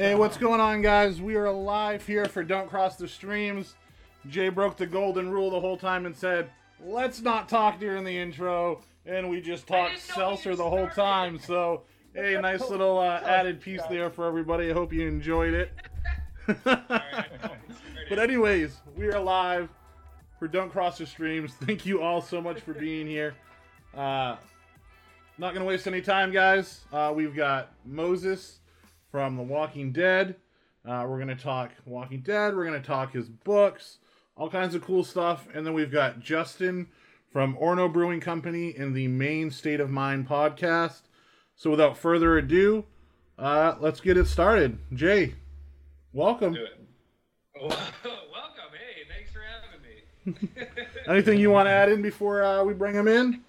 Hey, what's going on, guys? We are live here for Don't Cross the Streams. Jay broke the golden rule the whole time and said, let's not talk during the intro. And we just talked seltzer the whole time. So, hey, nice little uh, added piece there for everybody. I hope you enjoyed it. but, anyways, we are live for Don't Cross the Streams. Thank you all so much for being here. Uh, not to waste any time, guys. Uh, we've got Moses from The Walking Dead. Uh, we're to talk Walking Dead. We're to talk his books, all kinds of cool stuff. And then we've got Justin from Orono Brewing Company in the Maine State of Mind podcast. So without further ado, uh, let's get it started. Jay, welcome. Welcome. Hey, thanks for having me. Anything you want to add in before uh, we bring him in?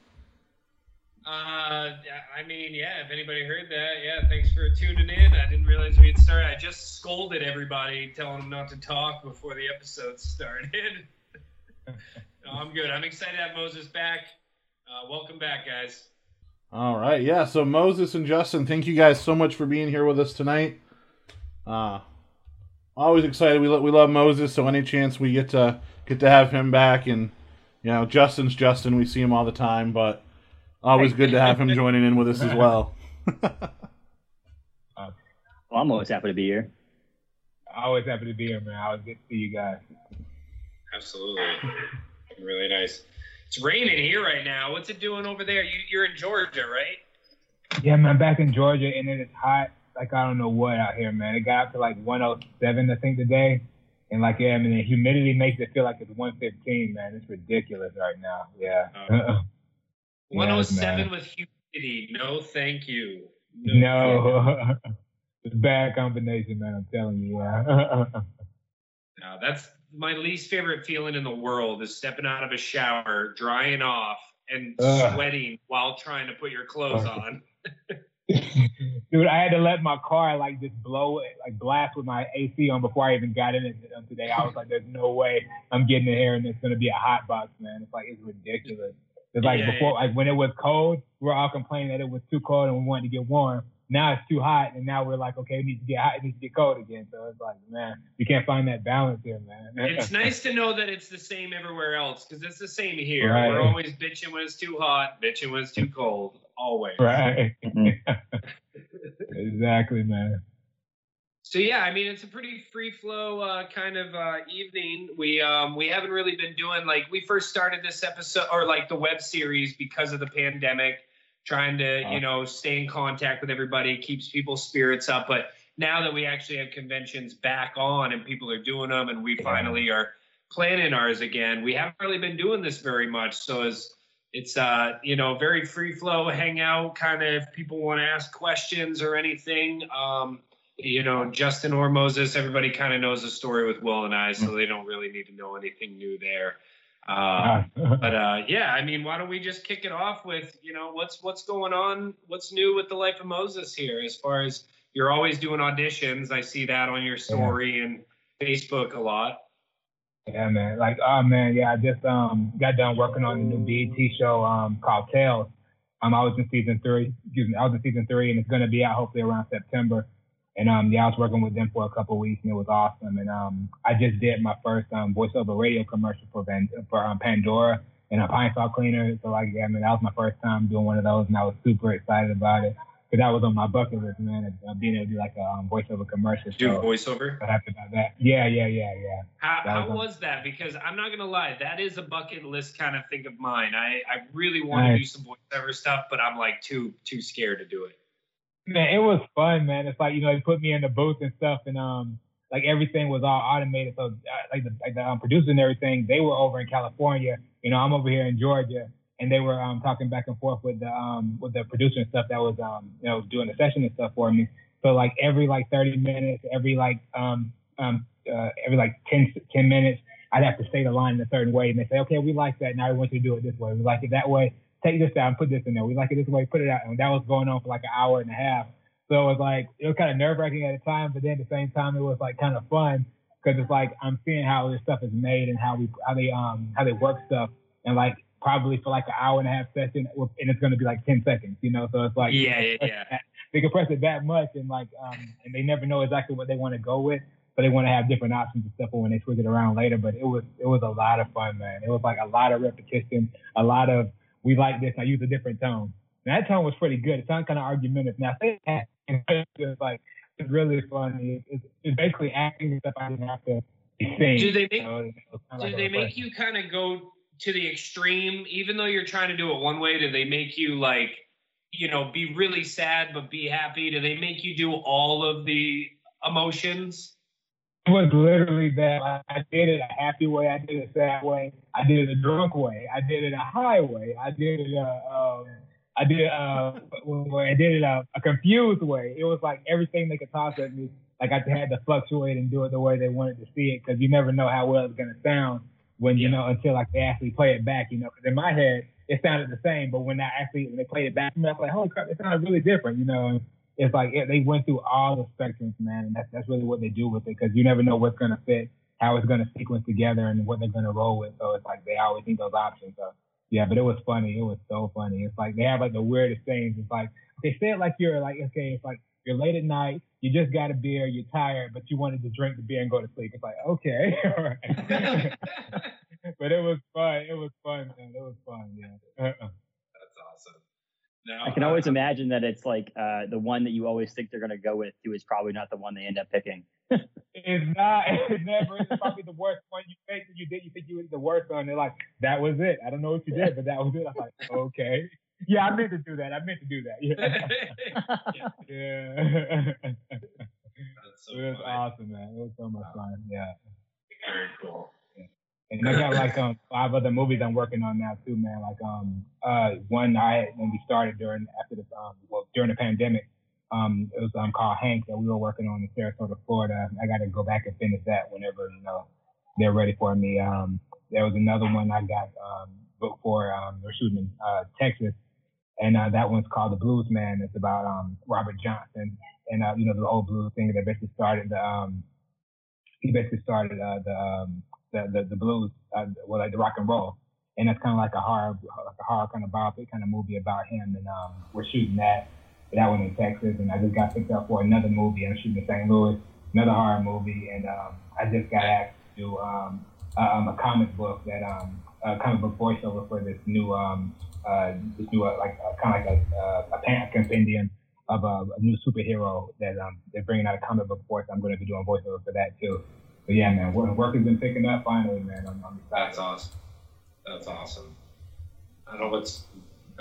Uh, I mean, yeah. If anybody heard that, yeah. Thanks for tuning in. I didn't realize we had started. I just scolded everybody, telling them not to talk before the episode started. no, I'm good. I'm excited to have Moses back. Uh, welcome back, guys. All right, yeah. So Moses and Justin, thank you guys so much for being here with us tonight. Uh, always excited. We lo- we love Moses, so any chance we get to get to have him back, and you know, Justin's Justin. We see him all the time, but always good to have him joining in with us as well. Well, I'm always happy to be here. Always happy to be here, man. I always good to see you guys. Absolutely. really nice. It's raining here right now. What's it doing over there? You, you're in Georgia, right? Yeah, man. Back in Georgia, and it is hot. Like I don't know what out here, man. It got up to like 107, I think, today. And like, yeah, I mean, the humidity makes it feel like it's 115, man. It's ridiculous right now. Yeah. Uh, yes, 107 man. with humidity. No, thank you. No. it's a bad combination, man. I'm telling you. Yeah. No, that's my least favorite feeling in the world is stepping out of a shower, drying off, and Ugh. sweating while trying to put your clothes on. Dude, I had to let my car like just blow it, like blast with my AC on before I even got in it um, today. I was like, "There's no way I'm getting in here and it's gonna be a hot box, man." It's like it's ridiculous. It's like Yeah, before, like when it was cold, we were all complaining that it was too cold and we wanted to get warm. Now it's too hot, and now we're like, okay, it needs to get hot, it needs to get cold again. So it's like, man, you can't find that balance here, man. It's nice to know that it's the same everywhere else because it's the same here. Right. We're always bitching when it's too hot, bitching when it's too cold. Always. right. Mhm. exactly, man. So yeah, I mean it's a pretty free flow uh, kind of uh, evening. We um, we haven't really been doing like we first started this episode or like the web series because of the pandemic, trying to you know stay in contact with everybody, keeps people's spirits up. But now that we actually have conventions back on and people are doing them, and we finally are planning ours again, we haven't really been doing this very much. So it's it's uh you know very free flow hangout kind of if people want to ask questions or anything. Um, you know, Justin or Moses, everybody kind of knows the story with Will and I, so they don't really need to know anything new there. Uh, but uh, yeah, I mean, why don't we just kick it off with, you know, what's what's going on? What's new with the life of Moses here? As far as you're always doing auditions, I see that on your story and Facebook a lot. Yeah, man. Like, oh man, yeah. I just um got done working on the new BET show um called Tales. Um, I was in season three. Excuse me, I was in season three, and it's gonna be out hopefully around September. And um, yeah, I was working with them for a couple weeks, and it was awesome. And um, I just did my first um voiceover radio commercial for Van- for um, Pandora and a Pine Sol cleaner. So like, yeah, man, that was my first time doing one of those, and I was super excited about it. Because that was on my bucket list, man, uh, being able to do like a um, voiceover commercial. Do so voiceover. I'm happy about that. Yeah, yeah, yeah, yeah. How, That how was a- was that? Because I'm not gonna lie, that is a bucket list kind of thing of mine. I, I really want to do some voiceover stuff, but I'm like too too scared to do it. Man, it was fun, man. It's like you know they put me in the booth and stuff, and um, like everything was all automated. So uh, like the like the um, producers and everything, they were over in California. You know, I'm over here in Georgia, and they were um talking back and forth with the um with the producer and stuff that was um you know doing the session and stuff for me. So like every like 30 minutes, every like um um uh, every like 10, 10 minutes, I'd have to say the line in a certain way, and they say, okay, we like that. Now we want you to do it this way. We like it that way. Take this out and put this in there. We like it this way. Put it out. And that was going on for like an hour and a half. So it was like it was kind of nerve wracking at the time, but then at the same time it was like kind of fun because it's like I'm seeing how this stuff is made and how we how they um how they work stuff and like probably for like an hour and a half session and it's going to be like 10 seconds, you know. So it's like yeah, yeah, yeah. They compress it that much and like um and they never know exactly what they want to go with. But they want to have different options and stuff when they switch it around later. But it was it was a lot of fun, man. It was like a lot of repetition, a lot of we like this. I use a different tone. And that tone was pretty good. It sounded kind of argumentative. Now, say that, it's like it's really funny. It's, it's basically acting stuff I didn't have to. Do they make, you know, do like they make you kind of go to the extreme, even though you're trying to do it one way? Do they make you like, you know, be really sad but be happy? Do they make you do all of the emotions? It was literally that. I did it a happy way. I did it a sad way. I did it a drunk way. I did it a high way. I did it a um, I did uh, I did it a, a confused way. It was like everything they could toss at me. Like I had to fluctuate and do it the way they wanted to see it because you never know how well it's gonna sound when you know until like they actually play it back. You know, because in my head it sounded the same, but when I actually when they played it back, I was like, holy crap, it sounded really different. You know, and it's like it, they went through all the spectrums, man, and that's that's really what they do with it because you never know what's gonna fit, how it's gonna sequence together, and what they're gonna roll with. So it's like they always need those options. So yeah, but it was funny. It was so funny. It's like they have like the weirdest things. It's like they say it like you're like okay, it's like you're late at night, you just got a beer, you're tired, but you wanted to drink the beer and go to sleep. It's like okay, all right. but it was fun. It was fun, man. It was fun. Yeah. That's awesome. Now, I can always uh, imagine that it's like uh, the one that you always think they're going to go with, who is probably not the one they end up picking. it's not. It never is. probably the worst one you think that you did. You think you was the worst one. They're like, that was it. I don't know what you did, but that was it. I'm like, okay. Yeah, I meant to do that. I meant to do that. Yeah. yeah. That's so it was awesome, man. It was so much wow. fun. Yeah. Very cool. And I got like um five other movies I'm working on now too, man. Like um uh one I when we started during after the um well during the pandemic, um it was um called Hank that we were working on in Sarasota, Florida. I got to go back and finish that whenever you know they're ready for me. Um there was another one I got um booked for um we're shooting in uh Texas, and uh, that one's called The Blues Man. It's about um Robert Johnson and uh you know the old blues thing that basically started the um he basically started uh the um the the, the blues, uh, well, like the rock and roll, and that's kind of like a horror, like a horror kind of biopic kind of movie about him. And um, we're shooting that that one in Texas, and I just got picked up for another movie. I'm shooting in St. Louis, another horror movie, and um, I just got asked to do um, um, a comic book that um, a comic book voiceover for this new um, uh, this new uh, like kind of like a, uh, a compendium of a, a, new superhero that um, they're bringing out a comic book for. So I'm going to be doing voiceover for that too. But yeah, man, work, work has been picking up finally, man. I'm, I'm. That's awesome. That's awesome. I know what's,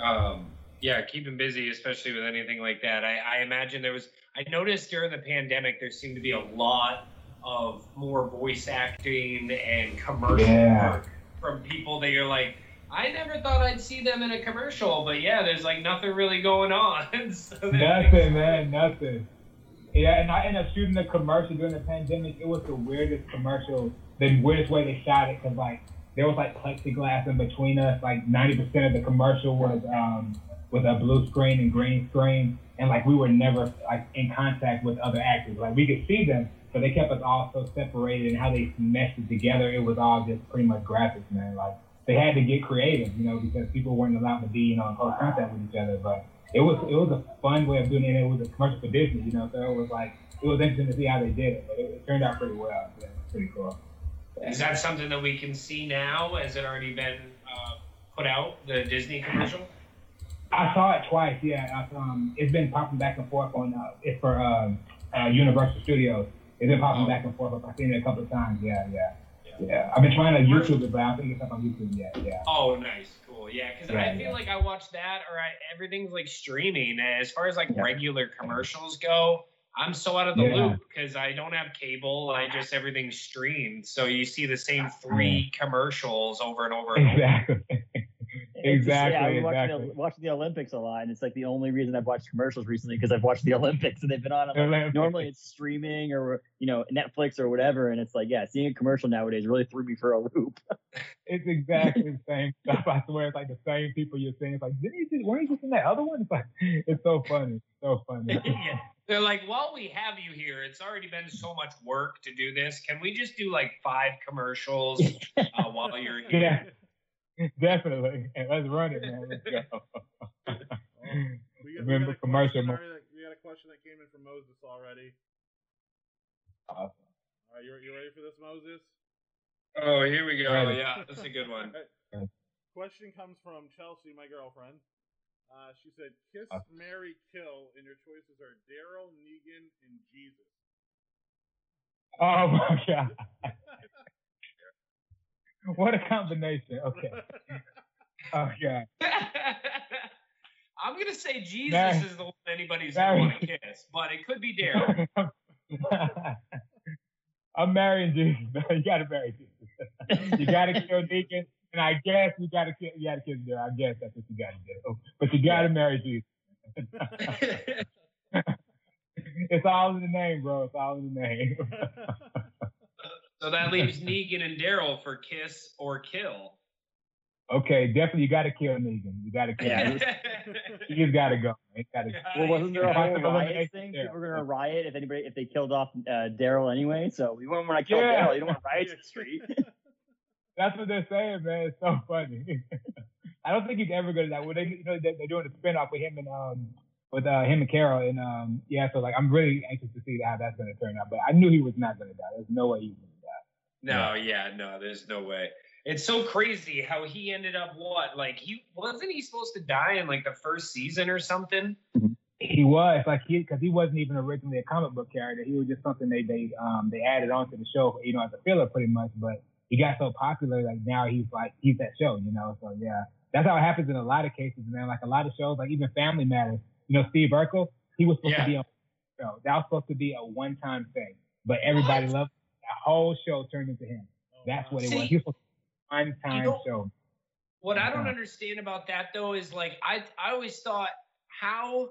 um, yeah, keeping busy, especially with anything like that. I, I imagine there was, I noticed during the pandemic, there seemed to be a lot of more voice acting and commercial yeah. work from people that you're like, I never thought I'd see them in a commercial, but yeah, there's like nothing really going on. so nothing, man, nothing. Yeah, and I ended up shooting the commercial during the pandemic. It was the weirdest commercial, the weirdest way they shot it, because like there was like plexiglass in between us. Like ninety percent of the commercial was um with a blue screen and green screen, and like we were never like in contact with other actors. Like we could see them, but they kept us all so separated, and how they meshed it together, it was all just pretty much graphics, man. Like they had to get creative, you know, because people weren't allowed to be, you know, in close contact with each other, but it was it was a fun way of doing it. It was a commercial for Disney, you know, so it was like it was interesting to see how they did it, but it, it turned out pretty well. Yeah, it pretty cool. Is that something that we can see now? Has it already been uh, put out? The Disney commercial? I saw it twice. Yeah, I, um, it's been popping back and forth on uh, it's for um, uh, Universal Studios. It's been popping oh. back and forth. I've seen it a couple of times. Yeah, yeah, yeah. I've been trying to YouTube it, but I don't think it's up on YouTube yet. Yeah. Oh, nice cool. Yeah, because yeah, I feel yeah. like I watch that or I, everything's like streaming. As far as like yeah. regular commercials go, I'm so out of the loop because I don't have cable. I just everything's streamed. So you see the same three commercials over and over. And exactly. Over. exactly. yeah, I'm watching, the, watching the Olympics a lot, and it's like the only reason I've watched commercials recently because I've watched the Olympics and they've been on. Like, normally it's streaming or you know Netflix or whatever, and it's like yeah, seeing a commercial nowadays really threw me for a loop. it's exactly the same stuff. I swear, it's like the same people you're seeing. It's like, didn't you see? Weren't you just in that other one? It's like, it's so funny, so funny. yeah. They're like, while we have you here, it's already been so much work to do this. Can we just do like five commercials uh, while you're here? Yeah, definitely. And let's run it, man. Let's go. We got, we Remember got a commercial question mo- already We got a question that came in from Moses already. Awesome. All right, you, you ready for this, Moses? Oh, here we go. Ready. Yeah, that's a good one. Alright. Question comes from Chelsea, my girlfriend. Uh, she said, "Kiss, Uh. Mary, kill," and your choices are Daryl, Negan, and Jesus. Oh my god. What a combination. Okay. Oh god. I'm gonna say Jesus is the one anybody's gonna want to kiss, but it could be Daryl. I'm marrying Jesus. You gotta marry Jesus. You gotta kill Deacon, and I guess you gotta kill. You gotta kill Daryl. I guess that's what you gotta do. Oh, but you gotta marry Jesus. it's all in the name, bro. It's all in the name. So that leaves Negan and Daryl for kiss or kill. okay, definitely you gotta kill Negan. You gotta kill. Yeah, him. He's gotta go. He's gotta. Well, wasn't there a whole riot thing? People were gonna riot if anybody if they killed off uh, Daryl anyway. So we wouldn't want to kill Yeah. Daryl. You don't want riots in the street. That's what they're saying, man. It's so funny. I don't think he's ever gonna die. Well, they, you know, they, they're doing a spinoff with him and um with uh, him and Carol, and um yeah. So like, I'm really anxious to see how that's gonna turn out. But I knew he was not gonna die. There's no way he was gonna die. No, yeah, no, there's no way. It's so crazy how he ended up what? Like he wasn't he supposed to die in like the first season or something? He was like he because he wasn't even originally a comic book character. He was just something they they um they added onto the show, you know, as a filler pretty much. But he got so popular, like now he's like he's that show, you know. So yeah, that's how it happens in a lot of cases, man. Like a lot of shows, like even Family Matters. You know, Steve Urkel, he was supposed Yeah. to be on the show. That was supposed to be a one-time thing, but everybody What? loved whole show turned into him. Oh, That's wow. what it See, was. He was supposed a one-time you know- show. What I don't Yeah. understand about that though is like I I always thought how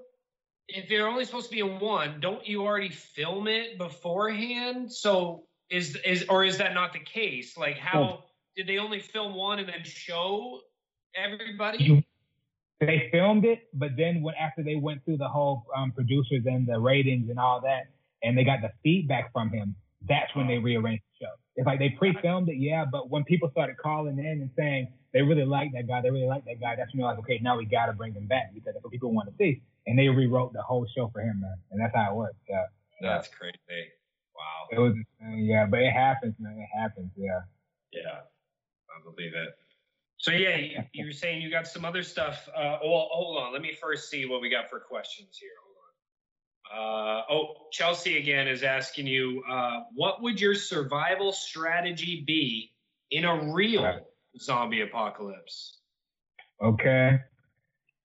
if you're only supposed to be in one, don't you already film it beforehand? So is is or is that not the case? Like how did they only film one and then show everybody? You- they filmed it, but then when after they went through the whole um, producers and the ratings and all that, and they got the feedback from him, that's when they rearranged the show. It's like they pre-filmed it, yeah, but when people started calling in and saying they really like that guy, they really like that guy, that's when they're like, okay, now we got to bring him back because that's what people want to see, and they rewrote the whole show for him, man, and that's how it works. Yeah, That's crazy. Wow. it was, yeah, but it happens, man, it happens, yeah. Yeah, I believe it. So yeah, you, you were saying you got some other stuff. Uh, well, hold on. Let me first see what we got for questions here. Uh, oh, Chelsea again is asking you, uh, what would your survival strategy be in a real zombie apocalypse? Okay.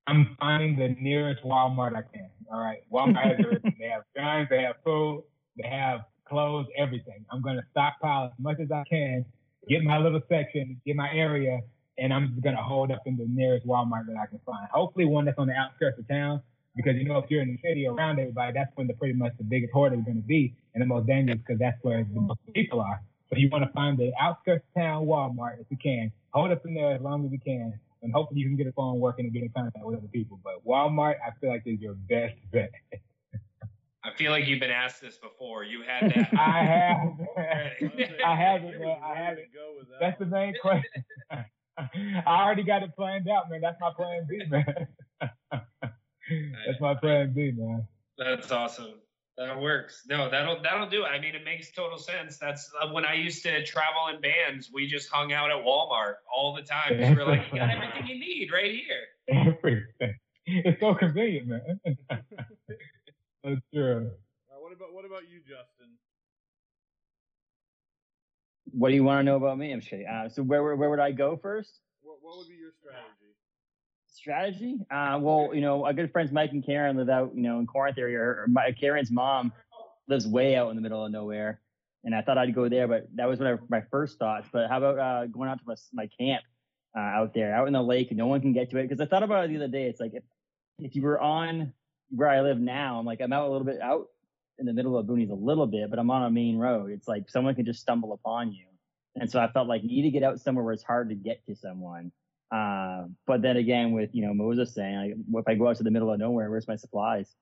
I'm finding the nearest Walmart I can. All right. Walmart has everything. They have guns, they have food, they have clothes, everything. I'm going to stockpile as much as I can, get my little section, get my area, and I'm just going to hold up in the nearest Walmart that I can find. Hopefully, one that's on the outskirts of town, because you know, if you're in the city around everybody, that's when the pretty much the biggest horde is going to be and the most dangerous because that's where the most people are. So you want to find the outskirts of town Walmart if you can. Hold up in there as long as you can, and hopefully you can get a phone working and get in contact with other people. But Walmart, I feel like is your best bet. I feel like you've been asked this before. You had that. I have, I have it, You man. I have to it. Go with that That's the main question. I already got it planned out, man. That's my plan B, man. That's my plan B, man. That's awesome. That works. No, that'll that'll do. I mean, it makes total sense. That's uh, when I used to travel in bands. We just hung out at Walmart all the time. we were like, you got everything you need right here. Everything. It's so convenient, man. That's true. Uh, what about what about you, Justin? what do you want to know about me? I'm just kidding. Uh, so where, where where would I go first? What what would be your strategy? Strategy? Uh, well, you know, our good friends Mike and Karen live out, you know, in Corinth area. Or my, Karen's mom lives way out in the middle of nowhere, and I thought I'd go there, but that was one of my first thoughts. But how about uh, going out to my, my camp uh, out there, out in the lake, no one can get to it? Because I thought about it the other day. It's like if if you were on where I live now, I'm like I'm out a little bit out in the middle of boonies a little bit, but I'm on a main road. It's like someone can just stumble upon you. And so I felt like you need to get out somewhere where it's hard to get to someone. Uh, but then again, with you know Moses saying, like, if I go out to the middle of nowhere, where's my supplies?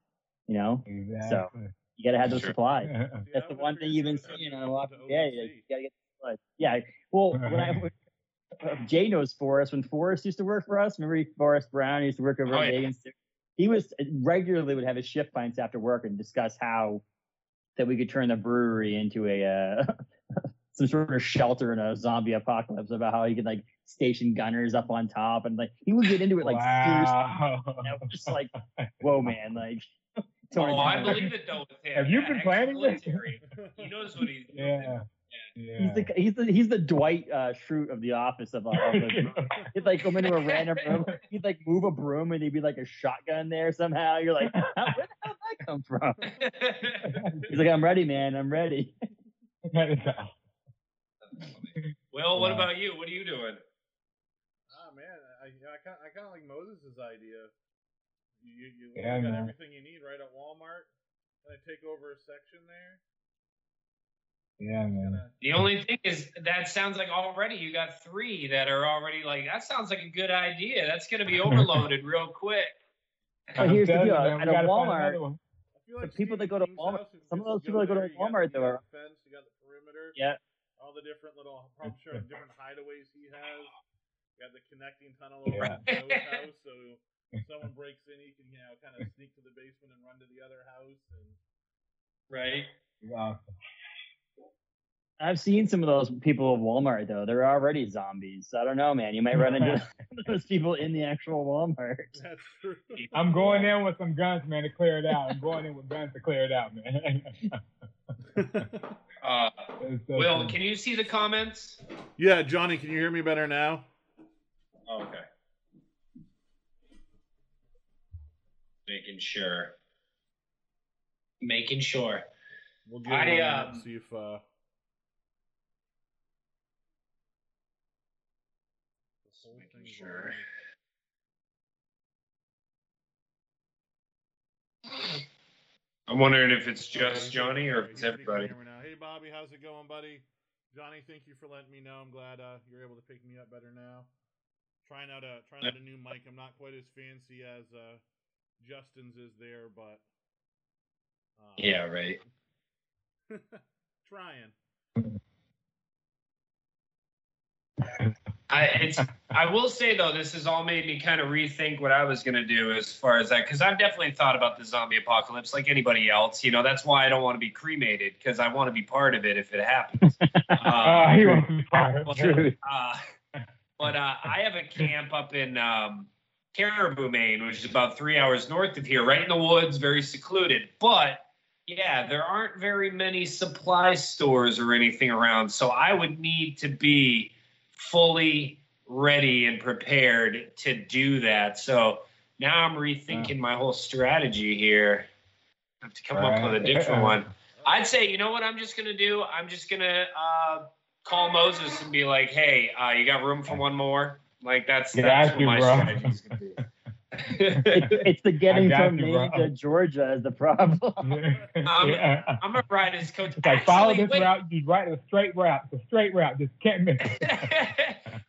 You know, exactly. you gotta have those Sure. supplies. Yeah, That's the one thing you've been it's seeing to on a Walking OVC. Dead. Like, you gotta get supplies. Yeah. Well, when I uh, Jay knows Forrest. When Forrest used to work for us, remember Forrest Brown he used to work over Oh, at yeah. He was regularly would have his shift pints after work and discuss how that we could turn the brewery into a uh, some sort of shelter in a zombie apocalypse. About how he could like station gunners up on top and like he would get into it like seriously. wow. And I was just like, whoa, man, like. Oh, I believe it though with him. Have you Yeah, been planning this? He knows what he's doing. yeah. Yeah. He's the he's the he's the Dwight uh, Schrute of the office of, uh, of the, he'd like come into a random room. He'd like move a broom and he'd be like a shotgun there somehow. You're like, How, where the hell did that come from? He's like, I'm ready, man. I'm ready. Will, what Yeah. about you? What are you doing? Man, I I kind I kind of like Moses' idea. You you, you Yeah, got man. everything you need right at Walmart. Can I take over a section there? yeah, man. Kinda- The only thing is that sounds like already you got three that are already like that sounds like a good idea. That's gonna be overloaded real quick. But here's the deal, man, at a Walmart- another. I feel The people that go to Walmart- house, if you some of those people that go to you Walmart, you though, got are- the fence, you got the perimeter, Yeah. all the different little, I'm sure different hideaways he has. You got the connecting tunnel over Yeah. around Joe's house, so if someone breaks in, he can you know kind of sneak to the basement and run to the other house. And Right. Awesome. I've seen some of those people at Walmart though. They're already zombies. So I don't know, man. You might run into those people in the actual Walmart. that's true. I'm going in with some guns, man, to clear it out. I'm going in with guns to clear it out, man. Uh, so Will, funny. can you see the comments? yeah, Johnny, can you hear me better now? Okay. Making sure. Making sure. We'll give I, it a um, see if. Uh, making sure. I'm wondering if it's just Johnny or if it's He's- he can everybody. hear me now. Hey, Bobby, how's it going, buddy? Johnny, thank you for letting me know. I'm glad uh, you're able to pick me up better now. Trying out a trying out a new mic. I'm not quite as fancy as uh, Justin's is there, but uh, Yeah, right. trying. I it's I will say though, this has all made me kind of rethink what I was gonna do as far as that because I've definitely thought about the zombie apocalypse like anybody else. You know, that's why I don't want to be cremated because I want to be part of it if it happens. Ah, Um, he wants to be fired. but, True. But uh, I have a camp up in um, Caribou, Maine, which is about three hours north of here, right in the woods, very secluded. But yeah, there aren't very many supply stores or anything around, so I would need to be fully ready and prepared to do that. So now I'm rethinking my whole strategy here. I have to come up with a different one. I'd say, you know what I'm just gonna do? I'm just gonna uh, call Moses and be like, "Hey, uh, you got room for one more?" Like that's Get that's at what you, my bro. strategy's gonna be. It's, it's the getting from you, Maine to Georgia is the problem. yeah. I'm gonna ride his coach. It's like follow this wait. route. You right, it's a straight route. It's a straight route. Just can't miss.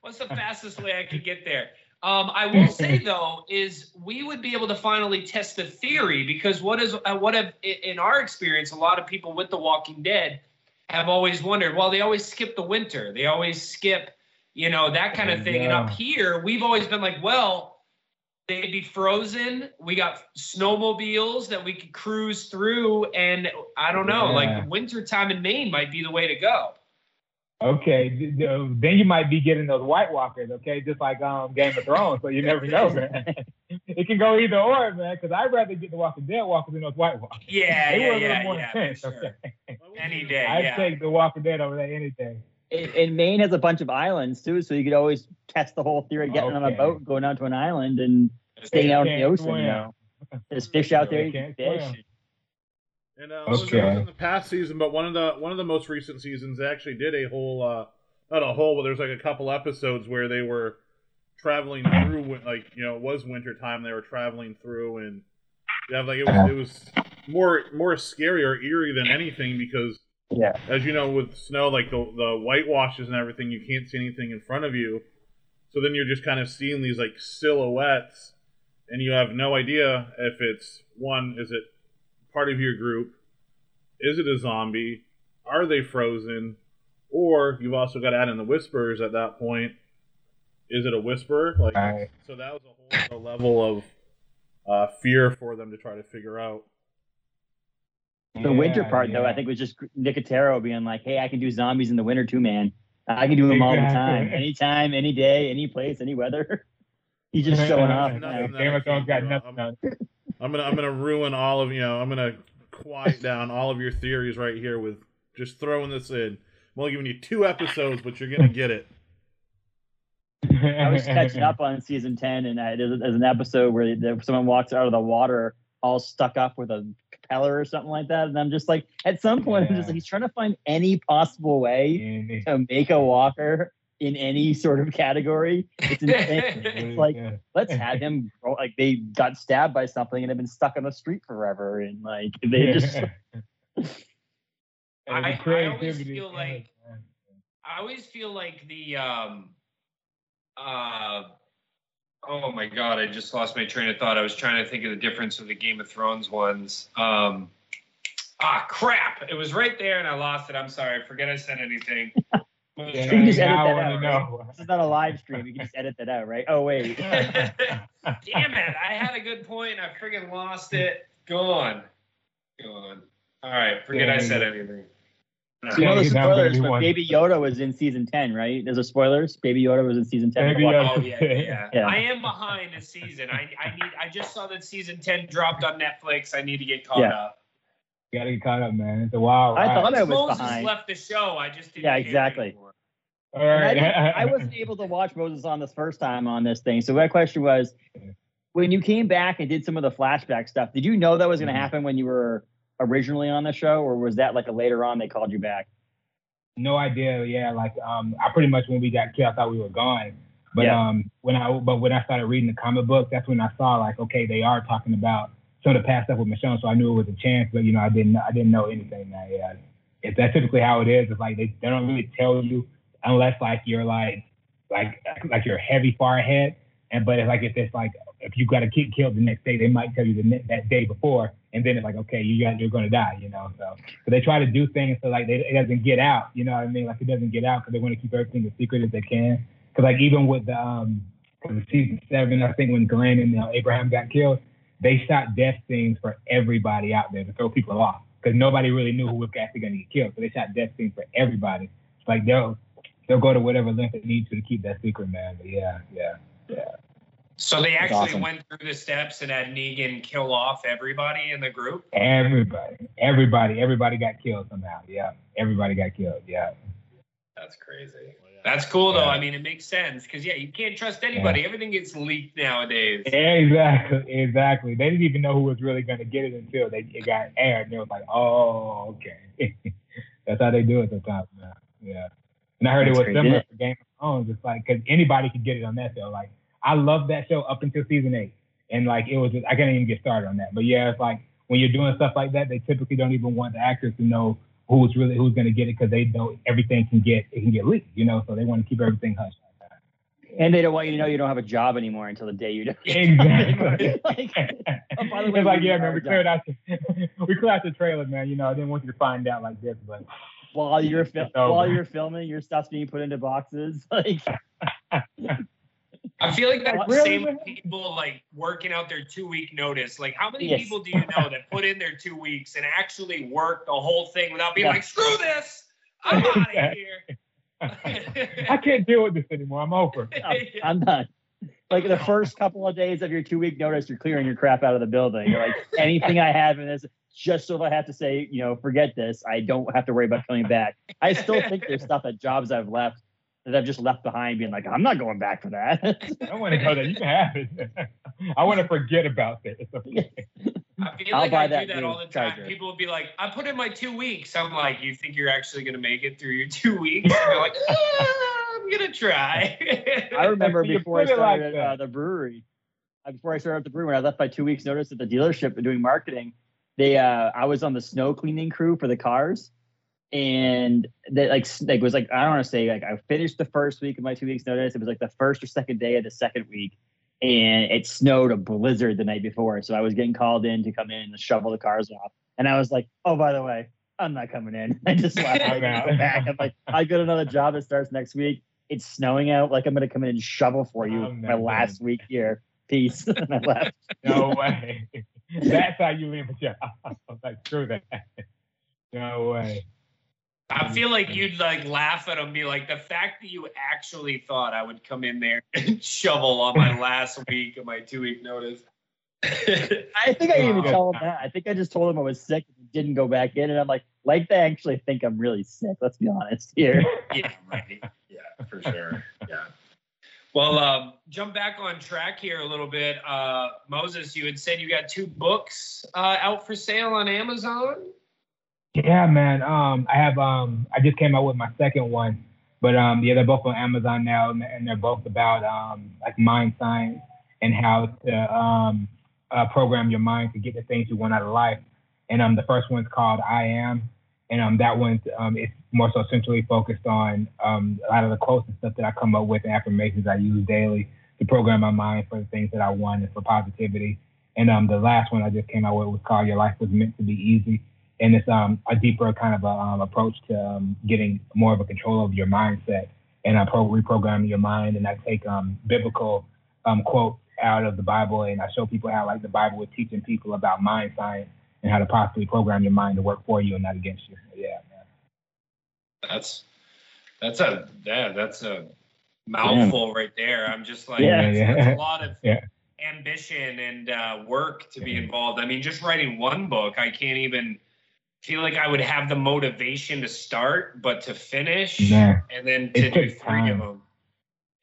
What's the fastest way I could get there? Um, I will say though, is we would be able to finally test the theory because what is uh, what have in our experience, a lot of people with The Walking Dead have always wondered. Well, they always skip the winter. They always skip, you know, that kind of thing. And up here, we've always been like, well, they'd be frozen. We got snowmobiles that we could cruise through, and I don't know, Yeah. like winter time in Maine might be the way to go. Okay, th- th- then you might be getting those White Walkers. Okay, just like um Game of Thrones. So you never know, man. it can go either or, man. Because I'd rather get the Walking Dead Walkers than those White Walkers. Yeah, they yeah, were a little yeah, more yeah. intense. sure. Okay, Any day. I'd yeah. take the Walking Dead over there any day. And, and Maine has a bunch of islands too, so you could always test the whole theory, of getting on a boat, going out to an island, and staying out in the can't ocean. You know, there's fish out there. You can can't fish. swim. And uh, those Okay. was in the past season, but one of the one of the most recent seasons, they actually did a whole uh, not a whole, but there's like a couple episodes where they were traveling through, like you know, it was winter time. They were traveling through, and yeah, like it was it was more more scary or eerie than anything because Yeah. as you know, with snow, like the the whitewashes and everything, you can't see anything in front of you. So then you're just kind of seeing these like silhouettes, and you have no idea if it's one, is it part of your group? Is it a zombie? Are they frozen? Or you've also got to add in the whispers at that point. Is it a whisper? Like Right. so that was a whole other level of uh, fear for them to try to figure out. The winter Yeah, part, though. I think was just Nicotero being like, "Hey, I can do zombies in the winter too, man. I can do them all the time, Exactly. anytime, any day, any place, any weather." He's just showing off. Nothing man. that got nothing on. I'm gonna I'm gonna ruin all of you know I'm gonna quiet down all of your theories right here with just throwing this in. I'm only giving you two episodes, but you're gonna get it. I was catching up on season ten, and I, there's, there's an episode where there, someone walks out of the water all stuck up with a propeller or something like that, and I'm just like, at some point, I'm just like, he's trying to find any possible way to make a walker in any sort of category. It's insane. it's like yeah. let's have him grow- like they got stabbed by something and have been stuck on the street forever, and like they just I- I always feel like- I always feel like the um uh oh my god, I just lost my train of thought. I was trying to think of the difference of the Game of Thrones ones. Um ah crap. It was right there and I lost it. I'm sorry. I forget I said anything. I was Yeah, You can just edit that out, right? know. this is not a live stream. You can just edit that out, right? Oh wait, Damn it. I had a good point. I friggin' lost it. Gone. Gone. All right. Forget I said anything. so you know the spoilers, gonna but. Baby Yoda was in season ten, right? There's a spoilers. Baby Yoda was in season ten. Baby Yoda. Oh yeah, yeah, Yeah. I am behind a season. I I need. I just saw that season ten dropped on Netflix. I need to get caught Yeah. up. Gotta get caught up, man. It's a wild I ride. thought I was Moses behind. left the show. I just didn't. Yeah, care exactly. All And I, I wasn't able to watch Moses on this first time on this thing. So my question was, when you came back and did some of the flashback stuff, did you know that was going to Mhm. happen when you were originally on the show, or was that like a later on they called you back? no idea. Yeah, like um, I pretty much when we got killed, I thought we were gone. But Yeah. um, when I but when I started reading the comic book, that's when I saw like, okay, they are talking about some of the past stuff with Michonne, so I knew it was a chance. But you know, I didn't I didn't know anything. Now, yeah, it's that's typically how it is. It's like they, they don't really tell you unless like you're like like like you're heavy far ahead. And but it's like if it's like if you got a kid killed the next day, they might tell you the ne- that day before, and then it's like okay, you got you're gonna die, you know. So but they try to do things so like they, it doesn't get out. You know what I mean? Like it doesn't get out because they want to keep everything as secret as they can. Because like even with the um, season seven, I think when Glenn and uh, Abraham got killed, they shot death scenes for everybody out there to throw people off because nobody really knew who was actually going to get killed. So they shot death scenes for everybody. Like they'll they'll go to whatever length they need to to keep that secret, man. But yeah, yeah. yeah. So they That's actually awesome. went through the steps and had Negan kill off everybody in the group. Everybody, everybody, everybody got killed somehow. Yeah, everybody got killed. Yeah. That's crazy. That's cool though. Yeah. I mean, it makes sense because yeah, you can't trust anybody. Everything gets leaked nowadays. Exactly, exactly. They didn't even know who was really going to get it until they it got aired. And it was like, oh, okay. That's how they do it sometimes. Man. Yeah. And I heard That's it was crazy. similar for Game of Thrones. It's like because anybody could get it on that show. Like I loved that show up until season eight, and like it was just I can't even get started on that. But yeah, it's like when you're doing stuff like that, they typically don't even want the actors to know who's really who's going to get it because they know everything can get it can get leaked. You know, so they want to keep everything hush. And they don't want you to know you don't have a job anymore until the day you don't. Exactly. like, oh, by the way, it's like, yeah, man, we cleared out the we cleared out the trailer, man. You know, I didn't want you to find out like this, but while you're fil- while you're filming, your stuff's being put into boxes. Like, I feel like that's the Really, same with people like working out their two week notice. Like, how many Yes. people do you know that put in their two weeks and actually work the whole thing without being Yeah. like, screw this, I'm out of here. I can't deal with this anymore. I'm over. I'm done. Like the first couple of days of your two week notice, you're clearing your crap out of the building. You're like, anything I have in this, just so if I have to say, you know, forget this, I don't have to worry about coming back. I still think there's stuff at jobs I've left that I've just left behind, being like, I'm not going back for that. I want to go there. You can have it. I want to forget about this. I feel I'll like buy I that do that all the time. charger. People will be like, I put in my two weeks. I'm like, you think you're actually going to make it through your two weeks? And you're like, "Ah, I'm going to try. I remember before I put it like started uh, the brewery, uh, before I started at the brewery, when I left by two weeks' notice at the dealership doing marketing, they uh, I was on the snow cleaning crew for the cars, and they like like was like I don't want to say like I finished the first week of my two weeks' notice. It was like the first or second day of the second week, and it snowed a blizzard the night before, so I was getting called in to come in and shovel the cars off. And I was like, oh, by the way, I'm not coming in. I just left. I'm out. Go back. I'm like, I got another job that starts next week. It's snowing out. Like I'm gonna come in and shovel for you I'm my last week here. Peace. and I left. No way. That's how you leave a job. like screw that. No way. I feel like you'd like laugh at him, be like, the fact that you actually thought I would come in there and shovel on my last week of my two week notice. I think I didn't even Wow. tell him that. I think I just told him I was sick and didn't go back in. And I'm like, like they actually think I'm really sick. Let's be honest here. yeah, right. Yeah, for sure. Yeah. Well, um, jump back on track here a little bit. Uh, Moses, you had said you got two books uh, out for sale on Amazon. Yeah, man. Um, I have um, I just came out with my second one, but um, yeah, they're both on Amazon now, and they're both about um, like mind science and how to um, uh, program your mind to get the things you want out of life. And the first one's called I Am, and um, that one um, it's more so centrally focused on um, a lot of the quotes and stuff that I come up with, and affirmations I use daily to program my mind for the things that I want and for positivity. And um, the last one I just came out with was called Your Life Was Meant to Be Easy and it's um, a deeper kind of a, um, approach to um, getting more of a control of your mindset and uh, pro- reprogramming your mind. And I take um, biblical um, quotes out of the Bible and I show people how like the Bible is teaching people about mind science and how to possibly program your mind to work for you and not against you. Yeah, man. That's that's a yeah, that's a mouthful right there. I'm just like Yeah, that's, yeah. that's a lot of Yeah. ambition and uh, work to be involved. I mean, just writing one book, I can't even feel like I would have the motivation to start, but to finish Man. and then to It do took three of them.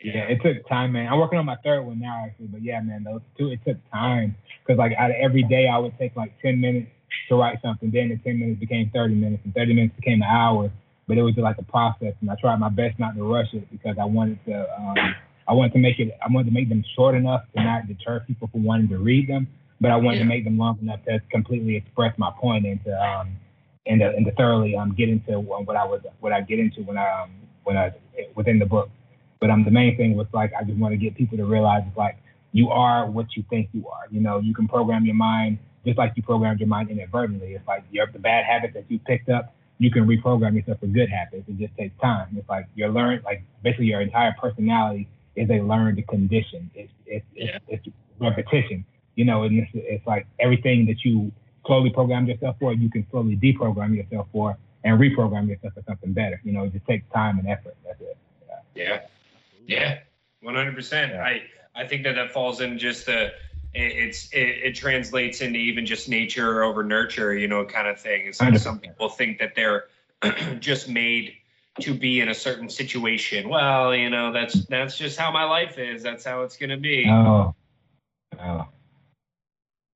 Yeah, it took time, man. I'm working on my third one now, actually. But yeah, man, those two, it took time because like out of every day, I would take like 10 minutes to write something. Then the 10 minutes became 30 minutes, and 30 minutes became an hour. But it was just like a process, and I tried my best not to rush it because I wanted to. Um, I wanted to make it. I wanted to make them short enough to not deter people from wanting to read them, but I wanted Yeah. to make them long enough to completely express my point and to um, and to, and to thoroughly um, get into what I was what I get into when I um, when I within the book. But um, the main thing was like I just want to get people to realize it's like you are what you think you are. You know, you can program your mind just like you programmed your mind inadvertently. It's like your the bad habits that you picked up, you can reprogram yourself for good habits. It just takes time. It's like you're learned like basically your entire personality is a learned condition. It's it's Yeah. it's, it's repetition. You know, and it's, it's like everything that you slowly program yourself for, you can slowly deprogram yourself for and reprogram yourself for something better. You know, it just takes time and effort. That's it. Yeah. Yeah. One hundred percent. I I think that that falls in just the it's it, it translates into even just nature over nurture, you know, kind of thing. It's like some people think that they're just made to be in a certain situation. Well, you know, that's that's just how my life is. That's how it's gonna be. Oh, oh.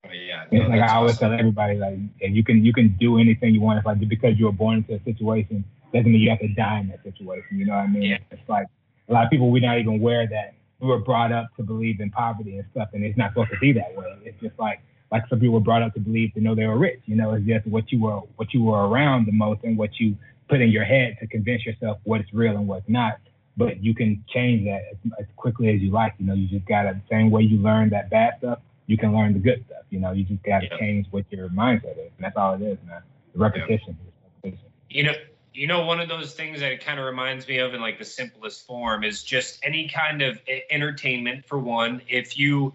But yeah, no, like I always awesome. tell everybody, like yeah, you can you can do anything you want. It's like because you were born into a situation doesn't mean you have to die in that situation. You know what I mean? Yeah. It's like a lot of people we're not even aware that we were brought up to believe in poverty and stuff, and it's not supposed to be that way. It's just like like some people were brought up to believe to know they were rich. You know, it's just what you were what you were around the most and what you put in your head to convince yourself what's real and what's not. But you can change that as, as quickly as you like. You know, you just gotta the same way you learn that bad stuff, you can learn the good stuff. You know, you just gotta Yeah. change what your mindset is, and that's all it is, man. Repetition. repetition. you know you know one of those things that it kind of reminds me of in like the simplest form is just any kind of entertainment for one. If you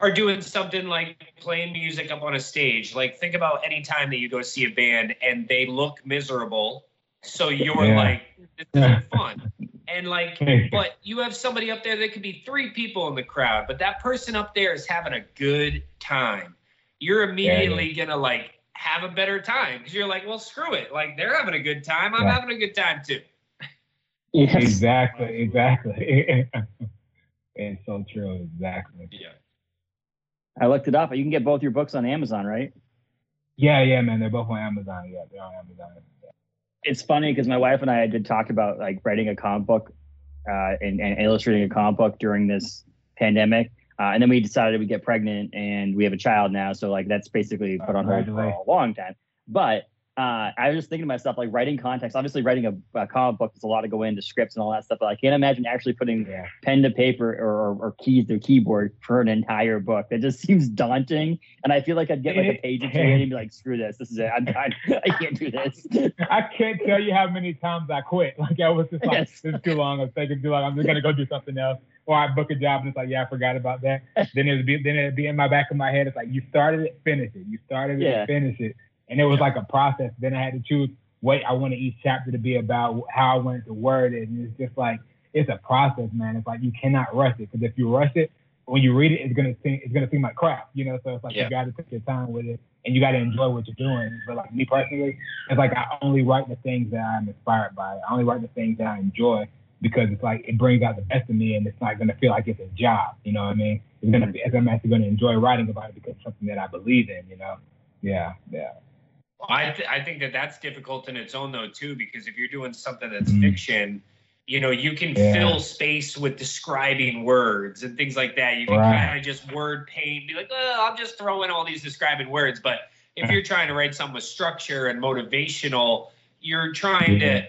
are doing something like playing music up on a stage like think about any time that you go see a band and they look miserable so you're Yeah. like this isn't fun. And like but you have somebody up there that could be three people in the crowd but that person up there is having a good time. You're immediately gonna like have a better time because you're like well screw it like they're having a good time i'm Yeah. having a good time too Yes. Exactly, exactly. it's so true, exactly. yeah I looked it up. You can get both your books on Amazon, right? Yeah, yeah, man. They're both on Amazon. Yeah, they're on Amazon. It's funny because my wife and I did talk about like writing a comic book uh, and, and illustrating a comic book during this pandemic. Uh, and then we decided we get pregnant and we have a child now. So like that's basically put on hold for a long time. But uh, I was just thinking to myself, like writing context. Obviously, writing a, a comic book is a lot to go into scripts and all that stuff. But I can't imagine actually putting Yeah. pen to paper or, or keys to keyboard for an entire book. That just seems daunting. And I feel like I'd get like a page or two and be like, "Screw this! This is it. I'm done. I can't do this." I can't tell you how many times I quit. Like I was just like, Yes. this is too long. I'm taking too long. I'm just gonna go do something else. Or I book a job and it's like, yeah, I forgot about that. then it'd be then it'd be in my back of my head. It's like you started it, finish it. You started it, Yeah. finish it. And it was like a process. Then I had to choose what I wanted each chapter to be about, how I wanted to word it. And it's just like it's a process, man. It's like you cannot rush it because if you rush it, when you read it, it's gonna seem it's gonna seem like crap, you know. So it's like Yeah. you got to take your time with it, and you got to enjoy what you're doing. But like me personally, it's like I only write the things that I'm inspired by. I only write the things that I enjoy because it's like it brings out the best of me, and it's not gonna feel like it's a job. You know what I mean? It's gonna be. I'm actually gonna enjoy writing about it because it's something that I believe in. You know? Yeah, yeah. I th- I think that that's difficult in its own though too because if you're doing something that's Mm. fiction, you know you can Yeah. fill space with describing words and things like that. You can Right. kind of just word paint, be like, oh, I'll just throw in all these describing words. But if you're trying to write something with structure and motivational, you're trying Yeah. to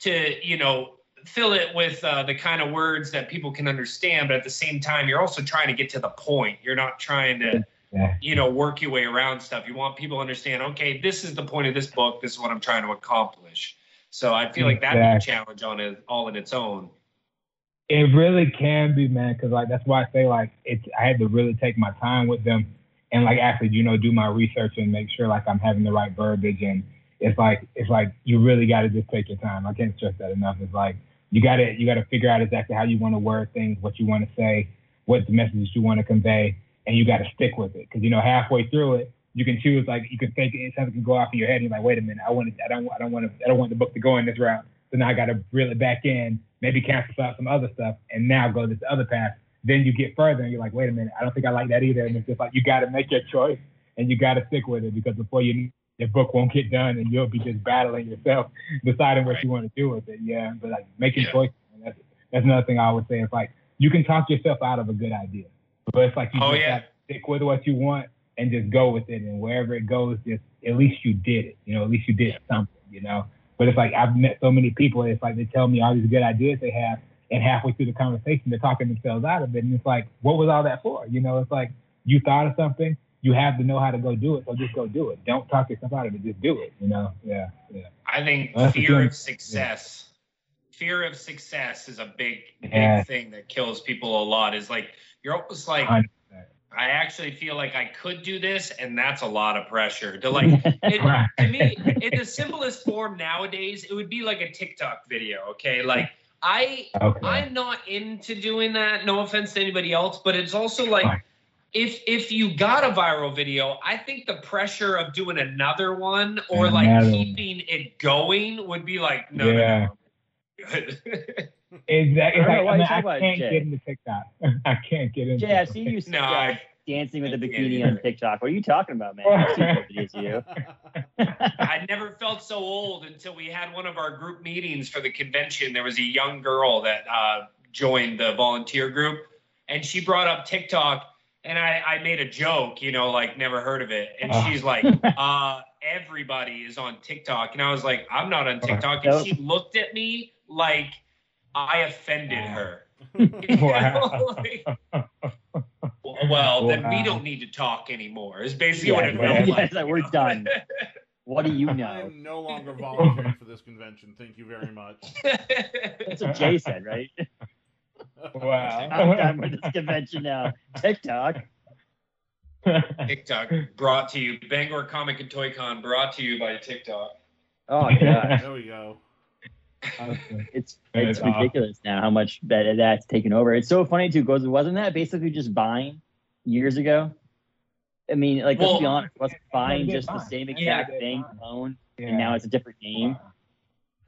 to you know fill it with uh, the kind of words that people can understand. But at the same time, you're also trying to get to the point. You're not trying to Yeah. you know, work your way around stuff. You want people to understand, okay, this is the point of this book. This is what I'm trying to accomplish. So I feel like that'd be a challenge on it all in its own. It really can be, man, because like that's why I say like it's. I had to really take my time with them, and like actually, you know, do my research and make sure like I'm having the right verbiage. And it's like it's like you really got to just take your time. I can't stress that enough. It's like you got to you got to figure out exactly how you want to word things, what you want to say, what the messages you want to convey, and you got to stick with it. Because you know, halfway through it, you can choose like you can think something can go off in your head. And you're like, wait a minute, I want to, I don't I don't want to I don't want the book to go in this route. So now I got to reel it back in, maybe cancel out some other stuff, and now go this other path. Then you get further, and you're like, wait a minute, I don't think I like that either. And it's just like you got to make your choice, and you got to stick with it because before you, your book won't get done, and you'll be just battling yourself, deciding what Right. you want to do with it. Yeah, but like making Yeah. choices, that's that's another thing I would say. It's like you can talk yourself out of a good idea, but it's like you Oh, just yeah. stick with what you want and just go with it, and wherever it goes, just at least you did it. You know, at least you did something. You know. But it's like I've met so many people. It's like they tell me all these good ideas they have, and halfway through the conversation, they're talking themselves out of it. And it's like, what was all that for? You know, it's like you thought of something, you have to know how to go do it. So just go do it. Don't talk yourself out of it. Just do it. You know? Yeah, yeah. I think Well, fear of success, fear of success is a big, big Yeah. thing that kills people a lot. Is like, you're almost like, 100%. I actually feel like I could do this, and that's a lot of pressure. To like, it, to me, in the simplest form nowadays, it would be like a TikTok video. Okay, like I Okay. I'm not into doing that. No offense to anybody else, but it's also like. If if you got a viral video, I think the pressure of doing another one or like Another keeping it going would be like no Yeah. no no. Good. Exactly. I Like, why I, you mean, I can't Jay. get into TikTok. I can't get into Jay, I've seen you No, I- dancing with a I can't bikini on TikTok. What are you talking about, man? I've seen those videos of you. I never felt so old until we had one of our group meetings for the convention. There was a young girl that uh, joined the volunteer group, and she brought up TikTok, and I, I made a joke, you know, like never heard of it, and Oh. she's like, uh, "Everybody is on TikTok," and I was like, "I'm not on TikTok," and she looked at me like I offended her. Wow. well, then we don't need to talk anymore. Is basically Yeah, what it yeah. felt Yeah, like. it's like, we're know? done. What do you know? I'm no longer volunteering for this convention. Thank you very much. That's what Jay said, right? Wow. I'm done with this convention now. TikTok. TikTok brought to you, Bangor Comic and Toy Con brought to you by TikTok. Oh yeah. There we go. Awesome. it's That it's is awesome. ridiculous now how much that that's taken over. It's so funny too. Goes wasn't that basically just Vine years ago? I mean, like let's be honest, wasn't Vine Yeah, just the Vine. same Yeah. exact thing alone? Yeah. And now it's a different name.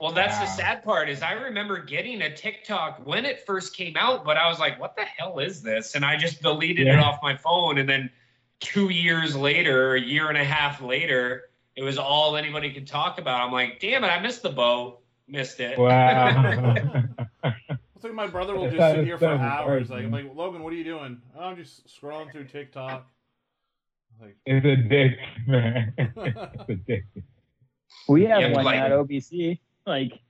Well, that's the sad part is I remember getting a TikTok when it first came out, but I was like, "What the hell is this?" And I just deleted it off my phone. And then two years later, a year and a half later, it was all anybody could talk about. I'm like, "Damn it, I missed the boat, missed it." Wow. It's like my brother will just how sit here for hours. right, Like, I'm like, Logan, what are you doing? Oh, I'm just scrolling through TikTok. Like, it's addictive, man. It's addictive. We have Yeah, one like- at OBC, like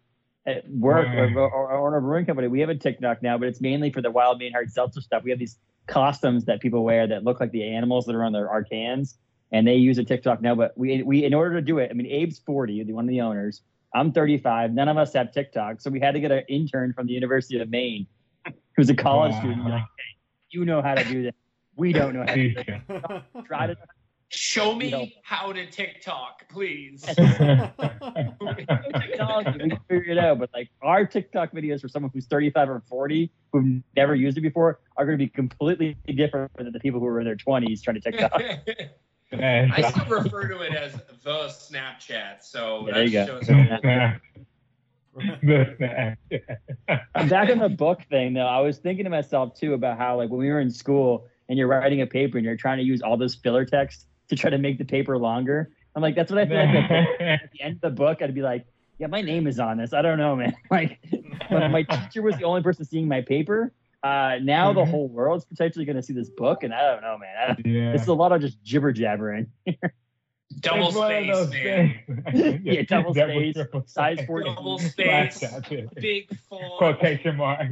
at work or, or, or, a brewing company. We have a TikTok now, but it's mainly for the wild main hard seltzer stuff. We have these costumes that people wear that look like the animals that are on their our cans, and they use a TikTok now. But we we in order to do it, I mean, Abe's forty, the one of the owners. I'm 35. None of us have TikTok, so we had to get an intern from the University of Maine, who's a college Wow. student. Like, hey, you know how to do that. We don't know how to do this. Try to Show me No. how to TikTok, please. technology, we can figure it out. But like our TikTok videos for someone who's 35 or 40 who've never used it before are going to be completely different than the people who are in their 20s trying to TikTok. I still refer to it as the Snapchat. So yeah, there you go. I'm back on the book thing though. I was thinking to myself too about how like when we were in school and you're writing a paper and you're trying to use all this filler text to try to make the paper longer. I'm like, that's what I feel like at the end of the book. I'd be like, yeah, my name is on this. I don't know, man. Like, when my teacher was the only person seeing my paper. Uh, now the Mhm. whole world's potentially going to see this book, and I don't know, man. I don't, yeah. This is a lot of just jibber jabbering. double It's one of space, man. things. Yeah, double space, triple size space. 14. Double space, big font. Quotation mark.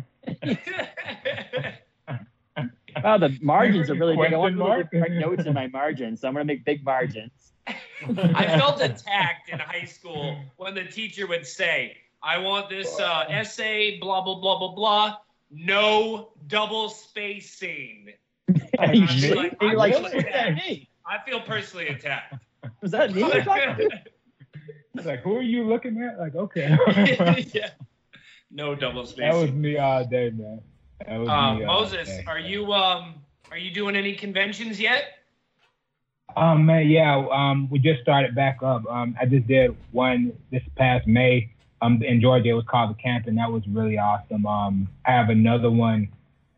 Wow, the margins are really big. I want Question to write notes in my margins, so I'm going to make big margins. I felt attacked in high school when the teacher would say, I want this uh, essay, blah, blah, blah, blah, blah. No double spacing. Are you I'm sure? like, I'm like, really that me? I feel personally attacked. Was that me? you're talking to? It's like, who are you looking at? Like, okay. yeah. No double spacing. that was me all day, man. Uh, me Moses, day. are you um are you doing any conventions yet? Oh man, yeah. Um, we just started back up. Um, I just did one this past May. Um, in Georgia, it was called the Camp, and that was really awesome. Um, I have another one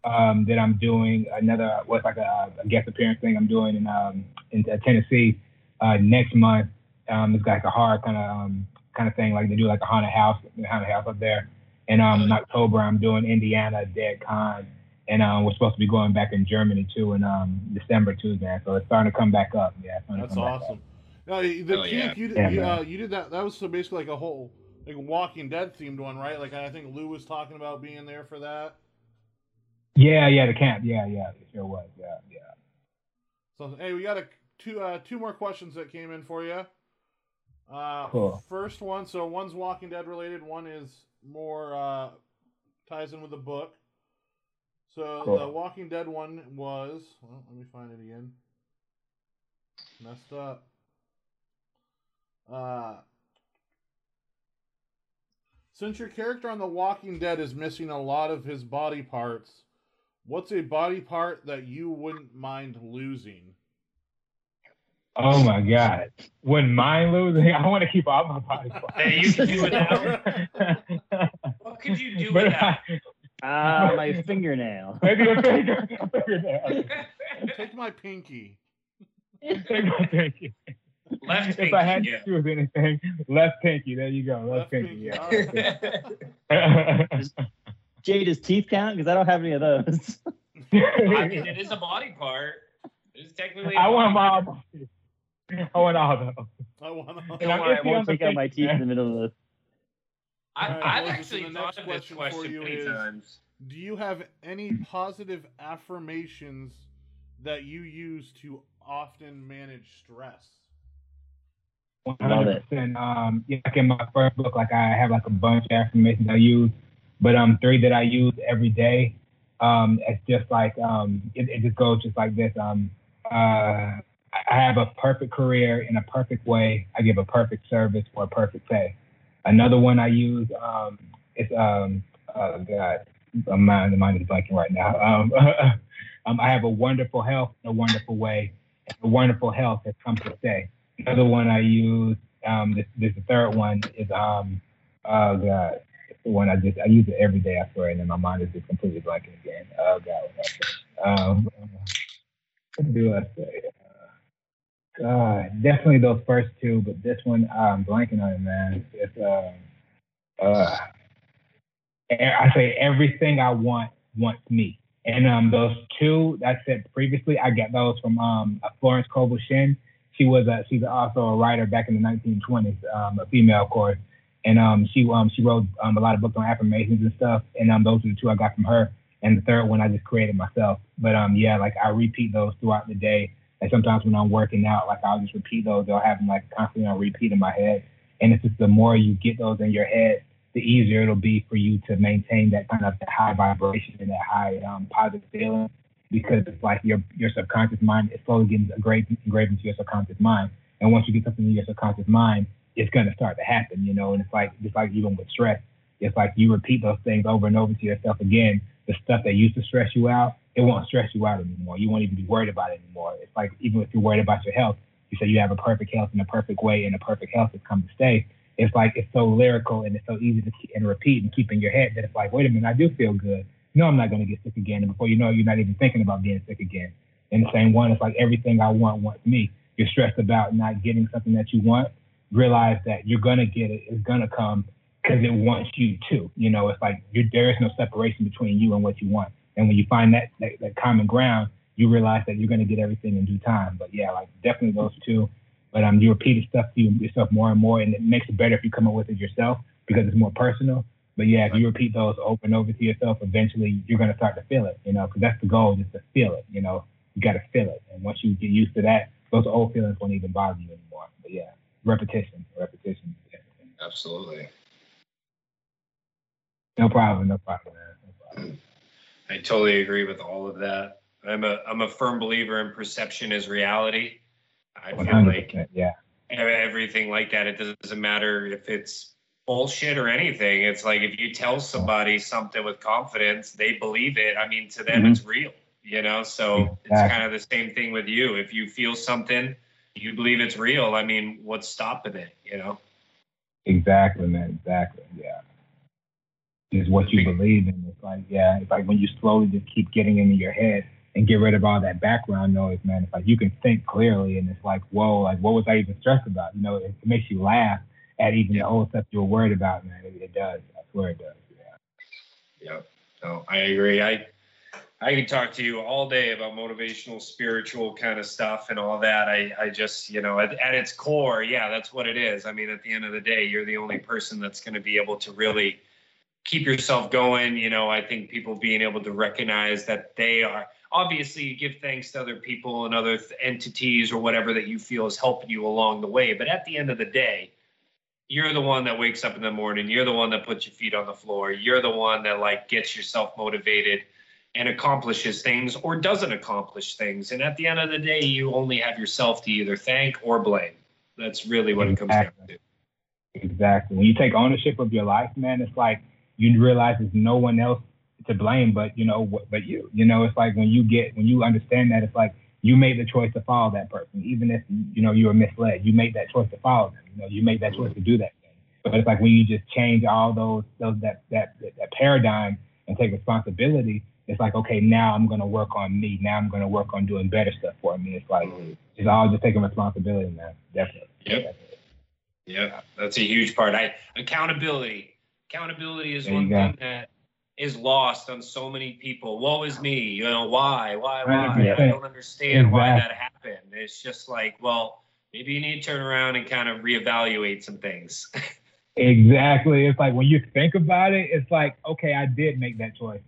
um, that I'm doing. Another what's like a, a guest appearance thing I'm doing in um, in uh, Tennessee uh, next month. Um, it's like a horror kind of um, kind of thing. Like they do like a haunted house, haunted house up there. And um, in October, I'm doing Indiana Dead Con, and um, we're supposed to be going back in Germany too in um, December too, man. So it's starting to come back up. Yeah, it's starting to That's awesome. No, the Hell yeah. camp you did, Yeah, you, uh, you did that. That was so basically like a whole like Walking Dead themed one, right? Like I think Lou was talking about being there for that. Yeah, yeah, the camp. Yeah, yeah, it sure was. Yeah, yeah. So hey, we got a two uh, two more questions that came in for you. Uh, Cool. First one, so one's Walking Dead related. One is more uh, ties in with the book. So Cool. the Walking Dead one was. Well, let me find it again. Messed up. Uh, since your character on The Walking Dead is missing a lot of his body parts, what's a body part that you wouldn't mind losing? Oh my God. Wouldn't mind losing. I want to keep all my body parts. Hey, you can do without. What could you do but without? Ah, my fingernail. maybe a finger, a fingernail. Take my pinky. Take my pinky. Left if pinky, I had yeah. to choose anything, left pinky. There you go. Left, Left pinky. pinky, Yeah. Jay, does teeth count? Because I don't have any of those. I mean, it is a body part. It's technically. I want body my all. I want all those. I want to. Don't I'm worry, I won't take out my pinky, teeth in the middle of the. I, Alright, I've Moses, actually the thought next of this question for question you many is- times. Do you have any positive affirmations that you use to often manage stress? One Love hundred percent. Um, yeah, like in my first book, like I have like a bunch of affirmations I use, but um, three that I use every day. Um, it's just like um, it, it just goes just like this. Um, uh, I have a perfect career in a perfect way. I give a perfect service for a perfect pay. Another one I use um, is um, oh God, my mind, mind is blanking right now. Um, um, I have a wonderful health a wonderful way. A wonderful health has come to stay. Another one I use, um, this, this the third one is, um, oh God, it's the one I just, I use it every day, I swear, and then my mind is just completely blanking again. Oh God, Um, what do I say? Uh, God, definitely those first two, but this one, uh, I'm blanking on it, man. It's, um, uh, I say everything I want wants me. And um, those two that I said previously, I got those from um, Florence Scovel Shinn. she was a, she's also a writer back in the 1920s, um, a female, of course. And um, she um, she wrote um, a lot of books on affirmations and stuff. And um, those are the two I got from her. And the third one I just created myself. But um, yeah, like I repeat those throughout the day. And sometimes when I'm working out, like I'll just repeat those. They'll have them like constantly on repeat in my head. And it's just the more you get those in your head, the easier it'll be for you to maintain that kind of high vibration and that high um, positive feeling because it's like your your subconscious mind is slowly getting engraved, engraved into your subconscious mind. And once you get something in your subconscious mind, it's gonna start to happen, you know. And it's like just like even with stress, it's like you repeat those things over and over to yourself again. The stuff that used to stress you out, it won't stress you out anymore. You won't even be worried about it anymore. It's like even if you're worried about your health, you say you have a perfect health and a perfect way and a perfect health has come to stay. It's like it's so lyrical and it's so easy to keep and repeat and keep in your head that it's like, wait a minute, I do feel good no, I'm not going to get sick again. And before you know it, you're not even thinking about being sick again. And the same one, it's like everything I want wants me. You're stressed about not getting something that you want. Realize that you're going to get it. It's going to come because it wants you to. You know, it's like there is no separation between you and what you want. And when you find that, that, that common ground, you realize that you're going to get everything in due time. But yeah, like definitely those two. But um, you repeat the stuff to yourself more and more, and it makes it better if you come up with it yourself because it's more personal. But yeah, if you repeat those over and over to yourself, eventually you're going to start to feel it, you know, because that's the goal, just to feel it, you know. You got to feel it. And once you get used to that, those old feelings won't even bother you anymore. But yeah, repetition, repetition. Absolutely. No problem, no problem, man. No problem. I totally agree with all of that. I'm a I'm a firm believer in perception as reality. I feel like yeah. everything like that. It doesn't matter if it's bullshit or anything. It's like if you tell somebody something with confidence, they believe it. I mean, to them, mm-hmm. it's real, you know? So exactly. it's kind of the same thing with you. If you feel something, you believe it's real. I mean, what's stopping it, you know? Exactly, man. Exactly. Yeah. Is what you believe in. Like, yeah, it's like when you slowly just keep getting into your head and get rid of all that background noise, man. It's like you can think clearly and it's like, whoa, like what was I even stressed about? You know, it, it makes you laugh at even the old stuff you were worried about, man. It, it does. I swear it does. Yeah. Yeah. No, I agree. I I could talk to you all day about motivational, spiritual kind of stuff and all that. I, I just, you know, at, at its core, yeah, that's what it is. I mean, at the end of the day, you're the only person that's going to be able to really keep yourself going. You know, I think people being able to recognize that they are obviously you give thanks to other people and other th- entities or whatever that you feel is helping you along the way. But at the end of the day, you're the one that wakes up in the morning you're the one that puts your feet on the floor you're the one that like gets yourself motivated and accomplishes things or doesn't accomplish things and at the end of the day you only have yourself to either thank or blame that's really what exactly. it comes down to exactly when you take ownership of your life man it's like you realize there's no one else to blame but you know but you you know it's like when you get when you understand that it's like you made the choice to follow that person, even if you know you were misled. You made that choice to follow them. You know, you made that choice to do that thing. But it's like when you just change all those those that that that, paradigm and take responsibility. It's like okay, now I'm gonna work on me. Now I'm gonna work on doing better stuff for me. It's like it's all just taking responsibility, man. Definitely. Yep. Yeah, that's a huge part. I accountability. Accountability is one thing that is lost on so many people. Woe is me. You know, why? Why? Why? Yeah. I don't understand exactly. why that happened. It's just like, well, maybe you need to turn around and kind of reevaluate some things. exactly. It's like when you think about it, it's like, okay, I did make that choice.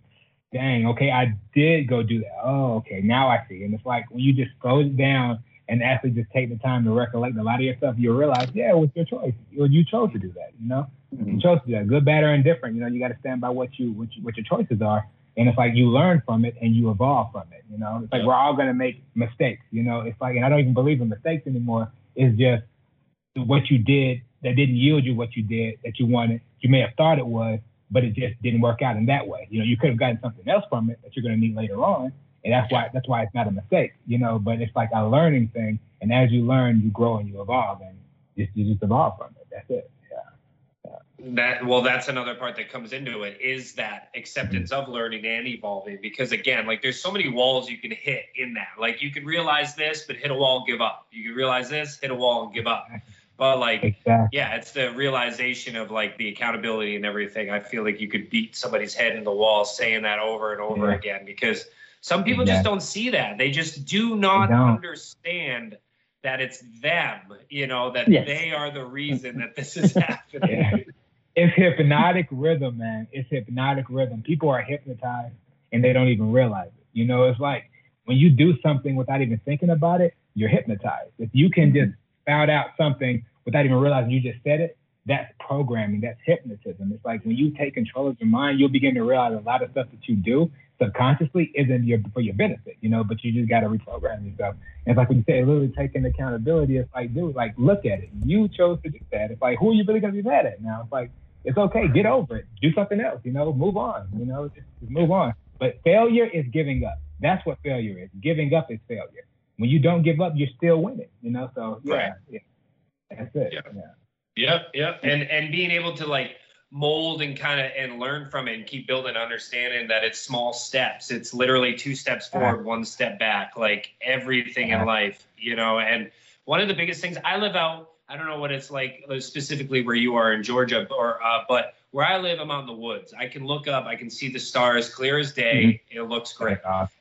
Dang, okay, I did go do that. Oh, okay, now I see. And it's like when you just slow it down and actually just take the time to recollect a lot of your stuff, you'll realize, yeah, it was your choice. You chose to do that, you know? Mm-hmm. You chose to do that. Good, bad, or indifferent. You know, you got to stand by what you, what you, what your choices are. And it's like you learn from it and you evolve from it. You know, it's like yeah. we're all going to make mistakes. You know, it's like, and I don't even believe in mistakes anymore. It's just what you did that didn't yield you what you did that you wanted. You may have thought it was, but it just didn't work out in that way. You know, you could have gotten something else from it that you're going to need later on and that's why that's why it's not a mistake, you know. But it's like a learning thing, and as you learn, you grow and you evolve, and just, you just evolve from it. That's it. That well, that's another part that comes into it is that acceptance of learning and evolving. Because again, like there's so many walls you can hit in that. Like you can realize this, but hit a wall, give up. You can realize this, hit a wall, and give up. But like, exactly. yeah, it's the realization of like the accountability and everything. I feel like you could beat somebody's head in the wall saying that over and over yeah. again because some people just don't see that. They just do not understand that it's them, you know, that Yes. they are the reason that this is happening. It's hypnotic rhythm, man. It's hypnotic rhythm. People are hypnotized and they don't even realize it. You know, it's like when you do something without even thinking about it, you're hypnotized. If you can just spout out something without even realizing you just said it, that's programming. That's hypnotism. It's like when you take control of your mind, you'll begin to realize a lot of stuff that you do subconsciously isn't your, for your benefit, you know, but you just got to reprogram yourself. And it's like when you say literally taking accountability, it's like, dude, like look at it. You chose to do that. It's like, who are you really going to be mad at now? It's like, it's okay. Get over it. Do something else, you know, move on, you know, just, just move on. But failure is giving up. That's what failure is. Giving up is failure. When you don't give up, you're still winning, you know? So, yeah, Right. yeah. That's it. Yeah. yeah. Yep, yep. And and being able to like mold and kind of and learn from it and keep building understanding that it's small steps. It's literally two steps forward, one step back, like everything in life, you know. And one of the biggest things I live out, I don't know what it's like specifically where you are in Georgia, or uh, but where I live, I'm out in the woods. I can look up, I can see the stars clear as day. It looks great.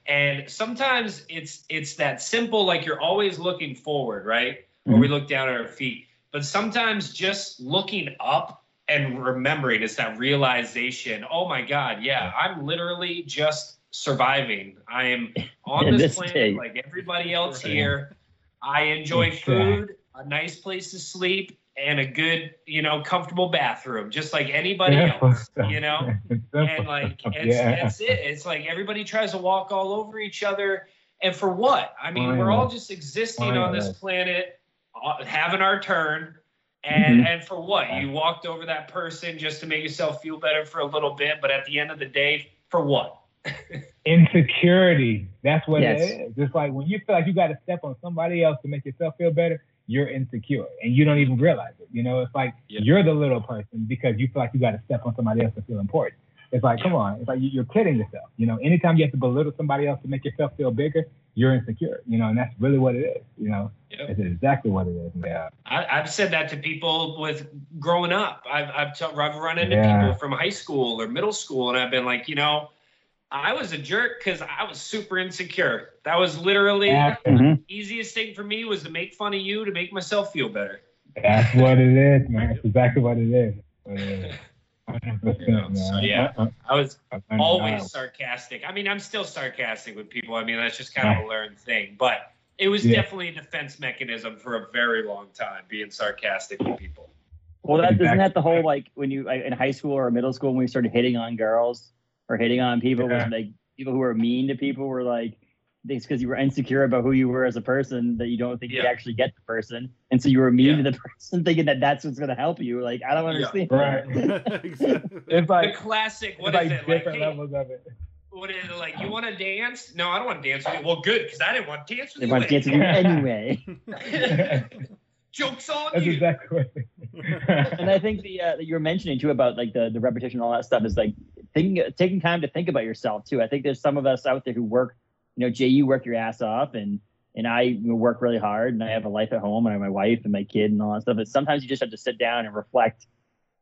And sometimes it's it's that simple, like you're always looking forward, right? Or we look down at our feet. But sometimes just looking up and remembering it's that realization, oh my God, yeah, I'm literally just surviving. I am on this, this planet day. like everybody else here. I enjoy food, a nice place to sleep, and a good, you know, comfortable bathroom, just like anybody Simple else, stuff. you know? And like it's yeah. that's it. It's like everybody tries to walk all over each other, and for what? I mean, Why we're all just existing Why on this planet, uh, having our turn, and Mhm. and for what? You walked over that person just to make yourself feel better for a little bit, but at the end of the day, for what? insecurity. That's what Yes. it is. It's like when you feel like you got to step on somebody else to make yourself feel better, you're insecure and you don't even realize it. You know, it's like Yeah. you're the little person because you feel like you got to step on somebody else to feel important. It's like, come on, it's like you- you're kidding yourself. You know, anytime you have to belittle somebody else to make yourself feel bigger, you're insecure. You know, and that's really what it is. You know, Yep. it's exactly what it is. Yeah. I, I've said that to people with growing up. I've I've, t- I've run into Yeah. people from high school or middle school, and I've been like, you know, I was a jerk because I was super insecure. That was literally That's, Mhm. easiest thing for me was to make fun of you to make myself feel better. that's what it is, man. That's exactly what it is. What it is. 100%, Yeah, so yeah. I was always sarcastic. I mean, I'm still sarcastic with people. I mean, that's just kind of a learned thing. But it was Yeah. definitely a defense mechanism for a very long time, being sarcastic with people. Well, that isn't that the whole like when you in high school or middle school when we started hitting on girls or hitting on people Yeah. was like people who were mean to people were like it's because you were insecure about who you were as a person that you don't think you actually get the person, and so you were mean Yeah. to the person thinking that that's what's going to help you. Like I don't Yeah. understand. Right. exactly. It's The like, classic, what it's is like it? Like, different hey, levels of it. what is it? Like, you want to dance? No, I don't want to dance with you. Well, good, because I didn't want to dance with They you. want to dance with you anyway. anyway. Joke's on That's you. exactly what and I think the uh, that you were mentioning too about like the the repetition and all that stuff is like thinking taking time to think about yourself too. I think there's some of us out there who work, you know, Jay, you work your ass off, and and I work really hard, and I have a life at home, and I have my wife and my kid and all that stuff. But sometimes you just have to sit down and reflect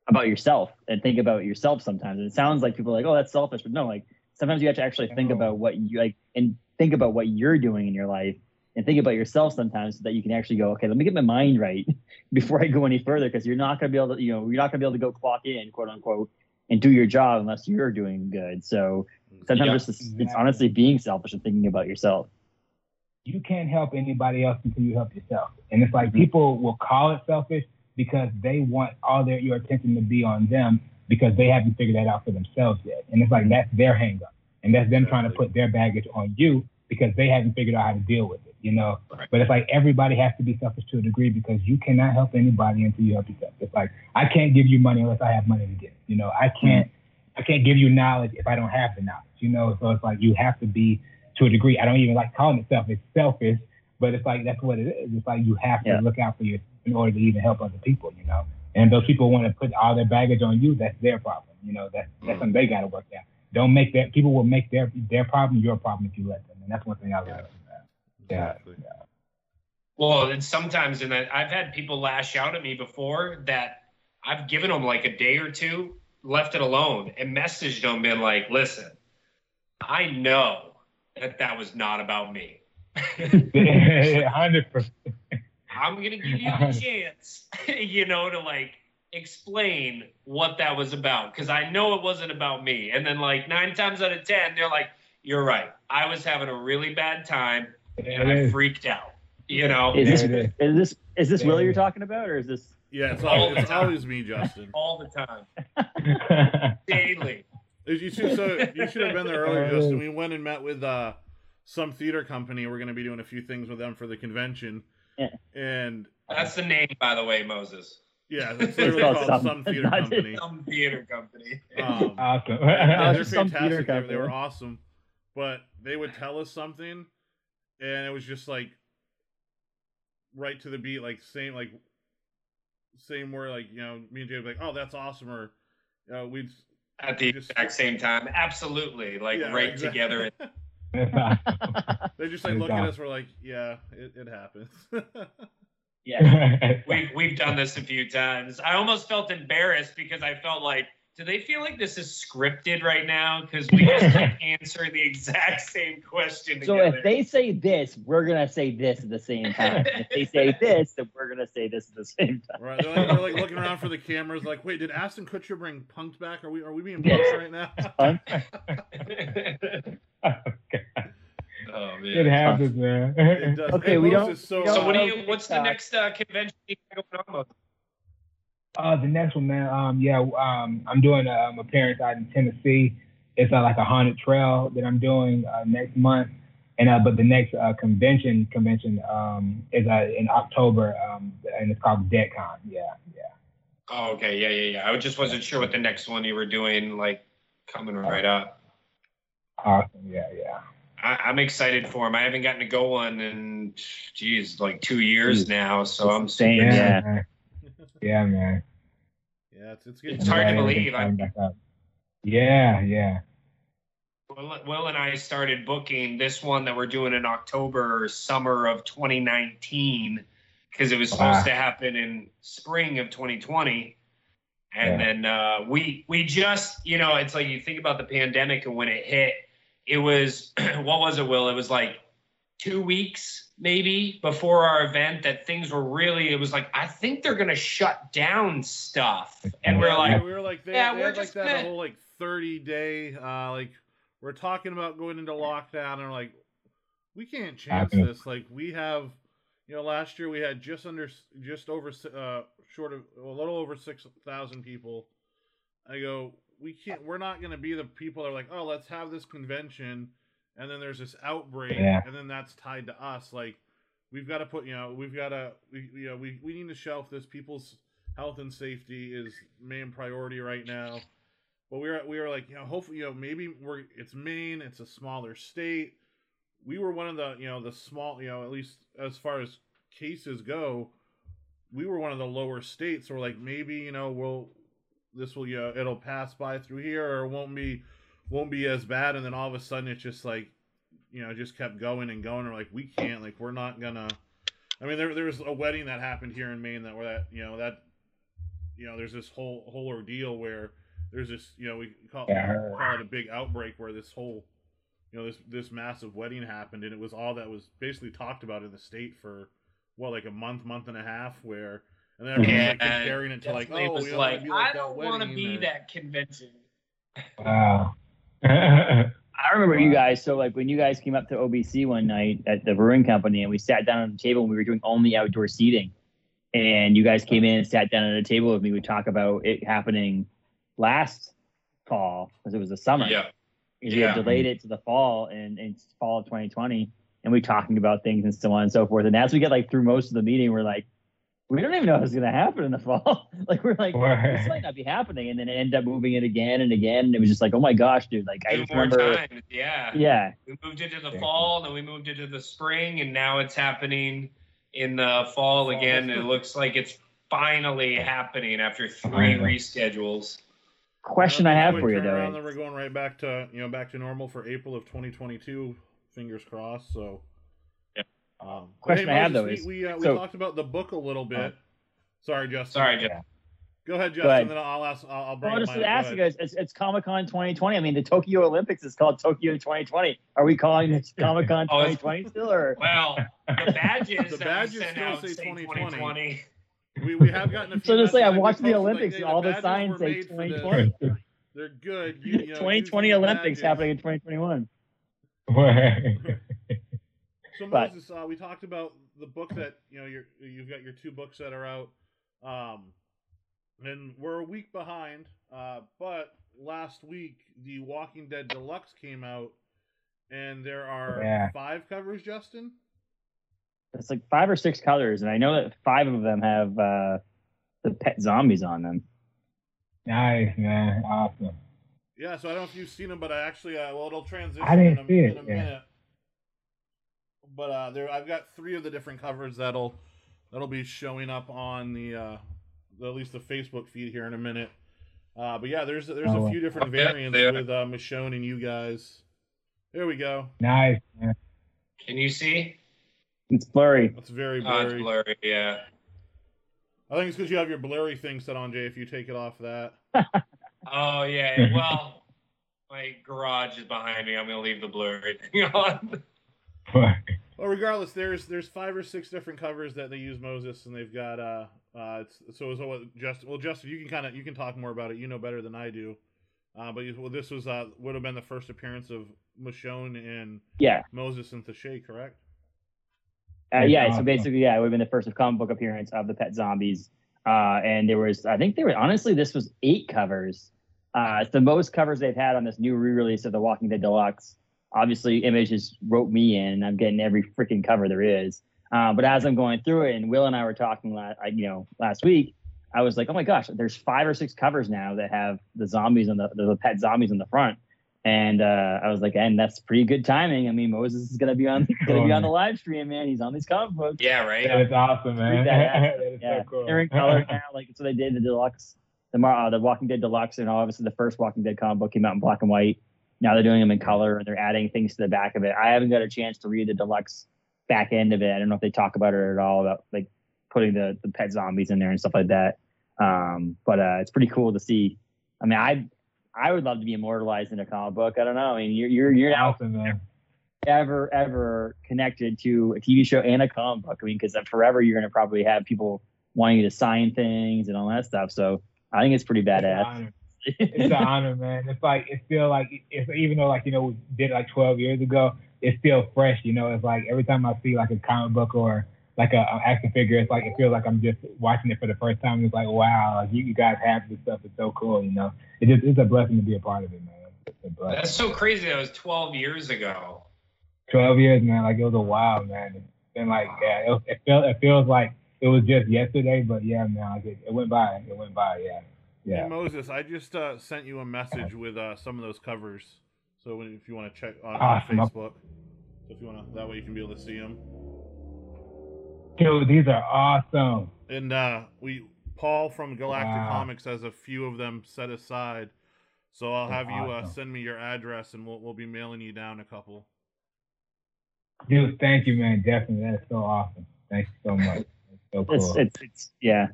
about yourself and think about yourself sometimes. And it sounds like people are like, oh, that's selfish, but no, like sometimes you have to actually think No. about what you like and think about what you're doing in your life and think about yourself sometimes so that you can actually go, okay, let me get my mind right before I go any further because you're not going to be able to, you know, you're not going to be able to go clock in, quote unquote, and do your job unless you're doing good. So sometimes Yeah, it's, just, it's honestly being selfish and thinking about yourself. you can't help anybody else until you help yourself. And it's like Mhm. people will call it selfish because they want all their your attention to be on them because they haven't figured that out for themselves yet. And it's like that's their hang up. And that's them trying to put their baggage on you because they haven't figured out how to deal with it, you know. Right. But it's like everybody has to be selfish to a degree because you cannot help anybody until you help yourself. It's like I can't give you money unless I have money to give. You know, I can't I can't give you knowledge if I don't have the knowledge, you know. So it's like you have to be to a degree. I don't even like calling it selfish, selfish, but it's like that's what it is. It's like you have to Yeah. look out for you in order to even help other people, you know. And those people want to put all their baggage on you, that's their problem. You know, that's that's Mm. something they gotta work out. Don't make that people will make their their problem your problem if you let them. And that's one thing I learned from that. Yeah. Well, and sometimes, and I've had people lash out at me before that I've given them like a day or two, left it alone, and messaged them, been like, listen, I know that that was not about me. Hundred percent. I'm gonna give you the chance, you know, to like explain what that was about because I know it wasn't about me. And then like nine times out of ten, they're like, "You're right. I was having a really bad time and I freaked out." You know, Is this There it is this is this There Willie it you're talking about, or is this? Yeah, it's, All always, it's always me, Justin. all the time, daily. You should, so you should have been there earlier, Justin. We went and met with uh, some theater company. We're going to be doing a few things with them for the convention. Yeah. And That's the name, by the way, Moses. yeah, it's It's literally called called Some- some, theater company. Some theater company. Um, awesome. yeah, they're just some theater fantastic. They, they were awesome, but they would tell us something, and it was just like right to the beat, like same like same word, like you know, me and Jay would like, "Oh, that's awesome," or uh, we'd At the Just- exact same time, absolutely, like yeah, right exactly. together. They just like look at us. We're like, "Yeah, it, it happens." yeah. We've we've done this a few times. I almost felt embarrassed because I felt like, do they feel like this is scripted right now? Because we just keep answering the exact same question So together. if they say this, we're gonna say this at the same time. if they say this, then we're gonna say this at the same time. right? They're like, they're like looking around for the cameras. Like, wait, did Ashton Kutcher bring Punked back? Are we are we being punked right now? oh it man. happens, man. It does. Okay, Hey, we don't- So, we don't- So what do Oh, you? What's the next uh, convention you got going on? Mo? Uh, the next one, man. Um, yeah, um, I'm doing a, um, appearance out in Tennessee. It's uh, like a haunted trail that I'm doing uh, next month, and uh, but the next uh, convention convention um, is uh, in October, um, and it's called DeadCon. Yeah, yeah. Oh, okay, yeah, yeah, yeah. I just wasn't sure what the next one you were doing, like coming right up. Awesome. Yeah, yeah. I, I'm excited for him. I haven't gotten to go one in, geez, like two years Jeez. now. So I'm Same, Yeah, yeah. man. Yeah, it's it's getting It's hard to believe. I- coming back up. Yeah, yeah. Will, Will and I started booking this one that we're doing in October, summer of 2019, because it was supposed Wow. to happen in spring of 2020. And Yeah. then uh, we we just you know it's like you think about the pandemic and when it hit, it was what was it? Will it was like two weeks maybe before our event that things were really it was like I think they're gonna shut down stuff and we're Yeah, like we were like, they, Yeah, they we're had like just that gonna- whole like 30 day, uh, like we're talking about going into lockdown, and we're like, we can't chance this. Like we have, you know, last year we had just under, just over, uh, short of a little over six thousand people. I go, we can't. We're not going to be the people that are like, oh, let's have this convention, and then there's this outbreak, Yeah. and then that's tied to us. Like we've got to put, you know, we've got to, we, you know, we we need to shelf this. People's health and safety is main priority right now. But we were we were like, you know, hopefully, you know, maybe we're it's Maine, it's a smaller state. We were one of the, you know, the small, you know, at least as far as cases go, we were one of the lower states. So we're like, maybe, you know, we'll this will, you know, it'll pass by through here, or it won't be won't be as bad. And then all of a sudden, it's just like, you know, just kept going and going. We're like, we can't, like, we're not gonna. I mean, there there was a wedding that happened here in Maine that where that, you know, that, you know, there's this whole whole ordeal where there's this, you know, we call, Yeah, call it a big outbreak where this whole, you know, this this massive wedding happened, and it was all that was basically talked about in the state for what, like a month, month and a half, where, and then everyone's like Yeah, comparing it to like, definitely oh, was we like, wanna like I don't want to be or- that convention. Wow. I remember you uh, guys. So like when you guys came up to OBC one night at the brewing company, and we sat down at the table, and we were doing only outdoor seating, and you guys came in and sat down at a table with me. We talk about it happening last fall because it was the summer. Yeah. because we had delayed it to the fall and and it's fall of 2020 and we talking about things and so on and so forth and as we get like through most of the meeting we're like we don't even know what's going to happen in the fall like we're like this might not be happening and then it ended up moving it again and again and it was just like oh my gosh dude like i Two just more remember times. Yeah. yeah We moved it to the fall, then we moved it to the spring, and now it's happening in the fall Fall. again. It looks like it's finally happening after three reschedules. question i Well, have for you turn around, though Then we're going right back to you know back to normal for April of 2022. Fingers crossed. So. Yeah. Um, Question hey, I have, though, we, is- we, uh, we so- talked about the book a little bit. Sorry, Justin. Sorry, Jeff. Go ahead, Justin. ahead. Then I'll ask. I'll, I'll bring. Well, just mine. to ask you guys, it's, it's Comic Con 2020. I mean, the Tokyo Olympics is called Tokyo 2020. Are we calling it Comic Con Oh, 2020 still, or Well, the badges The badges still out say say 2020. 2020. We, we have gotten a few. so just like I messages watched the posted, like, Olympics, hey, all the badges signs say made for this. 2020. They're good. You, you know, 2020 Olympics badges. happening in 2021. So But- Moses, uh, we talked about the book that you know you're, you've got your two books that are out, um, and we're a week behind. Uh, but last week the Walking Dead Deluxe came out, and there are Yeah. five covers. Justin, It's like five or six colors, and I know that five of them have uh, the pet zombies on them. nice, man. Awesome. yeah. So I don't know if you've seen them, but I actually, uh, well, it'll transition I didn't in a, see it, in a yeah. minute. But uh, there, I've got three of the different covers that'll that'll be showing up on the, uh, the at least the Facebook feed here in a minute. Uh, but yeah, there's there's Oh, a few different yeah, variants yeah. with uh, Michonne and you guys. There we go. Nice, man. Can you see? It's blurry. It's very Oh, it's blurry. blurry. Yeah. I think it's because you have your blurry thing set on, Jay. If you take it off that, Oh yeah. Well, my garage is behind me. I'm gonna leave the blurry thing on. Well, regardless, there's there's five or six different covers that they use Moses, and they've got uh uh it's, so so what Justin well Justin you can kind of you can talk more about it. You know better than I do. Uh, but you, well, this was uh would have been the first appearance of Michonne and Yeah. Moses and Theshay, correct? Uh, That's yeah, so basically, yeah, it would have been the first comic book appearance of the Pet Zombies. Uh, and there was, I think there were, honestly, this was eight covers. Uh, it's the most covers they've had on this new re-release of The Walking Dead Deluxe. Obviously, Image just wrote me in. And i'm getting every freaking cover there is. Uh, but as I'm going through it, and Will and I were talking, last, you know, last week, I was like, oh my gosh, there's five or six covers now that have the zombies on the the pet zombies on the front. And uh, I was like, and that's pretty good timing. I mean, Moses is gonna be on gonna be on the live stream, man. He's on these comic books. Yeah. Right. That is awesome, man. Pretty badass. that is Yeah, so cool. they're in color now. Like so, they did the deluxe, the uh, the Walking Dead deluxe, and obviously the first Walking Dead comic book came out in black and white. Now they're doing them in color, and they're adding things to the back of it. I haven't got a chance to read the deluxe back end of it. I don't know if they talk about it at all about like putting the the pet zombies in there and stuff like that. Um, but uh, it's pretty cool to see. I mean, I I would love to be immortalized in a comic book. I don't know. I mean, you're you're you're now awesome, ever ever connected to a TV show and a comic book. I mean, because forever you're gonna probably have people wanting you to sign things and all that stuff. So I think it's pretty badass. It's an honor, man. It's like it's still like it's even though like you know we did it like 12 years ago, it's still fresh. You know, it's like every time I see like a comic book or like a, a action figure, it's like it feels like I'm just watching it for the first time. It's like wow, like you, you guys have this stuff. It's so cool. You know, it just it's a blessing to be a part of it, man. That's so crazy. That was 12 years ago. 12 years, man. Like it was a while, man. It's been like yeah, it, it feels it feels like it was just yesterday, but yeah, man. Like it, it went by. It went by. Yeah, Hey, yeah. Moses, I just uh, sent you a message with uh, some of those covers. So when, if you want to check on, on Awesome. Facebook, so if you want to, that way you can be able to see them. Dude, these are awesome. And uh, we Paul from Galactic Wow. Comics has a few of them set aside. So I'll have you uh, send me your address, and we'll we'll be mailing you down a couple. Dude, thank you, man. Definitely, that's so awesome. Thank you so much. That's so cool. It's it's it's yeah.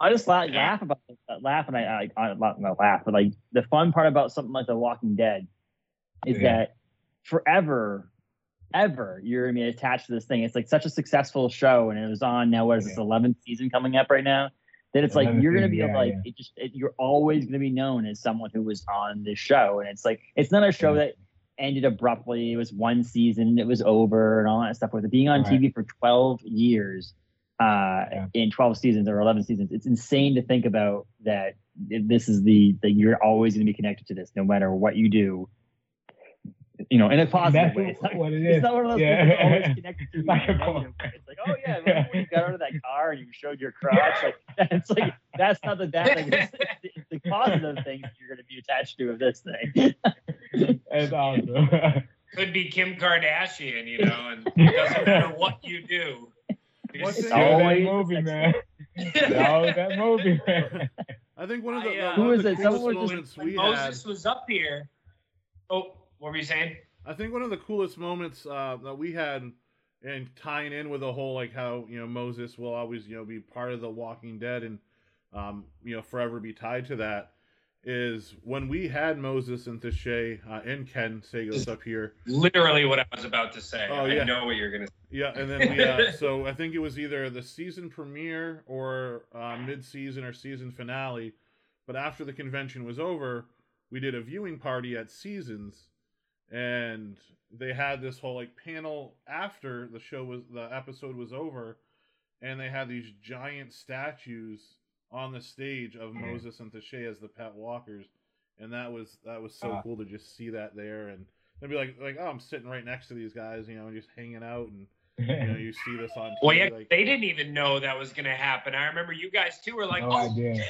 I just laugh, laugh about uh, laugh and I, I, I not not laugh, but like the fun part about something like The Walking Dead is Yeah. that forever, ever you're gonna be attached to this thing. It's like such a successful show, and it was on now. What is this eleventh season coming up right now? That it's like you're gonna be yeah, like yeah. it just it, you're always gonna be known as someone who was on this show, and it's like it's not a show Yeah. that ended abruptly. It was one season, it was over, and all that stuff. With it being on Right. TV for 12 years, uh, Yeah. in 12 seasons or 11 seasons, it's insane to think about that. This is the that you're always going to be connected to this, no matter what you do. You know, in a positive That's way. It's not, what it it's not one of those Yeah. things that's always connected to you. Like in a a negative way. It's like, oh yeah, remember when you got out of that car and you showed your crotch? Like that's like that's not the bad thing. It's, it's the positive things that you're going to be attached to of this thing. That's awesome. Could be Kim Kardashian, you know, and it doesn't matter what you do. You What's just- it- Yo, that movie, man. Yo, that movie, man. I think one of the, I, uh, one Who of is the it? Someone coolest was just- moments when we had. Moses was up here. Oh, what were you saying? I think one of the coolest moments uh, that we had, and tying in with the whole like how you know Moses will always you know be part of the Walking Dead, and um, you know, forever be tied to that is when we had Moses and Theshay uh, and Ken Sagos up here. Literally what I was about to say. Oh, yeah. I yeah. know what you're gonna. Yeah, and then we uh, so I think it was either the season premiere or uh, mid-season or season finale. But after the convention was over, we did a viewing party at Seasons, and they had this whole like panel after the show was the episode was over, and they had these giant statues on the stage of Moses and Theshay as the pet walkers, and that was that was so Ah. cool to just see that there and. They'd be like, like, oh, I'm sitting right next to these guys, you know, and just hanging out, and you know, you see this on TV. Well, yeah, like, they didn't even know that was gonna happen. I remember you guys too were like, no "Oh, idea. shit."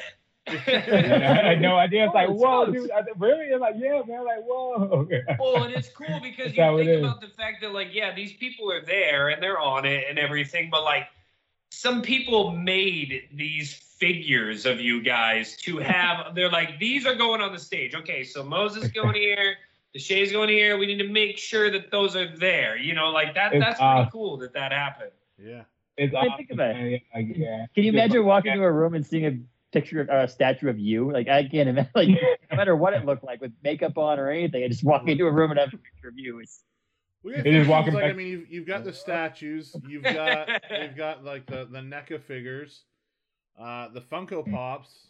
I had no idea. It's like, Oh, it's whoa, close. dude. I, really? It's like, yeah, man. Like, whoa. well, and it's cool because you think about the fact that, like, yeah, these people are there and they're on it and everything, but like, some people made these figures of you guys to have. They're like, these are going on the stage. Okay, so Moses going here, Theshay's going here. We need to make sure that those are there. You know, like that. It's that's pretty awesome. cool that that happened. yeah, It's I awesome, think about it. Yeah, yeah. Can you Just imagine like- walking into a room and seeing a picture of or a statue of you? Like I can't imagine. Like no matter what it looked like with makeup on or anything, I just walk into a room and have a picture of you. It's, well, yeah, It is walking like I mean, you've, you've got the statues, you've got you've got like the the NECA figures, uh, the Funko Pops,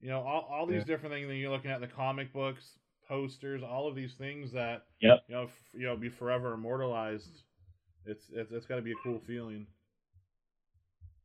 you know, all, all these Yeah. different things that you're looking at, the comic books, posters, all of these things that Yep. you know, f- you know, be forever immortalized. It's it's, it's got to be a cool feeling.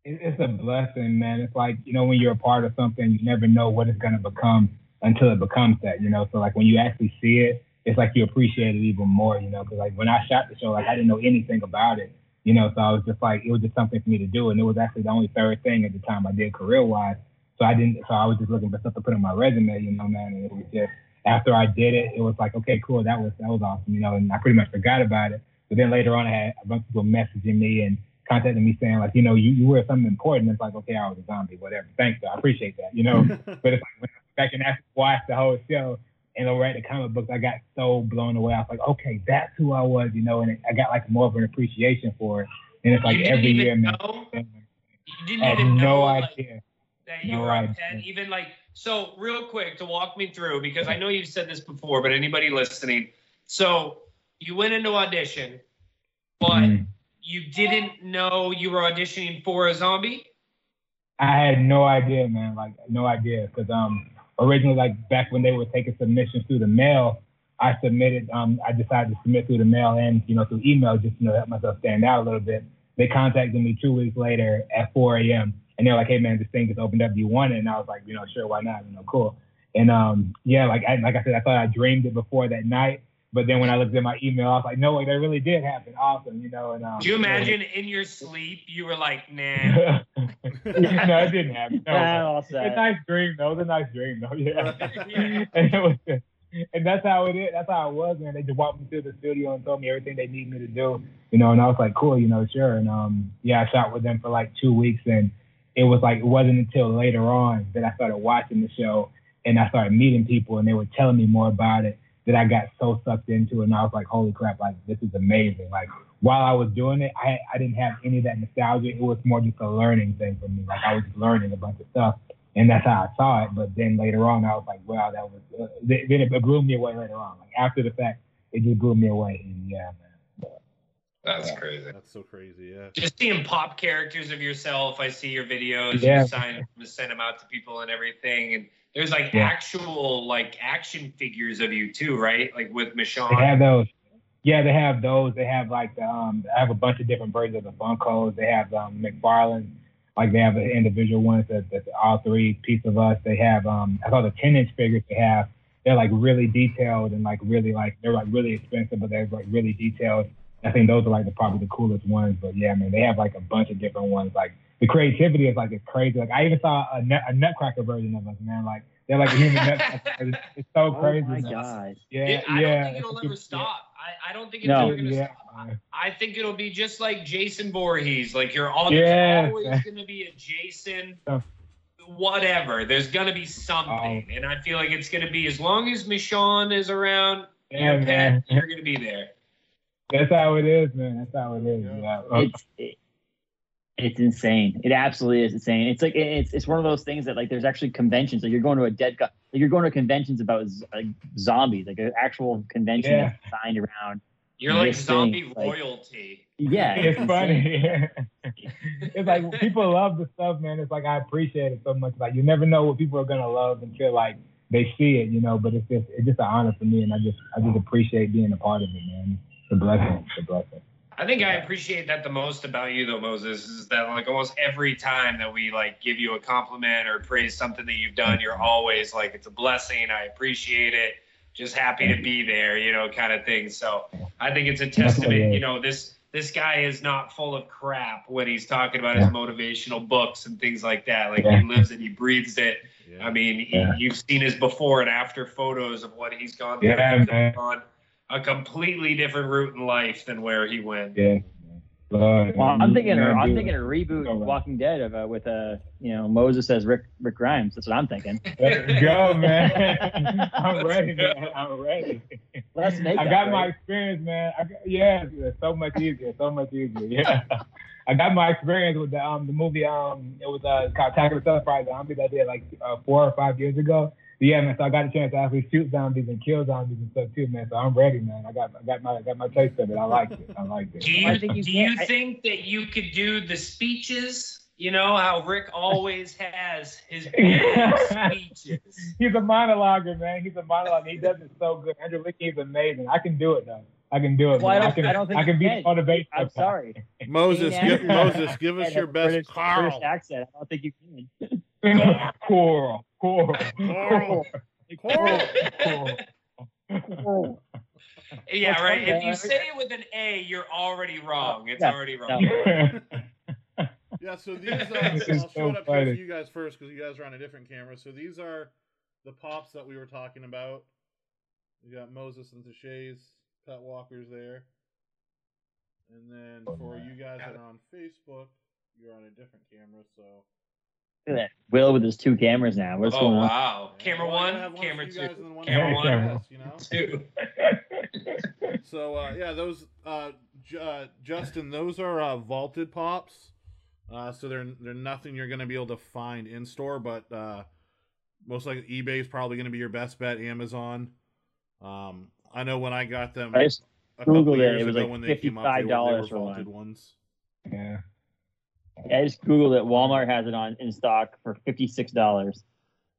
it- it's a blessing, man. It's like, you know, when you're a part of something, you never know what it's going to become until it becomes that, you know? So, like, when you actually see it, it's like you appreciate it even more, you know? Because, like, when I shot the show, like, I didn't know anything about it, you know? So I was just like, it was just something for me to do. And it was actually the only third thing at the time I did career wise. So I didn't, so I was just looking for stuff to put on my resume, you know, man. And it was just, after I did it, it was like, okay, cool, that was, that was awesome, you know? And I pretty much forgot about it. But then later on, I had a bunch of people messaging me and contacting me saying like, you know, you, you were something important. It's like, okay, I was a zombie, whatever. Thanks, though. I appreciate that, you know. but it's like when I went back and actually watched the whole show and I read the comic books, I got so blown away. I was like, okay, that's who I was, you know. And it, I got like more of an appreciation for it. And it's like every year, man. You didn't I had even know no like, idea. that you No were idea. Even like so, real quick to walk me through because I know you've said this before, but anybody listening, so you went into audition, but Mm. you didn't know you were auditioning for a zombie. I had no idea, man. Like no idea, because um originally like back when they were taking submissions through the mail, I submitted um I decided to submit through the mail and you know through email just you know help myself stand out a little bit. They contacted me two weeks later at 4 a.m. and they're like, hey man, this thing just opened up. Do you want it? And I was like, you know, sure, why not? You know, cool. And um yeah, like I like I said, I thought I dreamed it before that night. But then when I looked at my email, I was like, no way, that really did happen. Awesome, you know. And um, Do you imagine in your sleep you were like, nah? no, it didn't happen. No, it's a nice dream, though. It was a nice dream, though. Yeah. Yeah. and, it was, and that's how it is. That's how it was, man. They just walked me through the studio and told me everything they need me to do, you know. And I was like, cool, you know, sure. And um, yeah, I shot with them for like two weeks, and it was like it wasn't until later on that I started watching the show and I started meeting people, and they were telling me more about it. That I got so sucked into, and I was like, holy crap, like this is amazing. Like while I was doing it, I I didn't have any of that nostalgia. It was more just a learning thing for me. Like I was just learning a bunch of stuff, and that's how I saw it. But then later on, I was like, wow, that was. Uh, then then it blew me away later on. Like after the fact, it just blew me away. And yeah, man. That's crazy. That's so crazy. Yeah. Just seeing pop characters of yourself. I see your videos. Yeah. You sign them, send them out to people and everything. And there's like Yeah. actual like action figures of you too, right? Like with Michonne. They have those. Yeah, they have those. They have like the, um, I have a bunch of different versions of the Funkos. They have um, McFarlane. Like they have the individual ones that that's all three piece of us. They have um, I saw the ten inch figures they have. They're like really detailed and like really like they're like really expensive, but they're like really detailed. I think those are like the probably the coolest ones. But yeah, man, they have like a bunch of different ones. Like the creativity is like it's crazy. Like I even saw a, nut, a Nutcracker version of us, man. Like they're like a human Nutcracker. It's, it's so Oh crazy. my man. god. Yeah, It- I yeah. don't think it'll ever It's- stop. I, I don't think it's No. ever gonna Yeah, stop. man. I think it'll be just like Jason Voorhees. Like you're all Yes. there's always gonna be a Jason Oh. whatever. There's gonna be something. Oh. And I feel like it's gonna be as long as Michonne is around, Yeah, your pet, man. you're gonna be there. That's how it is, man. That's how it is. Yeah. Yeah. It's it, It's insane. It absolutely is insane. It's like it's it's one of those things that like there's actually conventions. Like you're going to a dead guy. Like you're going to conventions about z- like zombies, like an actual convention Yeah. that's signed around. You're like This thing, zombie like- royalty. Yeah, it's insane. funny. it's like people love the stuff, man. It's like I appreciate it so much. Like you never know what people are gonna love until like they see it, you know. But it's just it's just an honor for me, and I just I just appreciate being a part of it, man. It's a blessing. It's a blessing. I think I appreciate that the most about you though, Moses, is that like almost every time that we like give you a compliment or praise something that you've done, you're always like, it's a blessing. I appreciate it. Just happy to be there, you know, kind of thing. So I think it's a testament, you know, this this guy is not full of crap when he's talking about his motivational books and things like that. Like Yeah. he lives it, he breathes it. Yeah. I mean, he- Yeah. you've seen his before and after photos of what he's gone through. Yeah, He's man. on a completely different route in life than where he went. Yeah. Lord, Well, I'm thinking, man, I'm dude. thinking a reboot of. Walking Dead of uh, with uh, you know Moses as Rick Rick Grimes. That's what I'm thinking. Let's go, man. I'm ready, man. I'm ready. Let's make I that, got my right? experience, man. I got, yeah, it's so much easier, so much easier. Yeah, I got my experience with the um the movie um it was uh called Attack of the Sunfire Zombies I did like uh, four or five years ago. Yeah, man. So I got a chance to actually shoot zombies and kill zombies and stuff too, man. So I'm ready, man. I got I got my I got my taste of it. I like it. I like it. Do you, I think do can't- you think that you could do the speeches? You know how Rick always has his speeches. He's a monologuer, man. He's a monologue. He does it so good. Andrew Lincoln is amazing. I can do it though. I can do it. Well, I don't- can, I don't think I can you be can. motivated. I'm sorry. Moses, give, Moses, give us your best British, Carl. British accent. I don't think you can. Coral, coral, Coral. Coral. coral. Yeah, right. If you say it with an A, you're already wrong. It's Yeah, already wrong. no. Yeah, so these, uh, This I'll show so it up here for you guys first because you guys are on a different camera. So these are the pops that we were talking about. We got Moses and Theshay's pet walkers there. And then for you guys that are on Facebook, you're on a different camera, so. Look at that. Will with his two cameras now. What's oh going on? wow! Camera one, one camera for guys two, one camera one, Camera. us, you know? two. So uh, yeah, those uh, J- uh, Justin, those are uh, vaulted pops. Uh, so they're they're nothing you're gonna be able to find in store, but uh, most likely eBay is probably gonna be your best bet. Amazon. Um, I know when I got them I just a couple Googled years it was ago like when they came out, they were, they $55 were for vaulted one. ones. yeah. I just googled it. Walmart has it on in stock for fifty six dollars.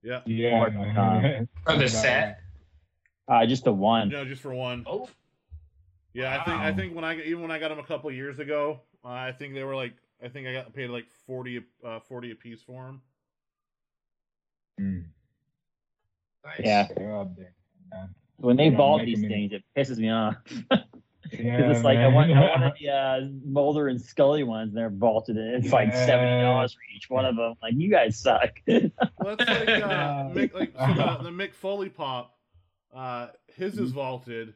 Yeah, Yeah. Or. For the set. Uh, just the one. no, just for one. Oh, Yeah, I think I think when I even when I got them a couple years ago, uh, I think they were like I think I got paid like 40 uh, 40 a piece for them. Mm. nice. Yeah. They're up there. When they Yeah, vault making these me- things, it pisses me off. Yeah, Because it's like I man. want, I wanted the uh, Mulder and Scully ones, and they're vaulted, and it's like Yeah. seventy dollars for each one of them. Like you guys suck. Well, that's like uh, Mick, like so the, the Mick Foley pop. Uh, his is vaulted,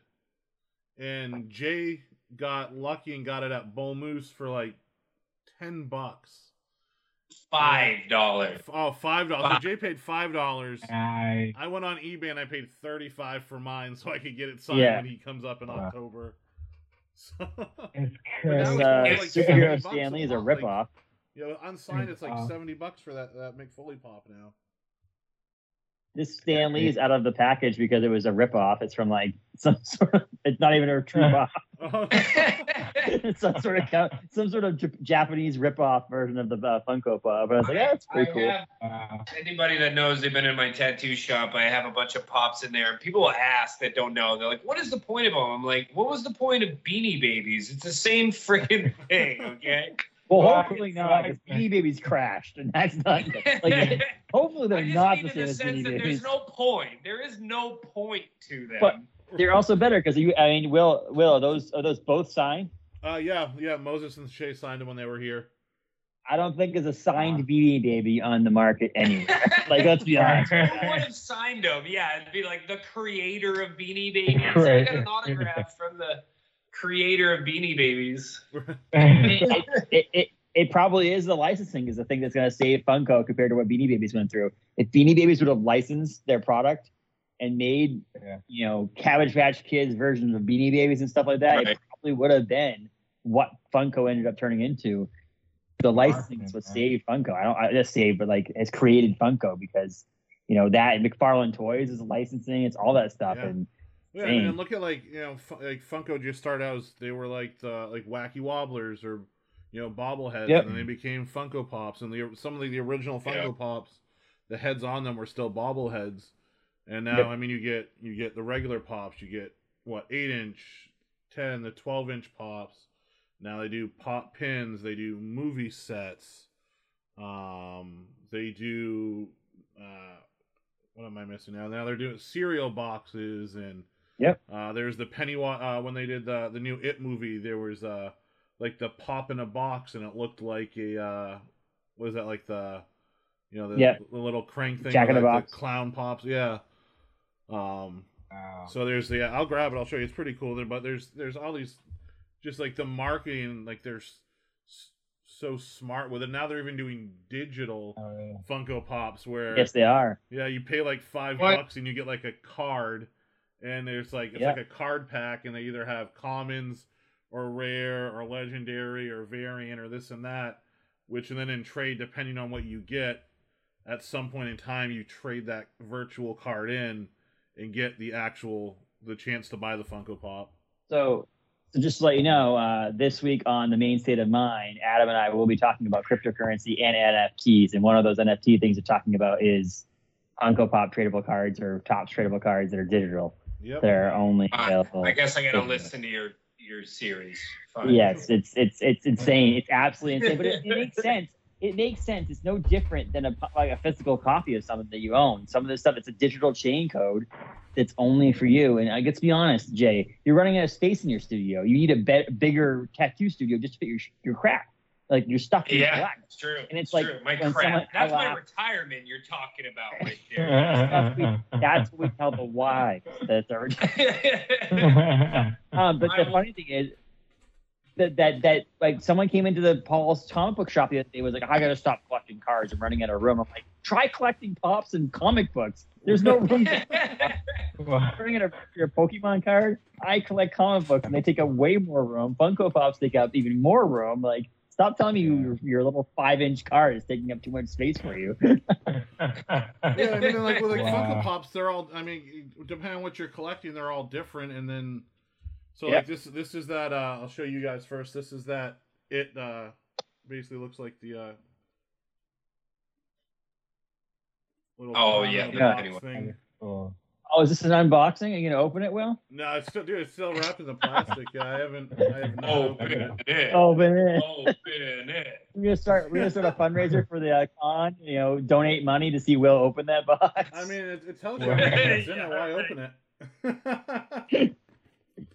and Jay got lucky and got it at Bull Moose for like ten bucks. Five dollars. Oh, five dollars. So Jay paid five dollars. I, I went on eBay and I paid thirty five for mine so I could get it signed Yeah. when he comes up in Wow. October. So, it's But that This was uh, like like superhero Stanley is a pop, like- ripoff. yeah, unsigned it's like Wow. seventy bucks for that that Mick Foley pop now. This Stanley is out of the package because it was a ripoff. It's from like some sort of. It's not even a true pop. Oh, it's some sort of co- some sort of J- Japanese ripoff version of the uh, Funko Pop. But I was like, yeah, that's pretty I cool. have- uh, anybody that knows they've been in my tattoo shop, I have a bunch of pops in there. And people will ask that don't know. They're like, "What is the point of them?" I'm like, "What was the point of Beanie Babies? It's the same freaking thing, okay?" Well, Right, hopefully not, right. because Beanie Babies crashed, and that's not. Like, hopefully they're just not mean the in same the as sense Beanie that Babies. there's no point. There is no point to them. But- They're also better because you. I mean, Will, Will, are those are those both signed? uh, yeah, yeah. Moses and Shay signed them when they were here. I don't think there's a signed Beanie Baby on the market anywhere. like, let's be honest. Who would have signed them? Yeah, it'd be like the creator of Beanie Babies. I got an autograph from the creator of Beanie Babies. it, it, it, it probably is the licensing is the thing that's going to save Funko compared to what Beanie Babies went through. If Beanie Babies would have licensed their product and made, Yeah. you know, Cabbage Patch Kids versions of Beanie Babies and stuff like that, Right. it probably would have been what Funko ended up turning into. the licensing is what saved Funko. I don't I just saved, but like has created Funko because you know that McFarlane Toys is licensing. It's all that stuff, Yeah. and Yeah, I mean, and look at like you know, Fu- like Funko just started out as they were like the like wacky wobblers or you know bobbleheads, Yep. and then they became Funko Pops, and the some of the original Funko Yeah. Pops, the heads on them were still bobbleheads, and now Yep. I mean you get you get the regular pops, you get what eight inch, ten, the twelve inch pops. Now they do pop pins, they do movie sets, um, they do. Uh, what am I missing now? Now they're doing cereal boxes and Yep. uh, there's the Pennywise uh, when they did the the new It movie. There was uh like the pop in a box, and it looked like a uh, what is that like the you know the, Yeah. the little crank thing, Jack in the like Box. clown pops, yeah. Um, Wow. so there's the I'll grab it. I'll show you. It's pretty cool there, but there's there's all these just like the marketing, like they're s- s- so smart with it. Now they're even doing digital Oh, yeah. Funko Pops where yes, they are. yeah, you pay like five What? bucks and you get like a card, and there's like it's Yeah. like a card pack, and they either have commons or rare or legendary or variant or this and that, which and then in trade, depending on what you get, at some point in time you trade that virtual card in and get the actual the chance to buy the Funko Pop. So, so just to let you know, uh, this week on the Maine State of Mind, Adam and I will be talking about cryptocurrency and NFTs. And one of those NFT things we're talking about is Funko Pop tradable cards or Topps tradable cards that are digital. Yep. They're only Fine. available. I guess I gotta listen to your your series. Fine. Yes, it's it's it's insane. It's absolutely insane, but it, it makes sense. It makes sense. It's no different than a like a physical copy of something that you own. Some of this stuff, it's a digital chain code that's only for you. And I let's be honest, Jay, you're running out of space in your studio. You need a be- bigger tattoo studio just to fit your your crap. Like you're stuck in Yeah, black. it's true. And it's it's like true. my crap. someone- That's my retirement you're talking about right there. That's what we tell the wives. That's our Um, but the funny thing is that that that like someone came into the Paul's comic book shop the other day was like, I gotta stop collecting cards. I'm running out of room. I'm like, try collecting pops and comic books. There's no room bring in a, your Pokemon card. I collect comic books and they take up way more room. Funko Pops take up even more room. Like, stop telling me your, your little five inch car is taking up too much space for you. Yeah, I mean, like with like Wow. Funko Pops, they're all. I mean, depending on what you're collecting, they're all different. And then, so Yep. like this, this is that. Uh, I'll show you guys first. This is that. It uh, basically looks like the. Uh, little Oh, yeah, yeah. Anyway. thing. Oh. Oh, is this an unboxing? Are you gonna open it, Will? No, it's still, dude. It's still wrapped in the plastic. I haven't. I have not opened it. it. Open it. Open it. We're gonna start. We're gonna start a fundraiser for the uh, con. You know, donate money to see Will open that box. I mean, it, it tells you Yeah. everything in Yeah, it. Why right. open it?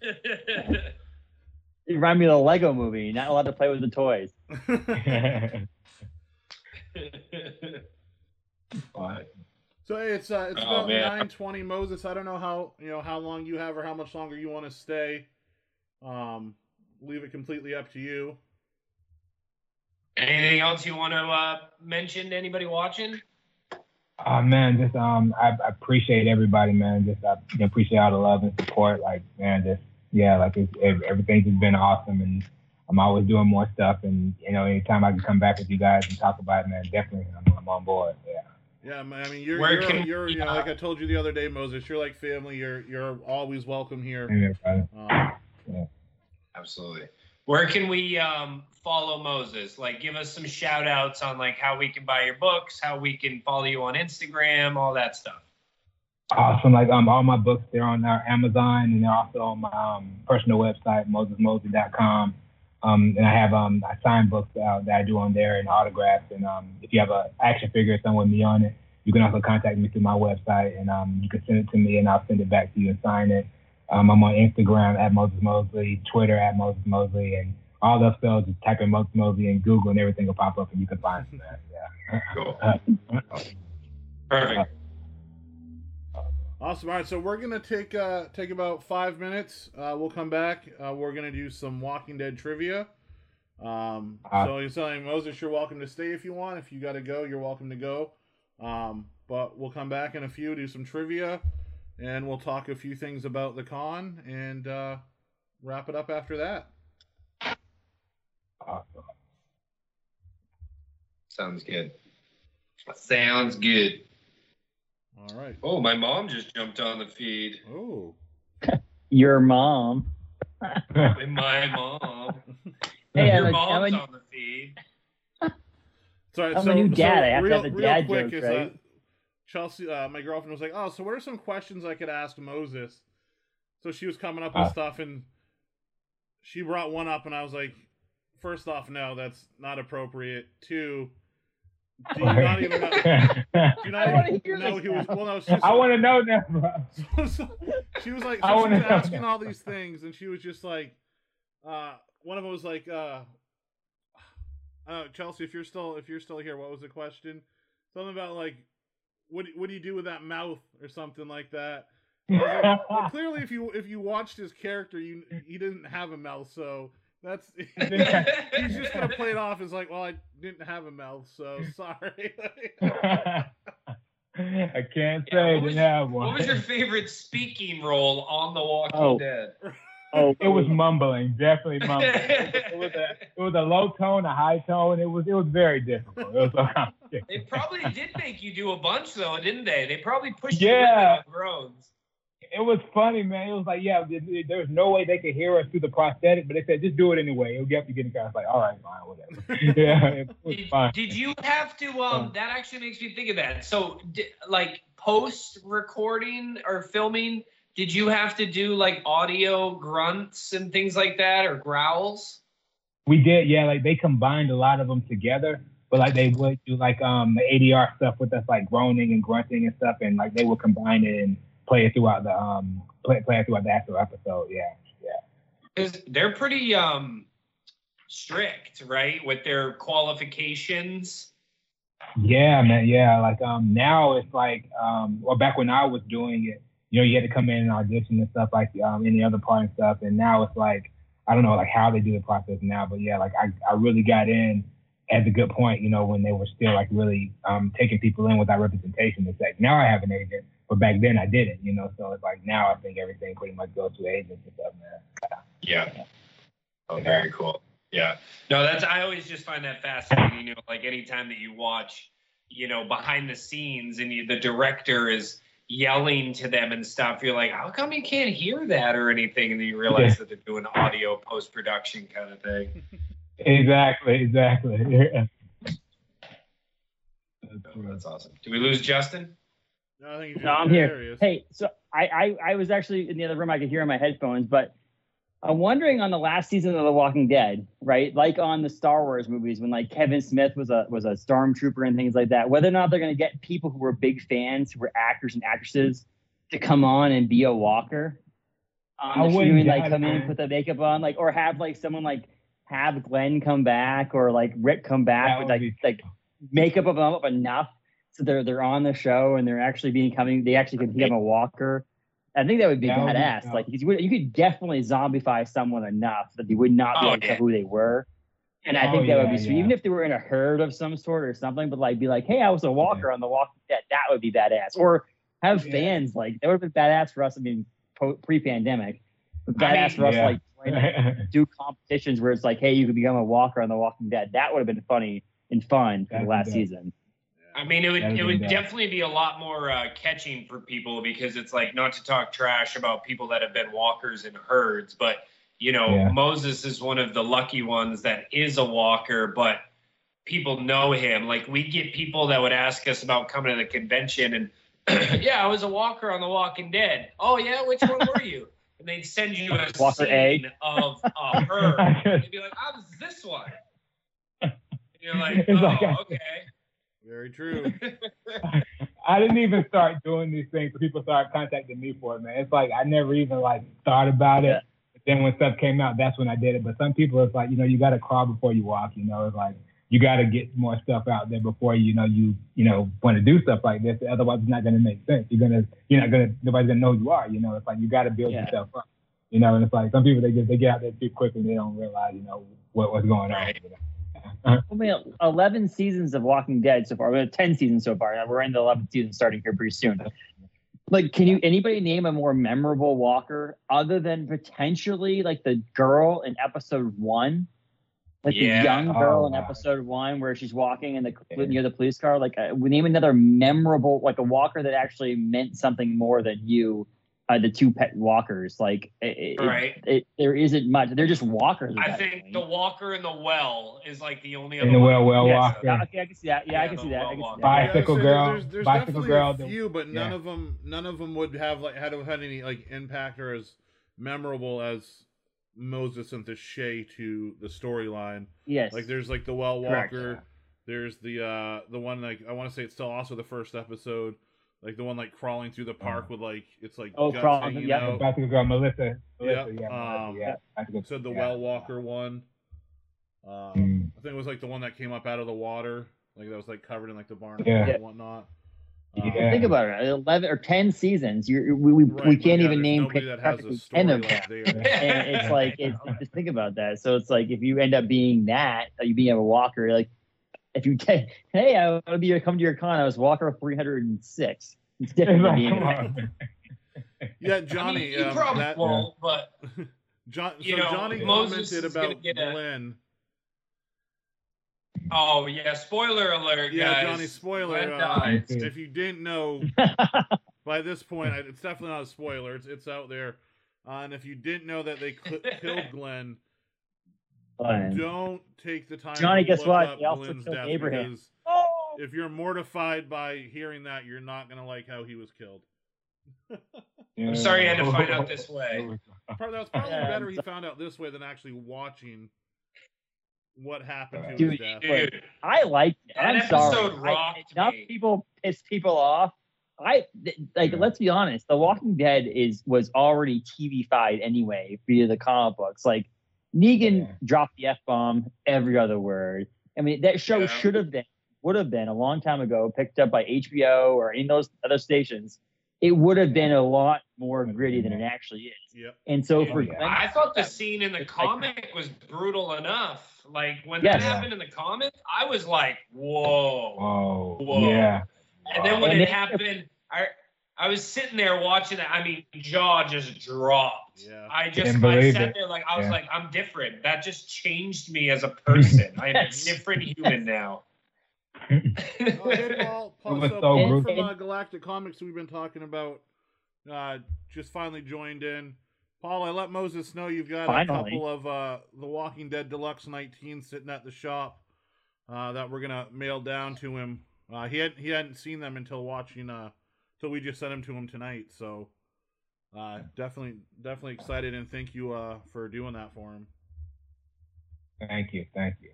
it reminded me of the Lego movie. You're not allowed to play with the toys. So hey, it's uh, it's Oh, about nine twenty Moses. I don't know how you know how long you have or how much longer you want to stay. Um, leave it completely up to you. Anything else you want to uh, mention to anybody watching? Oh man, just um, I, I appreciate everybody, man. Just I you know, appreciate all the love and support. Like man, just yeah, like it's, ev- everything's just been awesome, and I'm always doing more stuff. And you know, anytime I can come back with you guys and talk about it, man, definitely, I'm, I'm on board. Yeah. Yeah, I mean, you're Where you're, can- you're you know, like I told you the other day, Moses. You're like family. You're you're always welcome here. Yeah, brother. Um, Absolutely. Where can we um, follow Moses? Like, give us some shout outs on like how we can buy your books, how we can follow you on Instagram, all that stuff. Awesome. Like um, all my books, they're on our Amazon and they're also on my um, personal website, mosesmoseley.com. Um, and I have um, I sign books out that I do on there and autographs. And um, if you have an action figure or someone with me on it, you can also contact me through my website and um, you can send it to me and I'll send it back to you and sign it. Um, I'm on Instagram at Moses Moseley, Twitter at Moses Moseley, and all those spells. Just type in Moses Moseley in Google and everything will pop up and you can find me there. Yeah. Cool. Perfect. Awesome. All right, so we're gonna take uh take about five minutes. Uh, we'll come back. Uh, we're gonna do some Walking Dead trivia. Um, Uh, so you're saying Moses, you're welcome to stay if you want. If you got to go, you're welcome to go. Um, but we'll come back in a few, do some trivia, and we'll talk a few things about the con and uh, wrap it up after that. Awesome. Sounds good. Sounds good. All right. Oh, my mom just jumped on the feed. Oh. Your mom. my mom. Hey, Your I'm mom's I'm on the feed. Sorry, I'm a so, new dad. So I have to real, have the real dad quick jokes, is, uh, right? Chelsea, uh, my girlfriend was like, "Oh, so what are some questions I could ask Moses?" So she was coming up with Uh. stuff, and she brought one up, and I was like, first off, no, that's not appropriate. Two, do you not even know? Do you not I wanna even know this he was? now. Well, no, she, I want to know now, bro. so, she was like, I so she was asking that. all these things, and she was just like, uh, one of them was like, uh, uh, Chelsea, if you're still if you're still here, what was the question? Something about like, what do- what do you do with that mouth or something like that? Like, well, clearly, if you if you watched his character, you he didn't have a mouth, so that's he's just gonna play it off as like, well, I didn't have a mouth, so sorry. I can't say what I was- didn't have one. What was your favorite speaking role on The Walking Oh. Dead? oh, It was mumbling, definitely mumbling. It was a it was a low tone, a high tone. It was it was very difficult. It was so. They probably did make you do a bunch though, didn't they? They probably pushed Yeah. you with groans. It was funny, man. It was like, yeah, there, there was no way they could hear us through the prosthetic, but they said just do it anyway. It'll get you getting kind of like, all right, fine, whatever. yeah, it was Did, fine. did you have to? Um, that actually makes me think of that. So, di- like post recording or filming, did you have to do like audio grunts and things like that, or growls? We did, yeah. Like they combined a lot of them together, but like they would do like um the ADR stuff with us, like groaning and grunting and stuff, and like they would combine it and play it throughout the um play, play it throughout the actual episode. Yeah, yeah. Because they're pretty um strict, right, with their qualifications. Yeah, man. Yeah, like um now it's like um well back when I was doing it, you know, you had to come in and audition and stuff like um any other part and stuff, and now it's like I don't know like how they do the process now, but yeah, like I I really got in at the good point, you know, when they were still like really um taking people in without representation. It's like now I have an agent, but back then I didn't, you know. So it's like now I think everything pretty much goes through agents and stuff, man. Yeah. Oh, very cool. Yeah. No, that's I always just find that fascinating. You know, like anytime that you watch, you know, behind the scenes and you, the director is yelling to them and stuff, you're like, how come you can't hear that or anything? And then you realize Yeah. that they're doing audio post production kind of thing. Exactly, exactly. Yeah. Oh, that's awesome. Do we lose Justin? No, I think he's no I'm here. Hey, so I, I I was actually in the other room. I could hear on my headphones, but I'm wondering on the last season of The Walking Dead, right? Like on the Star Wars movies, when like Kevin Smith was a was a stormtrooper and things like that. Whether or not they're going to get people who were big fans, who were actors and actresses, to come on and be a Walker. Um, I On the wouldn't stream, like come it, in, man. put the makeup on, like or have like someone like have Glenn come back or like Rick come back That with like be- like makeup of them up enough so they're they're on the show and they're actually becoming they actually can become a walker. I think that would be That would badass. dope. like you could, you could definitely zombify someone enough that they would not be Oh, able to yeah. tell who they were. And I Oh, think that would be sweet, yeah. even if they were in a herd of some sort or something. But like, be like, "Hey, I was a walker on The Walking Dead." That would be badass. Or have Yeah. fans like that would have been badass for us. I mean, po- pre-pandemic, but I mean- badass for us Yeah. like like, do competitions where it's like, "Hey, you could become a walker on The Walking Dead." That would have been funny and fun for That'd the last season. I mean, it would it would definitely be a lot more uh, catching for people because it's like not to talk trash about people that have been walkers in herds, but you know Yeah. Moses is one of the lucky ones that is a walker, but people know him. Like we get people that would ask us about coming to the convention and yeah, I was a walker on The Walking Dead. Oh yeah, which one were you? And they'd send you a Walker A. scene of a herd. And you'd be like, I was this one. And you're like, It's oh, like a- okay. Very true. I didn't even start doing these things. so People started contacting me for it, man. It's like I never even like thought about it. Yeah. But then when stuff came out, that's when I did it. But some people, it's like you know, you got to crawl before you walk. You know, it's like you got to get more stuff out there before you know you you know want to do stuff like this. Otherwise, it's not going to make sense. You're gonna you're not gonna nobody's gonna know who you are. You know, it's like you got to build Yeah. yourself up. You know, and it's like some people they just they get out there too quick and they don't realize you know what what's going on. Right. You know? I mean, 11 seasons of Walking Dead so far. We have 10 seasons so far. We're in the 11th season starting here pretty soon. Like, can you anybody name a more memorable Walker other than potentially like the girl in episode one? like Yeah. the young girl Oh, in episode one where she's walking in the Yeah. near the police car. Like, uh, we name another memorable, like a walker that actually meant something more than you, uh, the two pet walkers. Like, it, it- Right. It, there isn't much. They're just walkers. I think point. the Walker in the well is like the only In other the well, well Yes, walker. yeah, okay, I can see that. Yeah, I can see that. I can see that. Bicycle so girl- There's, there's bicycle definitely girl, a few, but none yeah. of them, none of them would have like had have had any like impact or as memorable as Moses and Theshay to the storyline. Yes. Like there's like the Well Correct. Walker. There's the uh the one like I want to say it's still also the first episode, like the one like crawling through the park with like it's like Oh, guts crawling, hanging yeah. out. Bicycle girl, Melissa. Yeah, Melissa, yeah. um, yeah. Bicycle- Said the yeah. Well Walker one. Um, Mm. I think it was like the one that came up out of the water, like that was like covered in like the barn Yeah. and whatnot. Um, Yeah. Think about it. Eleven or ten seasons. You we we, Right, we can't yeah, even name that has a story ten of them. like and it's like it's just think about that. So it's like if you end up being that, like you being a walker, like if you take, hey, I want to be come to your con, I was walker three hundred and six. It's different than being come on. Yeah, I Johnny. mean, you um, probably that, won't, but John, so you know, Johnny Moses commented is gonna about get a- oh yeah, spoiler alert, Yeah, guys. Johnny, spoiler, Glenn uh. If you didn't know by this point, it's definitely not a spoiler. It's it's out there. Uh, and if you didn't know that they cl- killed Glenn, Fine. don't take the time. Johnny, to guess look what? up They also Glenn's killed Abraham. Oh, if you're mortified by hearing that, you're not gonna like how he was killed. I'm sorry you had to find out this way. Probably, that's probably Yeah, better he found out this way than actually watching what happened to Dude, his death. Dude, I like. it. That I'm episode sorry. I, enough me. people piss people off. I th- like. Yeah. Let's be honest. The Walking Dead is was already TV-fied anyway via the comic books. Like Negan Yeah. dropped the f bomb every other word. I mean, that show Yeah. should have been, would have been a long time ago, picked up by HBO or any of those other stations. It would have been a lot more gritty than it actually is. Yep. And so Yeah. for Yeah. Glenn- I thought the scene in the It's like- comic was brutal enough. Like when Yes. that happened in the comic, I was like, "Whoa!" Oh, Whoa. yeah. And then when And it then- happened, I I was sitting there watching it. I mean, jaw just dropped. Yeah. I just Didn't I sat it. there like I was Yeah. like, I'm different. That just changed me as a person. I'm a different human now. Oh, hey, Paul. Paul, so so Paul from uh, Galactic Comics we've been talking about uh, just finally joined in. Paul, I let Moses know you've got Finally. a couple of uh, The Walking Dead Deluxe 19 sitting at the shop uh, that we're gonna mail down to him. Uh, he had he hadn't seen them until watching till we just sent them to him tonight. So uh, definitely definitely excited and thank you uh, for doing that for him. Thank you. Thank you.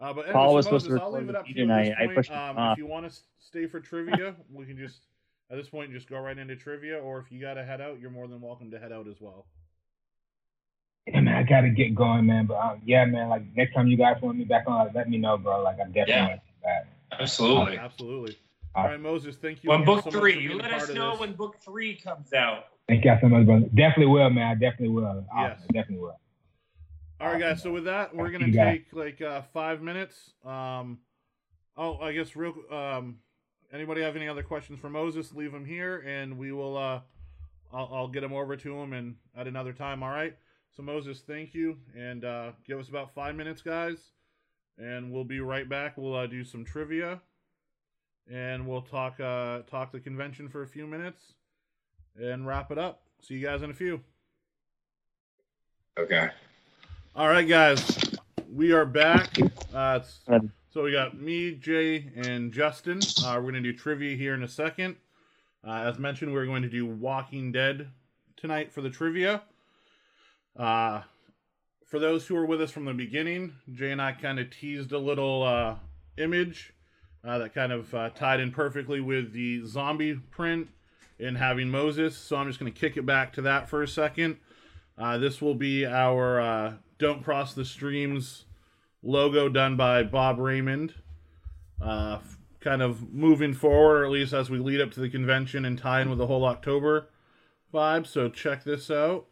Uh, but Paul was supposed to Moses, I'll leave it up to you you at this tonight. I pushed um, if you want to stay for trivia, we can just at this point just go right into trivia. Or if you got to head out, you're more than welcome to head out as well. Yeah, man, I gotta get going, man. But um, yeah, man, like next time you guys want me back on, let me know, bro. Like I'm definitely Yeah. gonna come back. Absolutely. Absolutely. All right, Moses. Thank you. When book so three, you let us know this. when book three comes out. Thank y'all so much, brother. Definitely will, man. I definitely will. Awesome. Yes. Definitely will. All right, guys. So with that, we're gonna You got take like uh, five minutes. Um, oh, I guess real. Um, anybody have any other questions for Moses? Leave them here, and we will. Uh, I'll, I'll get them over to him and at another time. All right. So Moses, thank you, and uh, give us about five minutes, guys, and we'll be right back. We'll uh, do some trivia, and we'll talk uh, talk the convention for a few minutes, and wrap it up. See you guys in a few. Okay. All right, guys, we are back. Uh, it's- so we got me, Jay, and Justin. Uh, we're going to do trivia here in a second. Uh, as mentioned, we're going to do Walking Dead tonight for the trivia. Uh, for those who were with us from the beginning, Jay and I kind of teased a little uh, image uh, that kind of uh, tied in perfectly with the zombie print and having Moses. So I'm just going to kick it back to that for a second. Uh, this will be our uh, Don't Cross the Streams logo done by Bob Raymond. Uh, kind of moving forward, or at least as we lead up to the convention and tie in with the whole October vibe. So check this out.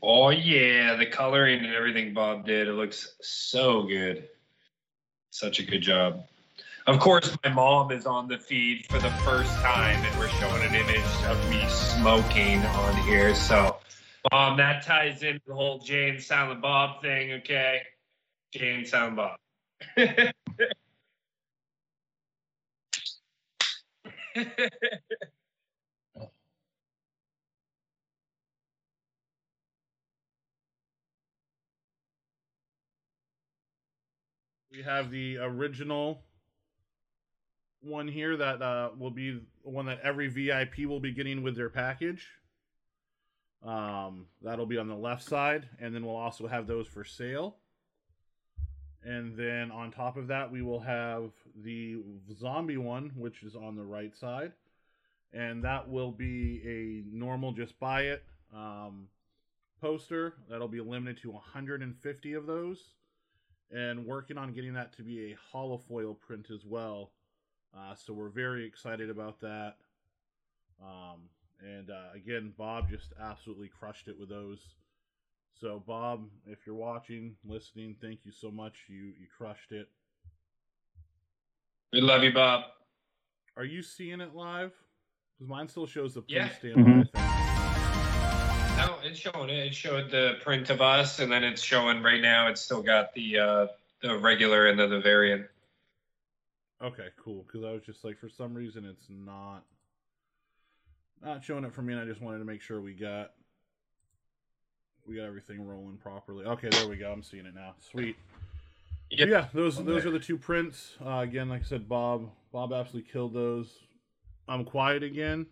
Oh yeah, the coloring and everything Bob did. It looks so good. Such a good job. Of course, my mom is on the feed for the first time, and we're showing an image of me smoking on here. So, um, that ties into the whole Jay and Silent Bob thing. Okay, Jay and Silent Bob. We have the original one here that uh, will be one that every VIP will be getting with their package. Um, that'll be on the left side, and then we'll also have those for sale. And then on top of that, we will have the zombie one, which is on the right side, and that will be a normal just buy it um, poster. That'll be limited to 150 of those and working on getting that to be a hollow foil print as well. Uh, so we're very excited about that. Um, and uh, again, Bob just absolutely crushed it with those. So Bob, if you're watching, listening, thank you so much. You you crushed it. We love you, Bob. Are you seeing it live? Because mine still shows the Yeah. print standby Mhm. thing. It's showing it. It showed the print of us, and then it's showing right now. It's still got the uh, the regular and then the variant. Okay, cool. Because I was just like, for some reason, it's not not showing it for me, and I just wanted to make sure we got we got everything rolling properly. Okay, there we go. I'm seeing it now. Sweet. Yep. Yeah, those those are the two prints. Uh, again, like I said, Bob Bob absolutely killed those. I'm quiet again.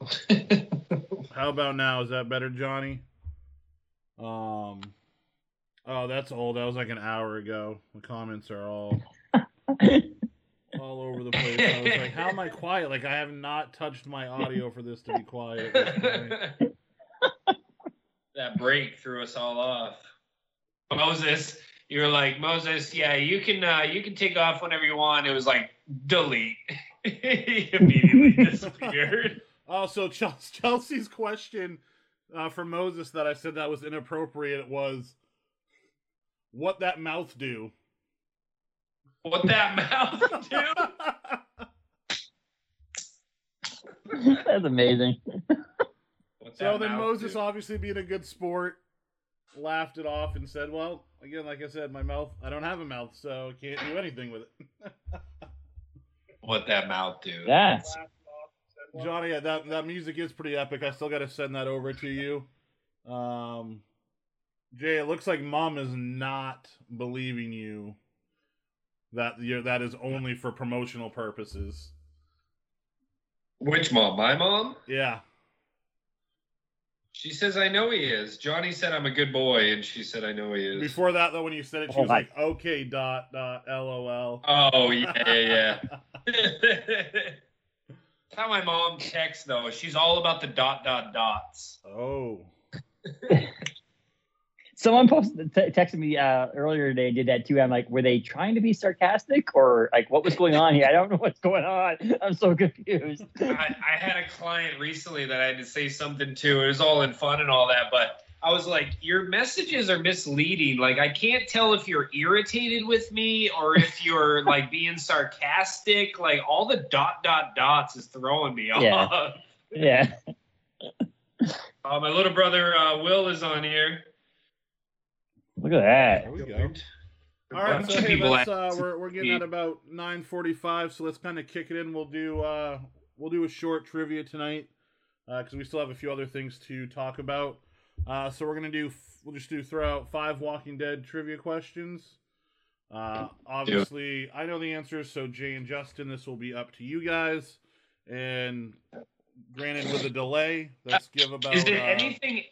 How about now? Is that better, Johnny? Um. Oh, that's old. That was like an hour ago. The comments are all all over the place. I was like, how am I quiet? Like I have not touched my audio for this to be quiet. at this point. that break threw us all off. Moses, you were like Moses. Yeah, you can uh, you can take off whenever you want. It was like delete. he immediately disappeared. Oh, so Chelsea's question uh, for Moses that I said that was inappropriate was, what that mouth do? What that mouth do? That's amazing. What so that then Moses, do? obviously being a good sport, laughed it off and said, "Well, again, like I said, my mouth. I don't have a mouth, so I can't do anything with it." What that mouth do? Yeah. Johnny, yeah, that that music is pretty epic. I still got to send that over to you. Um, Jay, it looks like Mom is not believing you that you're, that is only for promotional purposes. Which mom? My mom? Yeah, She says I know he is. Johnny said I'm a good boy, and she said I know he is. Before that, though, when you said it, she Oh was my- like, "Okay, dot dot lol." Oh yeah, yeah, yeah. That's how my mom texts though. She's all about the dot dot dots. oh, Someone posted, t- texted me uh, earlier today. Did that too? I'm like, were they trying to be sarcastic or like what was going on here? I don't know what's going on. I'm so confused. I, I had a client recently that I had to say something to. It was all in fun and all that, but I was like, your messages are misleading. Like I can't tell if you're irritated with me or if you're like being sarcastic. Like all the dot dot dots is throwing me off. yeah. Uh, my little brother uh, Will is on here. Look at that. there we go. All right, so hey, let's, uh, we're we're getting at about nine forty-five, so let's kind of kick it in. We'll do uh, we'll do a short trivia tonight because we still have a few other things to talk about. Uh, so we're gonna do we'll just do throw out five Walking Dead trivia questions. Uh, obviously, I know the answers, so Jay and Justin, this will be up to you guys. And granted, with a delay, let's give about. Is there uh, anything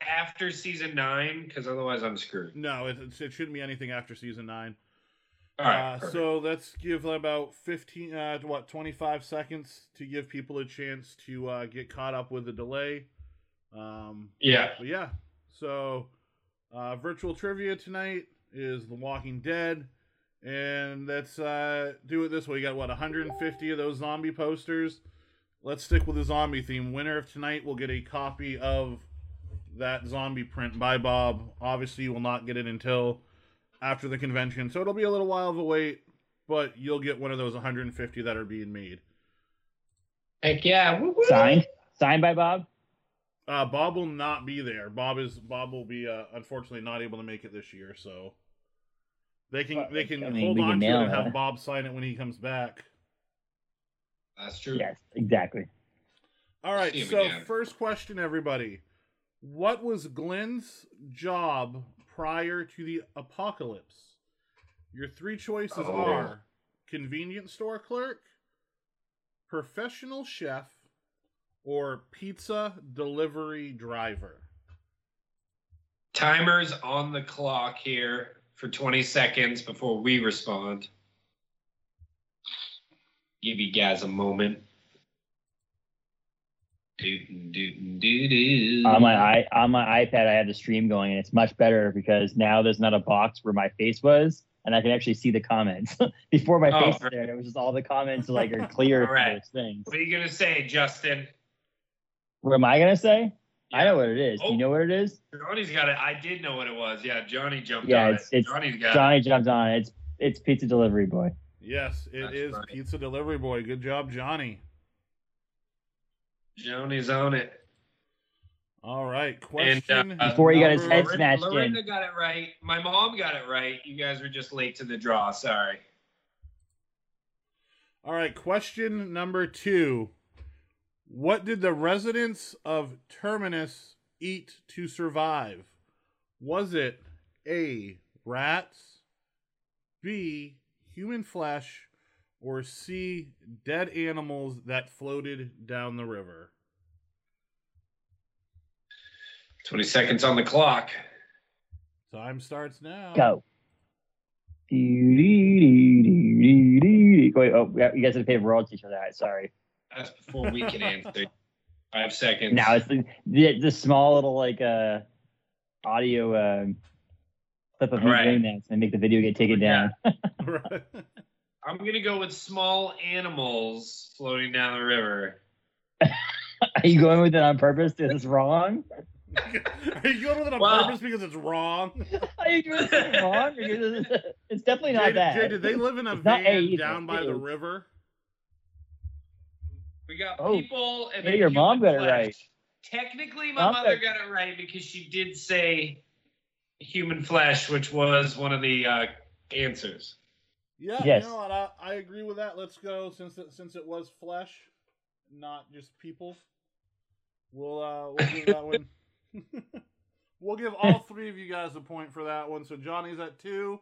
after season nine? Because otherwise I'm screwed. No, it, it shouldn't be anything after season nine. All right. uh, so let's give about 15, uh, what, 25 seconds to give people a chance to uh, get caught up with the delay. Um, yeah. but yeah, so uh, virtual trivia tonight is The Walking Dead. And let's uh, do it this way. You got, what, 150 of those zombie posters? let's stick with the zombie theme. Winner of tonight will get a copy of that zombie print by Bob. Obviously, you will not get it until after the convention, so it'll be a little while of a wait, but you'll get one of those 150 that are being made. Heck yeah. Woo-woo. Signed, signed by Bob. Uh, Bob will not be there. Bob is Bob will be uh, unfortunately not able to make it this year, so they can they can I mean, hold we can on to it and it. have Bob sign it when he comes back. That's true. Yes, exactly. All right, so again. first question, everybody. What was Glenn's job prior to the apocalypse? Your three choices Oh. are convenience store clerk, professional chef, or pizza delivery driver. Timer's on the clock here for 20 seconds before we respond. Give you guys a moment. On my i on my iPad, I have the stream going, and it's much better because now there's not a box where my face was, and I can actually see the comments. Before my Oh, face was right. there, it was just all the comments like are clear Alright. those things. What are you gonna say, Justin? What am I gonna say? I know what it is. Do Oh. you know what it is? Johnny's got it. I did know what it was. Yeah, Johnny jumped Yeah, on it's- it. it's Johnny's got it. Johnny jumped on it. It's it's pizza delivery boy. Yes, it That's is right. pizza delivery boy. Good job, Johnny. Johnny's on it. All right, And, uh, Before he got his head smashed Lorinda in. got it right. My mom got it right. You guys were just late to the draw. Sorry. All right, question number two. What did the residents of Terminus eat to survive? Was it A, rats, B, human flesh, or C, dead animals that floated down the river? 20 seconds on the clock. Time starts now. Go. Wait, oh, you guys have to pay royalties for that. Sorry. That's before we can answer. Five seconds. Now it's the, the the small little like uh audio uh, clip of me Alright. doing that and make the video get taken Yeah. down. Right. I'm gonna go with small animals floating down the river. Are you going with it on purpose because it's wrong? Are you going with it on Wow. purpose because it's wrong? Are you doing it wrong? It's, it's definitely not Jay, that. Jay, did they live in a It's not A van either. down by It the is. river? We got Oh. people and Yeah, then your mom got it right. Technically, my Mom mother got- got it right because she did say human flesh, which was one of the uh, answers. Yeah, Yes. you know what? I, I agree with that. Let's go since it, since it was flesh, not just people. We'll uh we'll give that one. we'll give all three of you guys a point for that one. So Johnny's at two.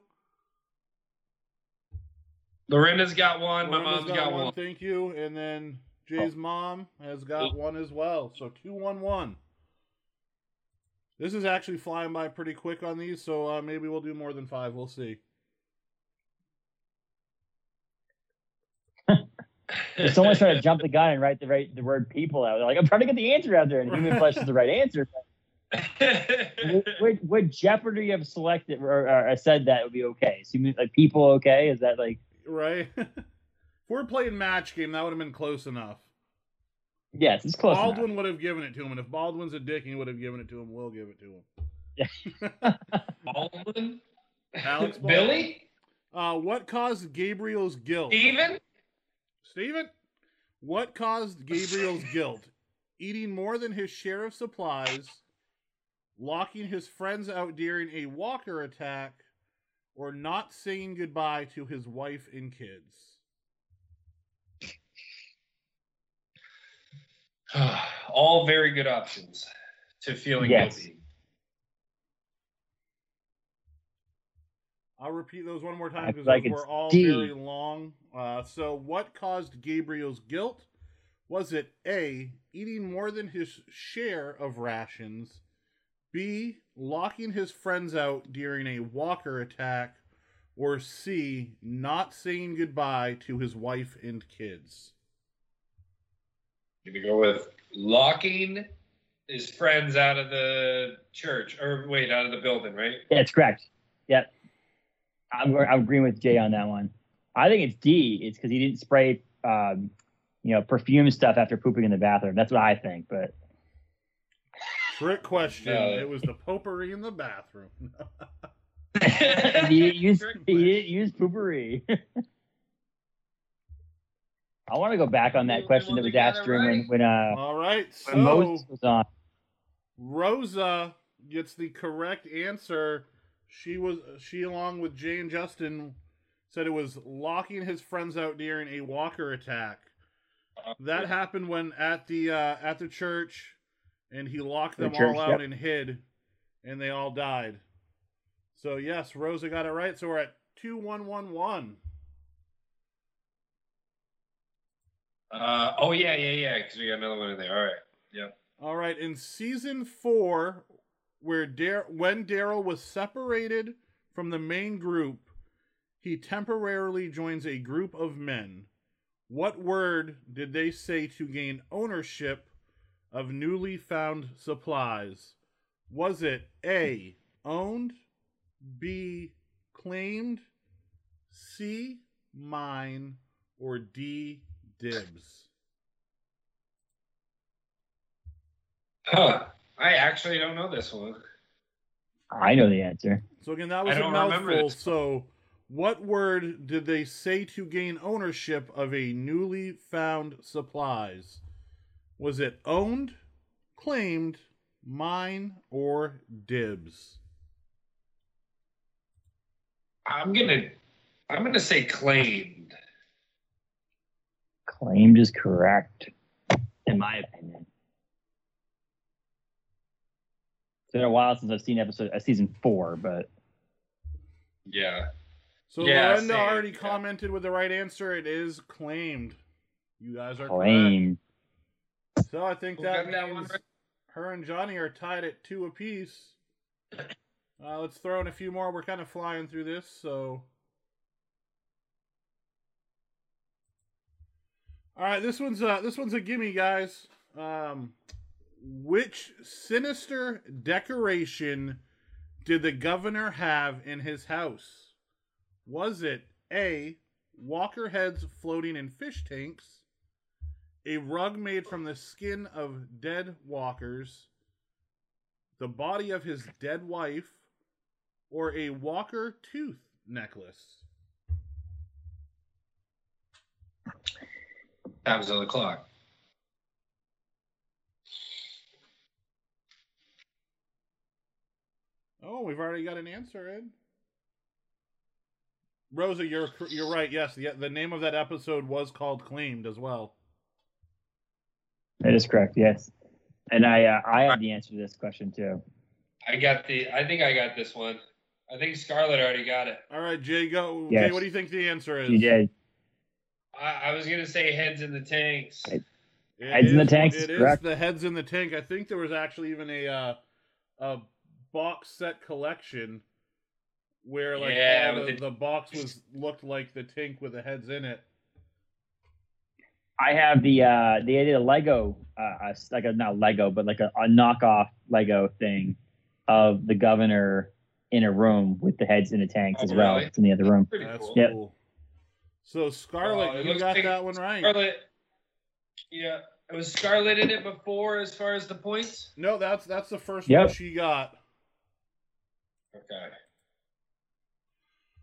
Lorena's got one. My mom's got, one. Thank you. And then Jay's mom has got one as well. So two one one. This is actually flying by pretty quick on these, so uh, maybe we'll do more than five. We'll see. If someone's trying to jump the gun and write the right the word people out, they're like, I'm trying to get the answer out there, and human flesh is the right answer. Would, would, would Jeopardy have selected or, or said that would be okay? So you mean like people okay? Is that like Right? if we're playing match game, that would have been close enough. yes, it's close enough. Baldwin would have given it to him, and if Baldwin's a dick, he would have given it to him. We'll give it to him. Baldwin? Alex Baldwin. Billy? Uh, what caused Gabriel's guilt? Steven? Steven? What caused Gabriel's guilt? Eating more than his share of supplies, locking his friends out during a walker attack, or not saying goodbye to his wife and kids? All very good options to feeling Yes. guilty. I'll repeat those one more time because like those it's were all D. very long. Uh, so, what caused Gabriel's guilt? Was it A, eating more than his share of rations? B, locking his friends out during a walker attack? Or C, not saying goodbye to his wife and kids? Gonna go with locking his friends out of the church, or wait, out of the building, right? Yeah, it's correct. Yep. I'm, I'm agreeing with Jay on that one. I think it's D. It's because he didn't spray um, you know, perfume stuff after pooping in the bathroom. That's what I think. But Trick question. No. It was the potpourri in the bathroom. he didn't use Trick he didn't use poopery. I want to go back on that question that was asked it during when right. when uh All right. when So Moses was on. Rosa gets the correct answer. She was she along with Jay and Justin said it was locking his friends out during a walker attack. That happened when at the uh, at the church, and he locked The them church, all out yep. and hid, and they all died. So yes, Rosa got it right. So we're at two one one one. Uh, oh yeah, yeah, yeah. Because we got another one in there. All right. Yeah. All right, in season four, where Dar- when Daryl was separated from the main group, he temporarily joins a group of men. What word did they say to gain ownership of newly found supplies? Was it A, owned, B, claimed, C, mine, or D, dibs? Huh. I actually don't know this one. I know the answer. So again, that was a mouthful. So, what word did they say to gain ownership of a newly found supplies? Was it owned, claimed, mine, or dibs? I'm gonna, I'm gonna say claimed. Claimed is correct, in my opinion. It's been a while since I've seen episode uh, season four, but Yeah. So Yeah, Lorenda same, already yeah. commented with the right answer. It is claimed. You guys are claimed. correct. So I think Who that got that one means right? her and Johnny are tied at two apiece. Uh, let's throw in a few more. We're kind of flying through this, so. All right, this one's uh this one's a gimme, guys. Um, which sinister decoration did the governor have in his house? Was it A. Walker heads floating in fish tanks? A rug made from the skin of dead walkers? The body of his dead wife? Or a walker tooth necklace? Time's on the clock. Oh, we've already got an answer, Ed. Rosa, you're you're right. Yes, the the name of that episode was called "Claimed" as well. That is correct. Yes, and I uh, I have the answer to this question too. I got the. I think I got this one. I think Scarlett already got it. All right, Jay, go. Yes. Jay, what do you think the answer is? She did. I, I was gonna say heads in the tanks. It Heads in the tanks is It is correct. the heads in the tank. I think there was actually even a uh, a box set collection where like Yeah, all the, the- the box was looked like the tank with the heads in it. I have the uh they did a Lego uh like a not Lego but like a, a knockoff Lego thing of the governor in a room with the heads in the tanks Oh, as well. really? It's in the other room. Pretty That's cool. Yep. cool. So Scarlet, uh, it you got like that one right. Scarlet, Yeah, it was Scarlet in it before as far as the points. No, that's that's the first Yep. one she got. Okay.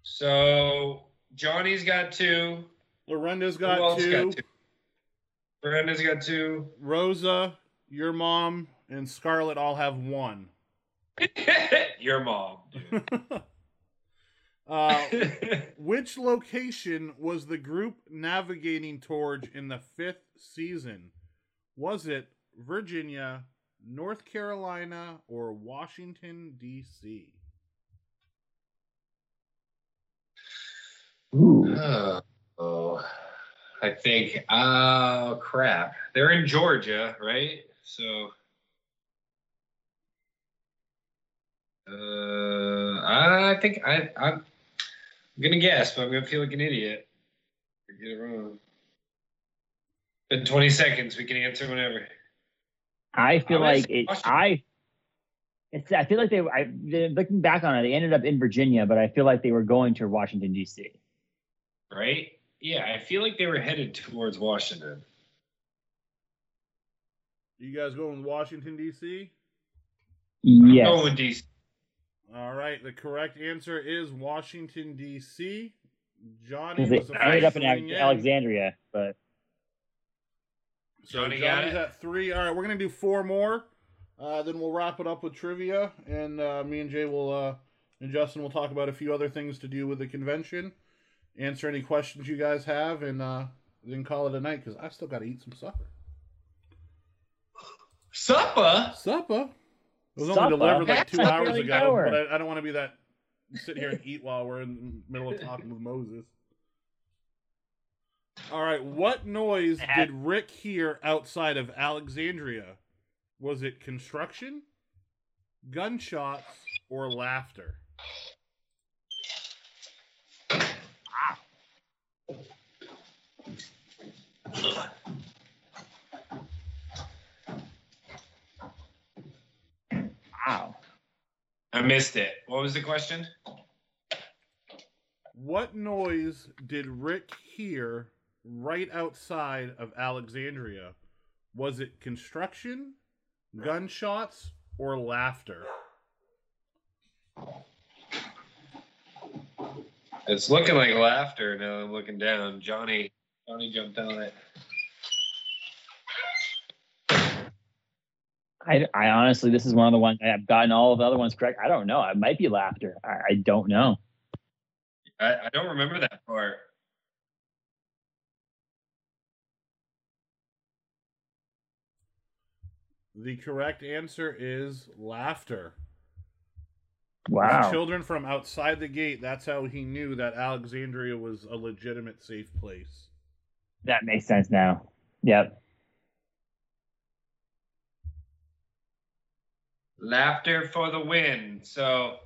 So Johnny's got two. Lorenda's Who got two. got two? Brenda's got two. Rosa, your mom, and Scarlet all have one. Your mom. uh, which location was the group navigating towards in the fifth season? Was it Virginia, North Carolina, or Washington, D.C.? Ooh. oh, oh, I think. Oh crap! They're in Georgia, right? So. Uh, I think I I'm gonna guess, but I'm gonna feel like an idiot. I get it wrong. In 20 seconds, we can answer whenever. I feel I like it. I. It's. I feel like they. I they- looking back on it, they ended up in Virginia, but I feel like they were going to Washington D.C. Right? Yeah, I feel like they were headed towards Washington. You guys going to Washington D.C.? Yes. Going with DC. All right. The correct answer is Washington D.C. Johnny Because was they the ended first up in to in. Alexandria, but So Johnny got Johnny's it. at three. All right, we're gonna do four more. Uh, then we'll wrap it up with trivia, and uh, me and Jay will uh, and Justin will talk about a few other things to do with the convention, answer any questions you guys have, and uh, then call it a night because I still got to eat some supper. Supper. Supper. It was only delivered like two hours really ago, hour. but I, I don't want to be that sit here and eat while we're in the middle of talking with Moses. All right, what noise did Rick hear outside of Alexandria? Was it construction, gunshots, or laughter? wow. I missed it. What was the question? What noise did Rick hear right outside of Alexandria? Was it construction, gunshots, or laughter? It's looking like laughter now. I'm looking down. Johnny. Johnny jumped on it. I, I honestly, this is one of the ones I've gotten all of the other ones correct. I don't know. It might be laughter. I, I don't know. I, I don't remember that part. The correct answer is laughter. Wow. Children from outside the gate, that's how he knew that Alexandria was a legitimate safe place. That makes sense now. Yep. Laughter for the win. So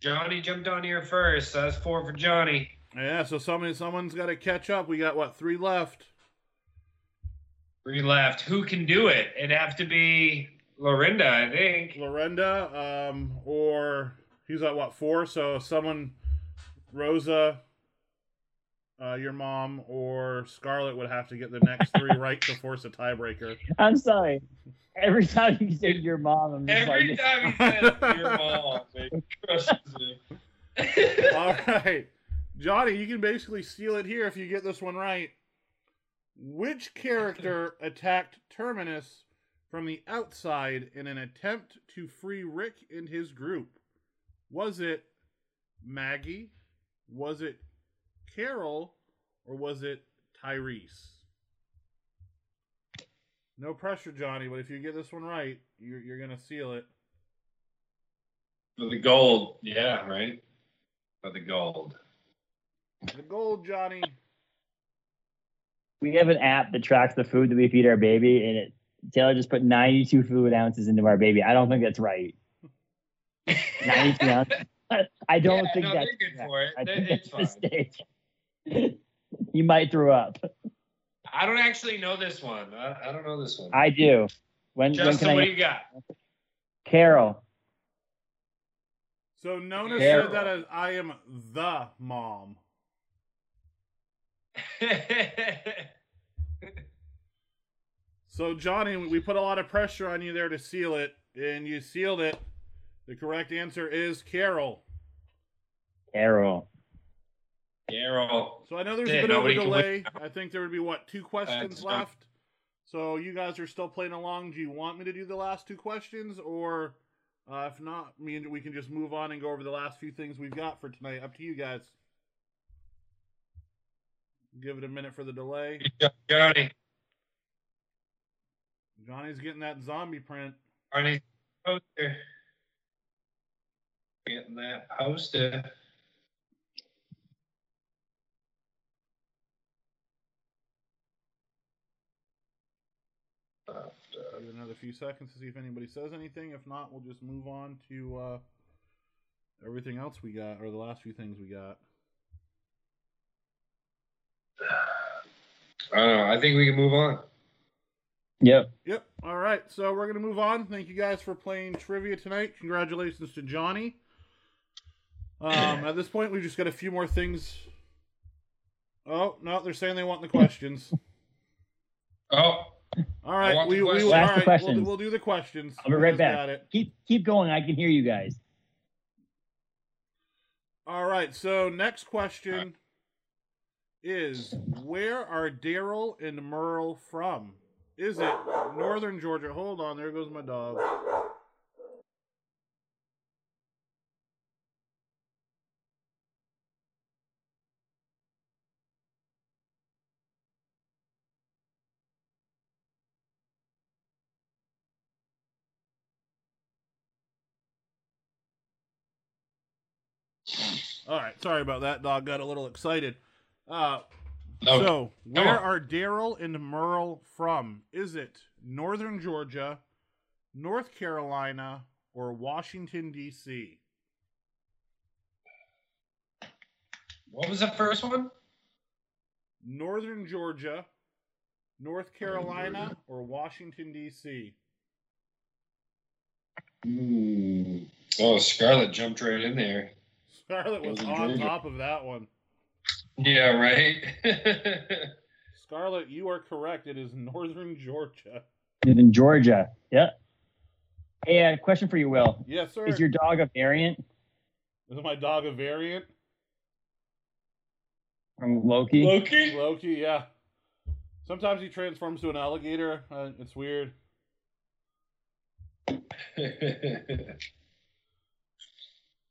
Johnny jumped on here first. So that's four for Johnny. Yeah, so somebody, someone's got to catch up. We got, what, three left? Three left. Who can do it? It'd have to be Lorinda, I think. Lorinda, um, or he's at, what, four? So someone, Rosa, uh, your mom, or Scarlett would have to get the next three right to force a tiebreaker. I'm sorry. Every time you say your mom, I'm just Every like, time he says your mom, it crushes me. All right. Johnny, you can basically steal it here if you get this one right. Which character attacked Terminus from the outside in an attempt to free Rick and his group? Was it Maggie? Was it Carol? Or was it Tyrese? No pressure, Johnny, but if you get this one right, you're, you're going to seal it. For the gold. Yeah, right? For the gold. The gold, Johnny. we have an app that tracks the food that we feed our baby, and it Taylor just put 92 fluid ounces into our baby. I don't think that's right. 92 ounces. I don't Yeah, think no, that's they're good correct. for it. I think it's that's a fine. mistake. You might throw up. I don't actually know this one. I, I don't know this one. I do. When, when Justin, can what I? do you got? Carol. So Nona Carol. said that as I am the mom. So Johnny, we put a lot of pressure on you there to seal it, and you sealed it. The correct answer is Carol. Carol. Carol. So I know there's a Yeah, bit of a delay. I think there would be what two questions fine. left. So you guys are still playing along. Do you want me to do the last two questions, or uh, if not, me and we can just move on and go over the last few things we've got for tonight. Up to you guys. Give it a minute for the delay. Johnny. Johnny's getting that zombie print. Johnny poster. Getting that poster. Give it another few seconds to see if anybody says anything. If not, we'll just move on to uh, everything else we got, or the last few things we got. I don't know. I think we can move on. Yep. Yep. All right. So we're gonna move on. Thank you guys for playing trivia tonight. Congratulations to Johnny. Um, at this point, we've just got a few more things. Oh no, they're saying they want the questions. Oh, All right, we, we, questions. all Ask the right, questions. We'll, we'll do the questions. I'll be right back. got it. Keep keep going. I can hear you guys. All right, so next question is where are Daryl and Merle from? Is it Northern Georgia? Hold on, there goes my dog. All right, sorry about that. Dog got a little excited. Uh, Oh, so, where are Daryl and Merle from? Is it Northern Georgia, North Carolina, or Washington, D.C.? what was the first one? Northern Georgia, North Carolina, or Washington, D.C.? Hmm. Oh, Scarlett jumped right in there. Scarlett was Northern on Georgia. top of that one. Yeah, right. Scarlett, you are correct. It is Northern Georgia. Live in Georgia. Yeah. Hey, uh, question for you, Will. Yes, sir. Is your dog a variant Is my dog a variant? from Loki? Loki. Loki, yeah. Sometimes he transforms to an alligator. Uh, it's weird.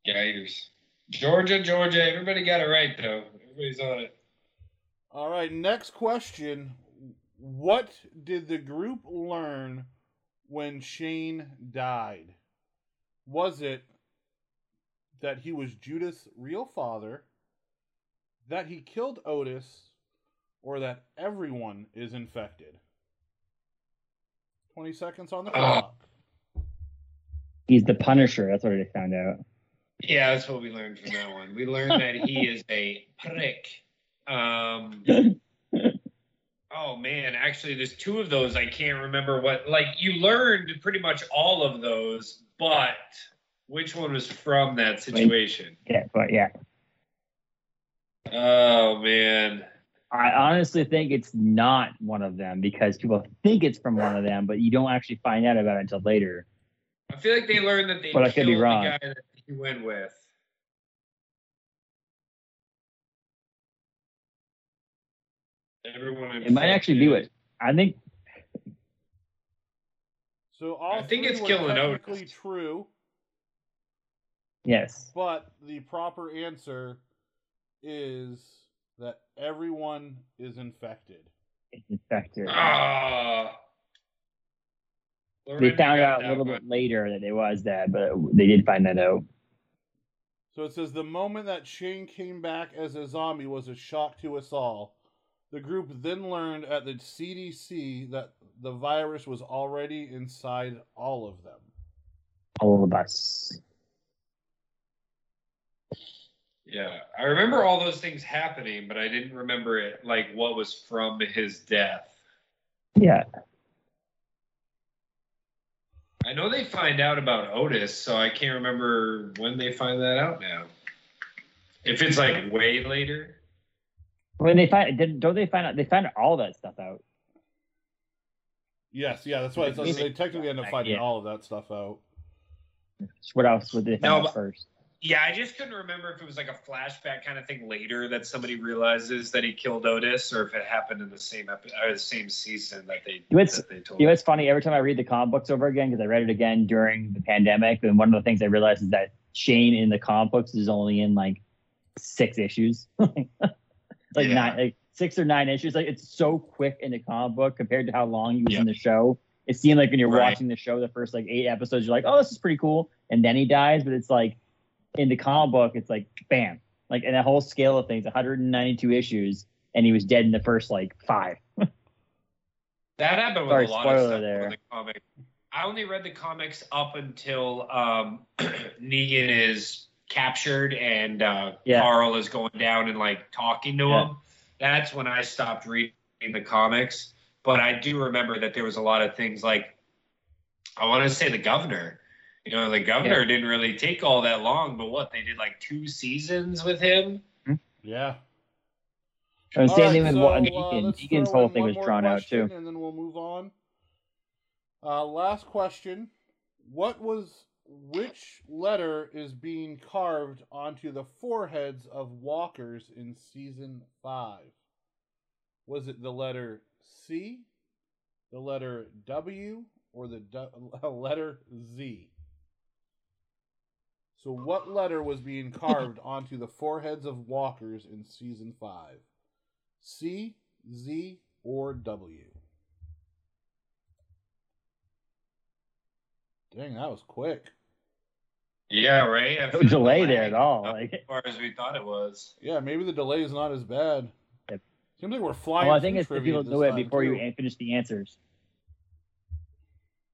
Gators. Georgia, Georgia. Everybody got it right though. Everybody's on it. All right, next question. What did the group learn when Shane died? Was it that he was Judith's real father, that he killed Otis, or that everyone is infected? 20 seconds on the Ah. clock. He's the Punisher. That's what I found out. Yeah, that's what we learned from that one. We learned that he is a prick. Um, oh man, actually, there's two of those. I can't remember what. Like you learned pretty much all of those, but which one was from that situation? yeah, but yeah. Oh man. I honestly think it's not one of them because people think it's from one of them, but you don't actually find out about it until later. I feel like they learned that they But I could be the wrong. guy that he went with. Everyone. It might actually be what infected. I think. So all I think it's were killing technically Otis. true, Yes. but the proper answer is that everyone is infected. It's infected. Ah. They found out a little bit later that it was that, but they did find that out. So it says the moment that Shane came back as a zombie was a shock to us all. The group then learned at the CDC that the virus was already inside all of them. All of us. Yeah, I remember all those things happening, but I didn't remember it like what was from his death. Yeah. I know they find out about Otis, so I can't remember when they find that out now. If it's like way later. When they find, didn't- don't they find out? They find all that stuff out. Yes, yeah, that's why it says they technically end up finding Yeah. all of that stuff out. What else would they find No, out first? Yeah, I just couldn't remember if it was like a flashback kind of thing later that somebody realizes that he killed Otis, or if it happened in the same epi- or the same season that they You know, it's- that they told. You know, it's funny. Every time I read the comic books over again, because I read it again during the pandemic, and one of the things I realized is that Shane in the comic books is only in like six issues, like Yeah. nine, like six or nine issues. Like it's so quick in the comic book compared to how long he was Yeah. in the show. It seemed like when you're Right. watching the show, the first like eight episodes, you're like, oh, this is pretty cool, and then he dies. But it's like in the comic book, it's like bam, like in a whole scale of things, 192 issues, and he was dead in the first like five. That happened with Sorry, a lot of stuff there. in the comic. I only read the comics up until um, Negan is captured and uh, Yeah. Carl is going down and like talking to Yeah. him. That's when I stopped reading the comics. But I do remember that there was a lot of things like I want to say the governor. You know, the governor didn't really take all that long, but what they did like two seasons with him. Yeah. I was All saying right, with so, Wa- uh, Negan. let's Negan's throw whole thing one was more drawn out too. And then we'll move on. Uh, last question. What was which letter is being carved onto the foreheads of walkers in season five? Was it the letter C, the letter W, or the du- letter Z? So, what letter was being carved onto the foreheads of walkers in season five? C, Z, or W? Dang, that was quick. Yeah, right. I No feel delay there at all. Like, as far as we thought it was. Yeah, maybe the delay is not as bad. Yep. Seems like we're flying. well, I think it's if trivia people this know it before you too. an- finish the answers.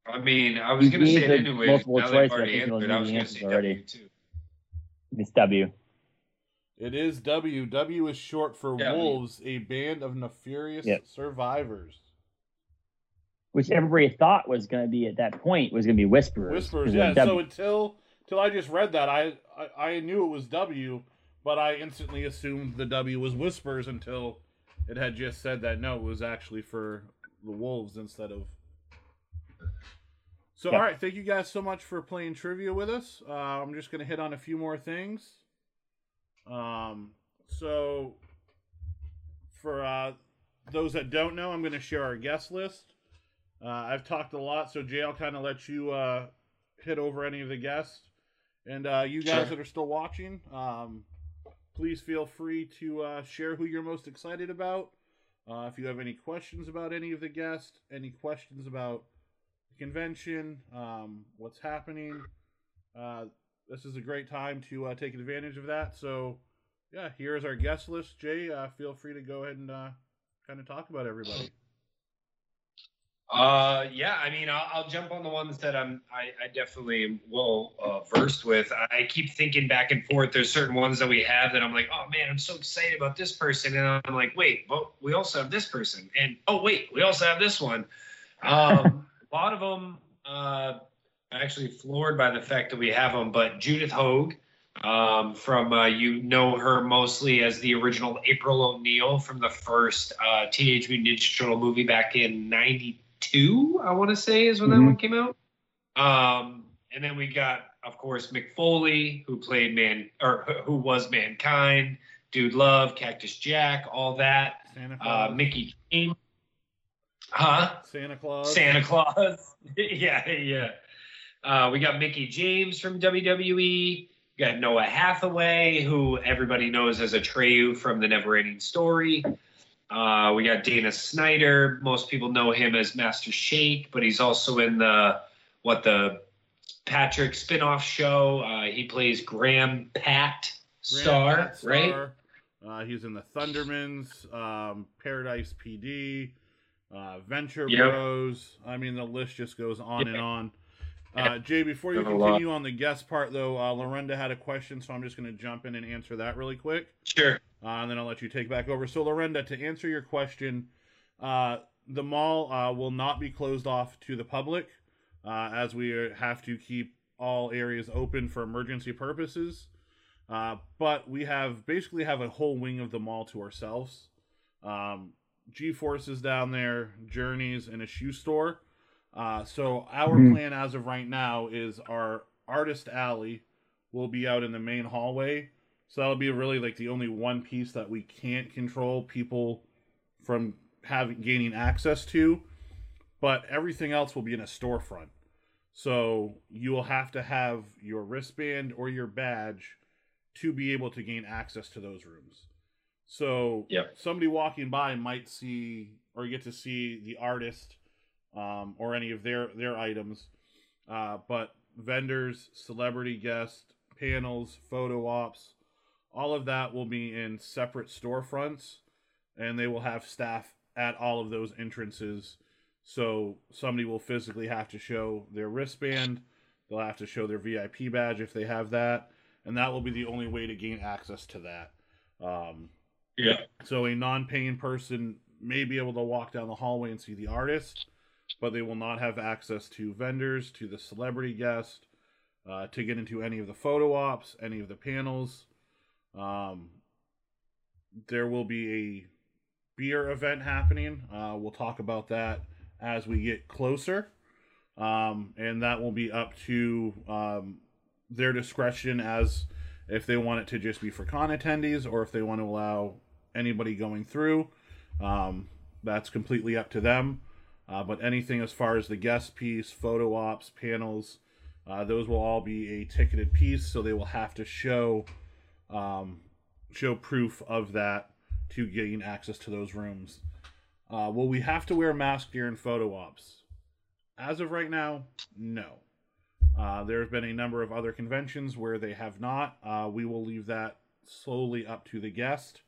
I mean, I was gonna say it the anyway. multiple now choice, they've I already think it'll answered. give I was gonna say already. W too. It's W. It is W. W is short for W. Wolves, a band of nefarious Yep. survivors. Which everybody thought was going to be at that point was going to be Whisperers. Whispers, 'cause yeah. So until until I just read that, I, I I knew it was W, but I instantly assumed the W was Whispers until it had just said that no, it was actually for the Wolves instead of. So Yeah. all right, thank you guys so much for playing trivia with us. Uh, I'm just gonna hit on a few more things. Um, so for uh, those that don't know, I'm gonna share our guest list. Uh, I've talked a lot, so Jay, I'll kind of let you uh, hit over any of the guests. And uh, you guys Sure. that are still watching, um, please feel free to uh, share who you're most excited about. Uh, if you have any questions about any of the guests, any questions about convention, um, what's happening, uh, this is a great time to uh, take advantage of that. So, yeah, here's our guest list. Jay, uh, feel free to go ahead and uh, kind of talk about everybody. Uh, yeah, I mean, I'll, I'll jump on the ones that I'm, I, I definitely am well uh, versed with. I keep thinking back and forth. There's certain ones that we have that I'm like, oh man, I'm so excited about this person, and I'm like, wait, but we also have this person, and oh wait, we also have this one. Um, a lot of them, uh, actually floored by the fact that we have them, but Judith Hoag. Um, from uh, you know her mostly as the original April O'Neil from the first uh, Teenage Mutant Ninja Turtle movie back in '92. I want to say is when that Mhm. one came out. Um, and then we got, of course, Mick Foley, who played man or who was Mankind, Dude Love, Cactus Jack, all that. Uh, Mickie James, huh? Santa Claus. Santa Claus. yeah, yeah. Uh, we got Mickie James from WWE. We got Noah Hathaway, who everybody knows as a Atreyu from the Neverending Story. Uh, we got Dana Snyder. Most people know him as Master Shake, but he's also in the what the Patrick spinoff show. Uh, he plays Graham Pat Star, Grant right? Star. Uh, he's in the Thundermans, um, Paradise PD, uh, Venture Yep. Bros. I mean, the list just goes on and on. Uh, Jay, before you There's a lot. continue on the guest part, though, uh, Lorenda had a question, so I'm just going to jump in and answer that really quick. Sure. Uh, and then I'll let you take back over. So, Lorenda, to answer your question, uh, the mall uh, will not be closed off to the public uh, as we have to keep all areas open for emergency purposes. Uh, but we have basically have a whole wing of the mall to ourselves. Um, G Force is down there, Journeys, and a shoe store. Uh, so our Mhm. plan as of right now is our artist alley will be out in the main hallway. So that'll be really like the only one piece that we can't control people from having gaining access to. But everything else will be in a storefront. So you will have to have your wristband or your badge to be able to gain access to those rooms. So Yep. somebody walking by might see or get to see the artist um, or any of their their items, uh, but vendors, celebrity guests, panels, photo ops, all of that will be in separate storefronts, and they will have staff at all of those entrances. So somebody will physically have to show their wristband. They'll have to show their VIP badge if they have that, and that will be the only way to gain access to that. Um, Yeah. so a non-paying person may be able to walk down the hallway and see the artist, but they will not have access to vendors, to the celebrity guest, uh, to get into any of the photo ops, any of the panels. Um, there will be a beer event happening. Uh, we'll talk about that as we get closer. Um, and that will be up to um, their discretion as if they want it to just be for con attendees or if they want to allow anybody going through. Um, that's completely up to them. Uh, but anything as far as the guest piece, photo ops, panels, uh, those will all be a ticketed piece, so they will have to show um, show proof of that to gain access to those rooms. Uh, will we have to wear masks mask during photo ops? As of right now, no. Uh, there have been a number of other conventions where they have not. Uh, we will leave that slowly up to the guest.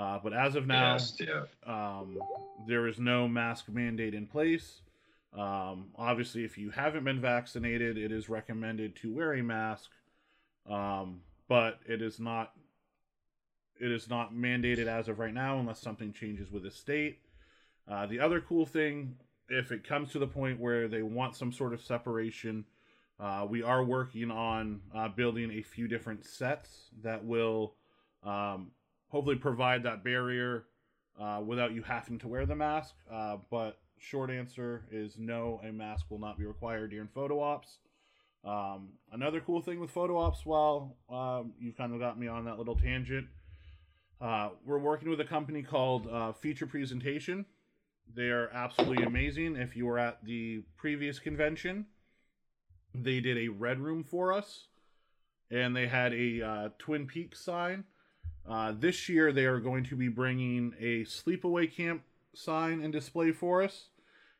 Uh, but as of now, Yes, yeah. um, there is no mask mandate in place. Um, obviously, if you haven't been vaccinated, it is recommended to wear a mask, um, but it is not it is not mandated as of right now unless something changes with the state. Uh, the other cool thing, if it comes to the point where they want some sort of separation, uh, we are working on uh, building a few different sets that will um, hopefully provide that barrier uh, without you having to wear the mask. Uh, but short answer is no, a mask will not be required during photo ops. Um, another cool thing with photo ops, while um, you've kind of got me on that little tangent, uh, we're working with a company called uh, Feature Presentation. They are absolutely amazing. If you were at the previous convention, they did a red room for us, and they had a uh, Twin Peaks sign. Uh, this year, they are going to be bringing a sleepaway camp sign and display for us,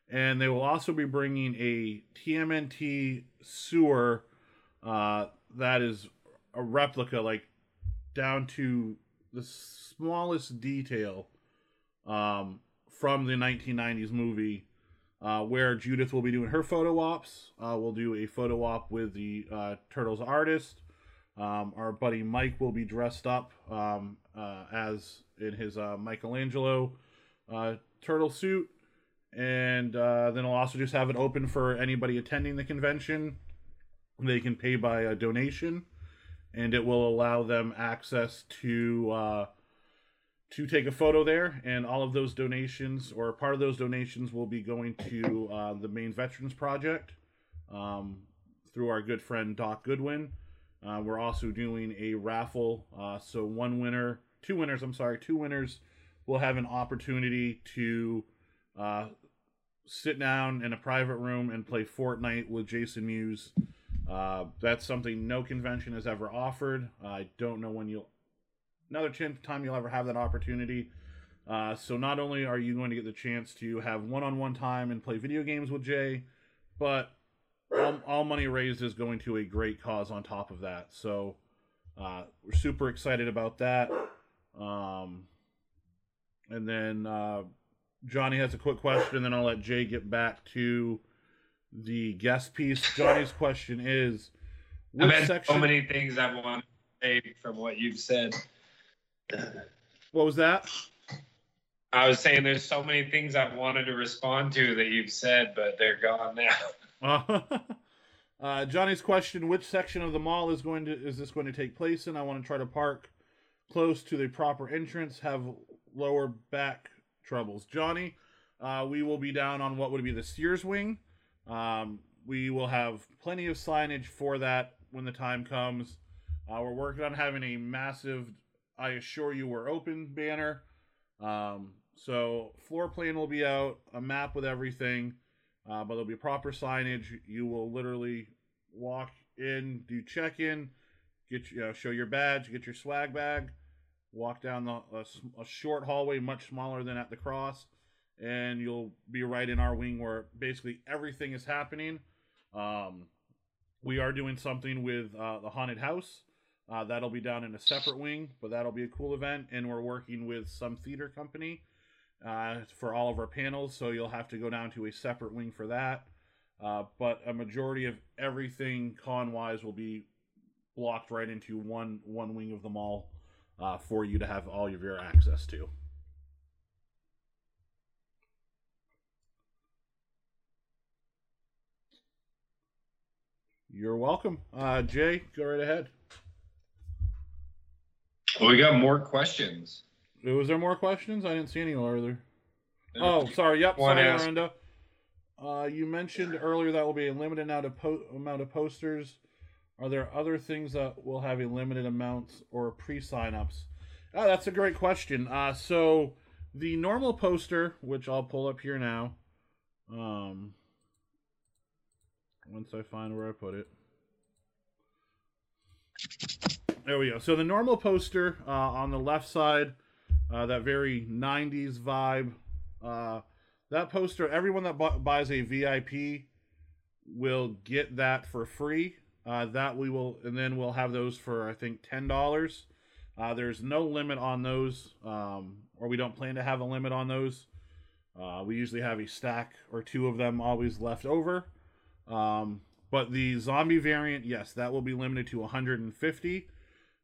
and they will also be bringing a TMNT sewer uh, that is a replica, like down to the smallest detail um, from the 1990s movie uh, where Judith will be doing her photo ops. Uh, we'll do a photo op with the uh, Turtles artist. Um, our buddy Mike will be dressed up um, uh, as in his uh, Michelangelo uh, turtle suit. And uh, then I'll also just have it open for anybody attending the convention. They can pay by a donation, and it will allow them access to uh, to take a photo there. And all of those donations, or part of those donations, will be going to uh, the Maine Veterans Project um, through our good friend Doc Goodwin. Uh, we're also doing a raffle, uh, so one winner, two winners, I'm sorry, two winners will have an opportunity to uh, sit down in a private room and play Fortnite with Jason Mewes. Uh, that's something no convention has ever offered. I don't know when you'll another chin time you'll ever have that opportunity. Uh, so not only are you going to get the chance to have one-on-one time and play video games with Jay, but all, all money raised is going to a great cause on top of that. So uh, we're super excited about that. Um, and then uh, Johnny has a quick question, and then I'll let Jay get back to the guest piece. Johnny's question is I've which had section? so many things I want to say from what you've said. What was that? I was saying there's so many things I wanted to respond to that you've said, but they're gone now. Uh, uh, Johnny's question: Which section of the mall is going to is this going to take place in? I want to try to park close to the proper entrance. Have lower back troubles. Johnny, uh, we will be down on what would be the Sears wing. Um, we will have plenty of signage for that when the time comes. Uh, we're working on having a massive "I assure you we're open" banner. Um, so floor plan will be out, a map with everything. Uh, but there'll be proper signage. You will literally walk in, do check in, get you know, show your badge, get your swag bag, walk down the a, a short hallway, much smaller than at the cross, and you'll be right in our wing where basically everything is happening. Um, we are doing something with uh, the haunted house. Uh, that'll be down in a separate wing, but that'll be a cool event. And we're working with some theater company uh, for all of our panels, so you'll have to go down to a separate wing for that. Uh, but a majority of everything con wise will be blocked right into one one wing of the mall uh, for you to have all of your access to. You're welcome, uh, Jay. Go right ahead. Well, we got more questions. Was there more questions? I didn't see any more earlier. Oh, sorry. Yep. Sorry, asked- Miranda. Uh, you mentioned earlier that will be a limited amount of po- amount of posters. Are there other things that will have a limited amount or pre-sign-ups? Oh, that's a great question. Uh, so the normal poster, which I'll pull up here now, um, once I find where I put it. There we go. So the normal poster uh, on the left side, uh, that very '90s vibe. Uh, that poster, everyone that bu- buys a VIP will get that for free. Uh, that we will, and then we'll have those for I think ten dollars. Uh, there's no limit on those, um, or we don't plan to have a limit on those. Uh, we usually have a stack or two of them always left over. Um, but the zombie variant, yes, that will be limited to 150.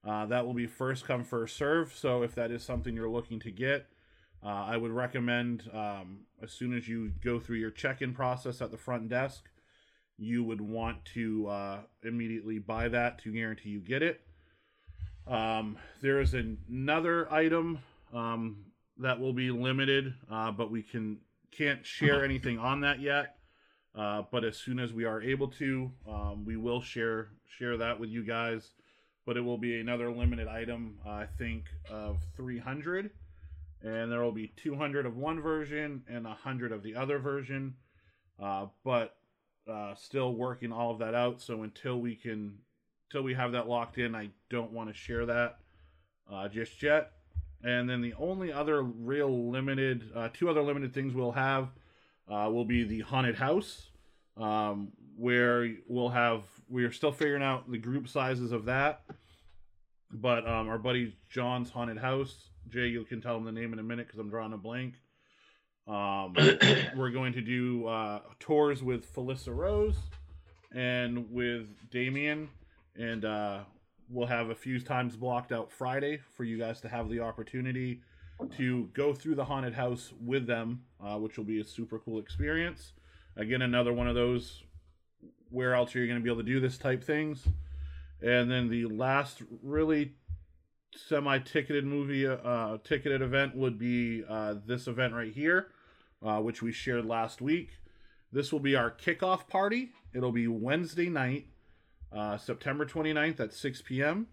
Uh, that will be first come first serve. So if that is something you're looking to get, uh, I would recommend um, as soon as you go through your check-in process at the front desk, you would want to uh, immediately buy that to guarantee you get it. Um, there is another item um, that will be limited, uh, but we can can't share anything on that yet. Uh, but as soon as we are able to, um, we will share share that with you guys. But it will be another limited item, uh, I think, of 300, and there will be 200 of one version and 100 of the other version. Uh, but uh, still working all of that out. So until we can, until we have that locked in, I don't want to share that uh, just yet. And then the only other real limited, uh, two other limited things we'll have uh, will be the haunted house, um, where we'll have. We are still figuring out the group sizes of that, but um, our buddy John's haunted house. Jay, you can tell him the name in a minute because I'm drawing a blank. Um, we're going to do uh, tours with Felissa Rose and with Damien, and uh, we'll have a few times blocked out Friday for you guys to have the opportunity to go through the haunted house with them, uh, which will be a super cool experience. Again, another one of those where else are you going to be able to do this type things. And then the last really semi-ticketed movie uh, ticketed event would be uh, this event right here, uh, which we shared last week. This will be our kickoff party. It'll be Wednesday night, uh, September 29th at 6 p.m.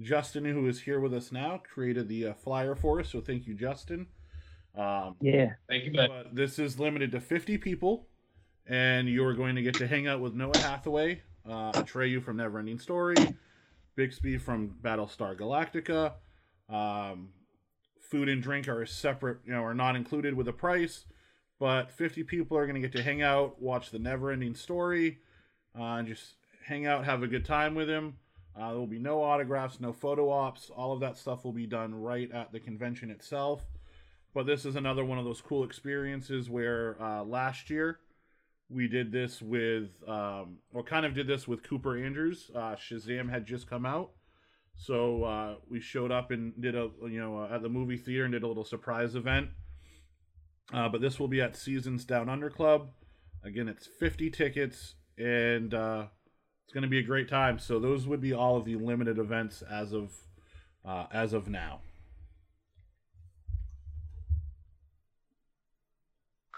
Justin, who is here with us now, created the uh, flyer for us, so thank you, Justin. Um, Yeah. Thank you, bud. but this is limited to 50 people, and you are going to get to hang out with Noah Hathaway, uh, Atreyu from Neverending Story, Boxey from Battlestar Galactica. Um, food and drink are separate, you know, are not included with the price, but 50 people are going to get to hang out, watch the Neverending Story, uh, and just hang out, have a good time with him. Uh, there will be no autographs, no photo ops. All of that stuff will be done right at the convention itself. But this is another one of those cool experiences where uh, last year we did this with, um, or kind of did this with Cooper Andrews. Uh, Shazam had just come out, so uh, we showed up and did a, you know, uh, at the movie theater and did a little surprise event. Uh, but this will be at Seasons Down Under Club. Again, it's 50 tickets, and uh, it's going to be a great time. So those would be all of the limited events as of uh, as of now.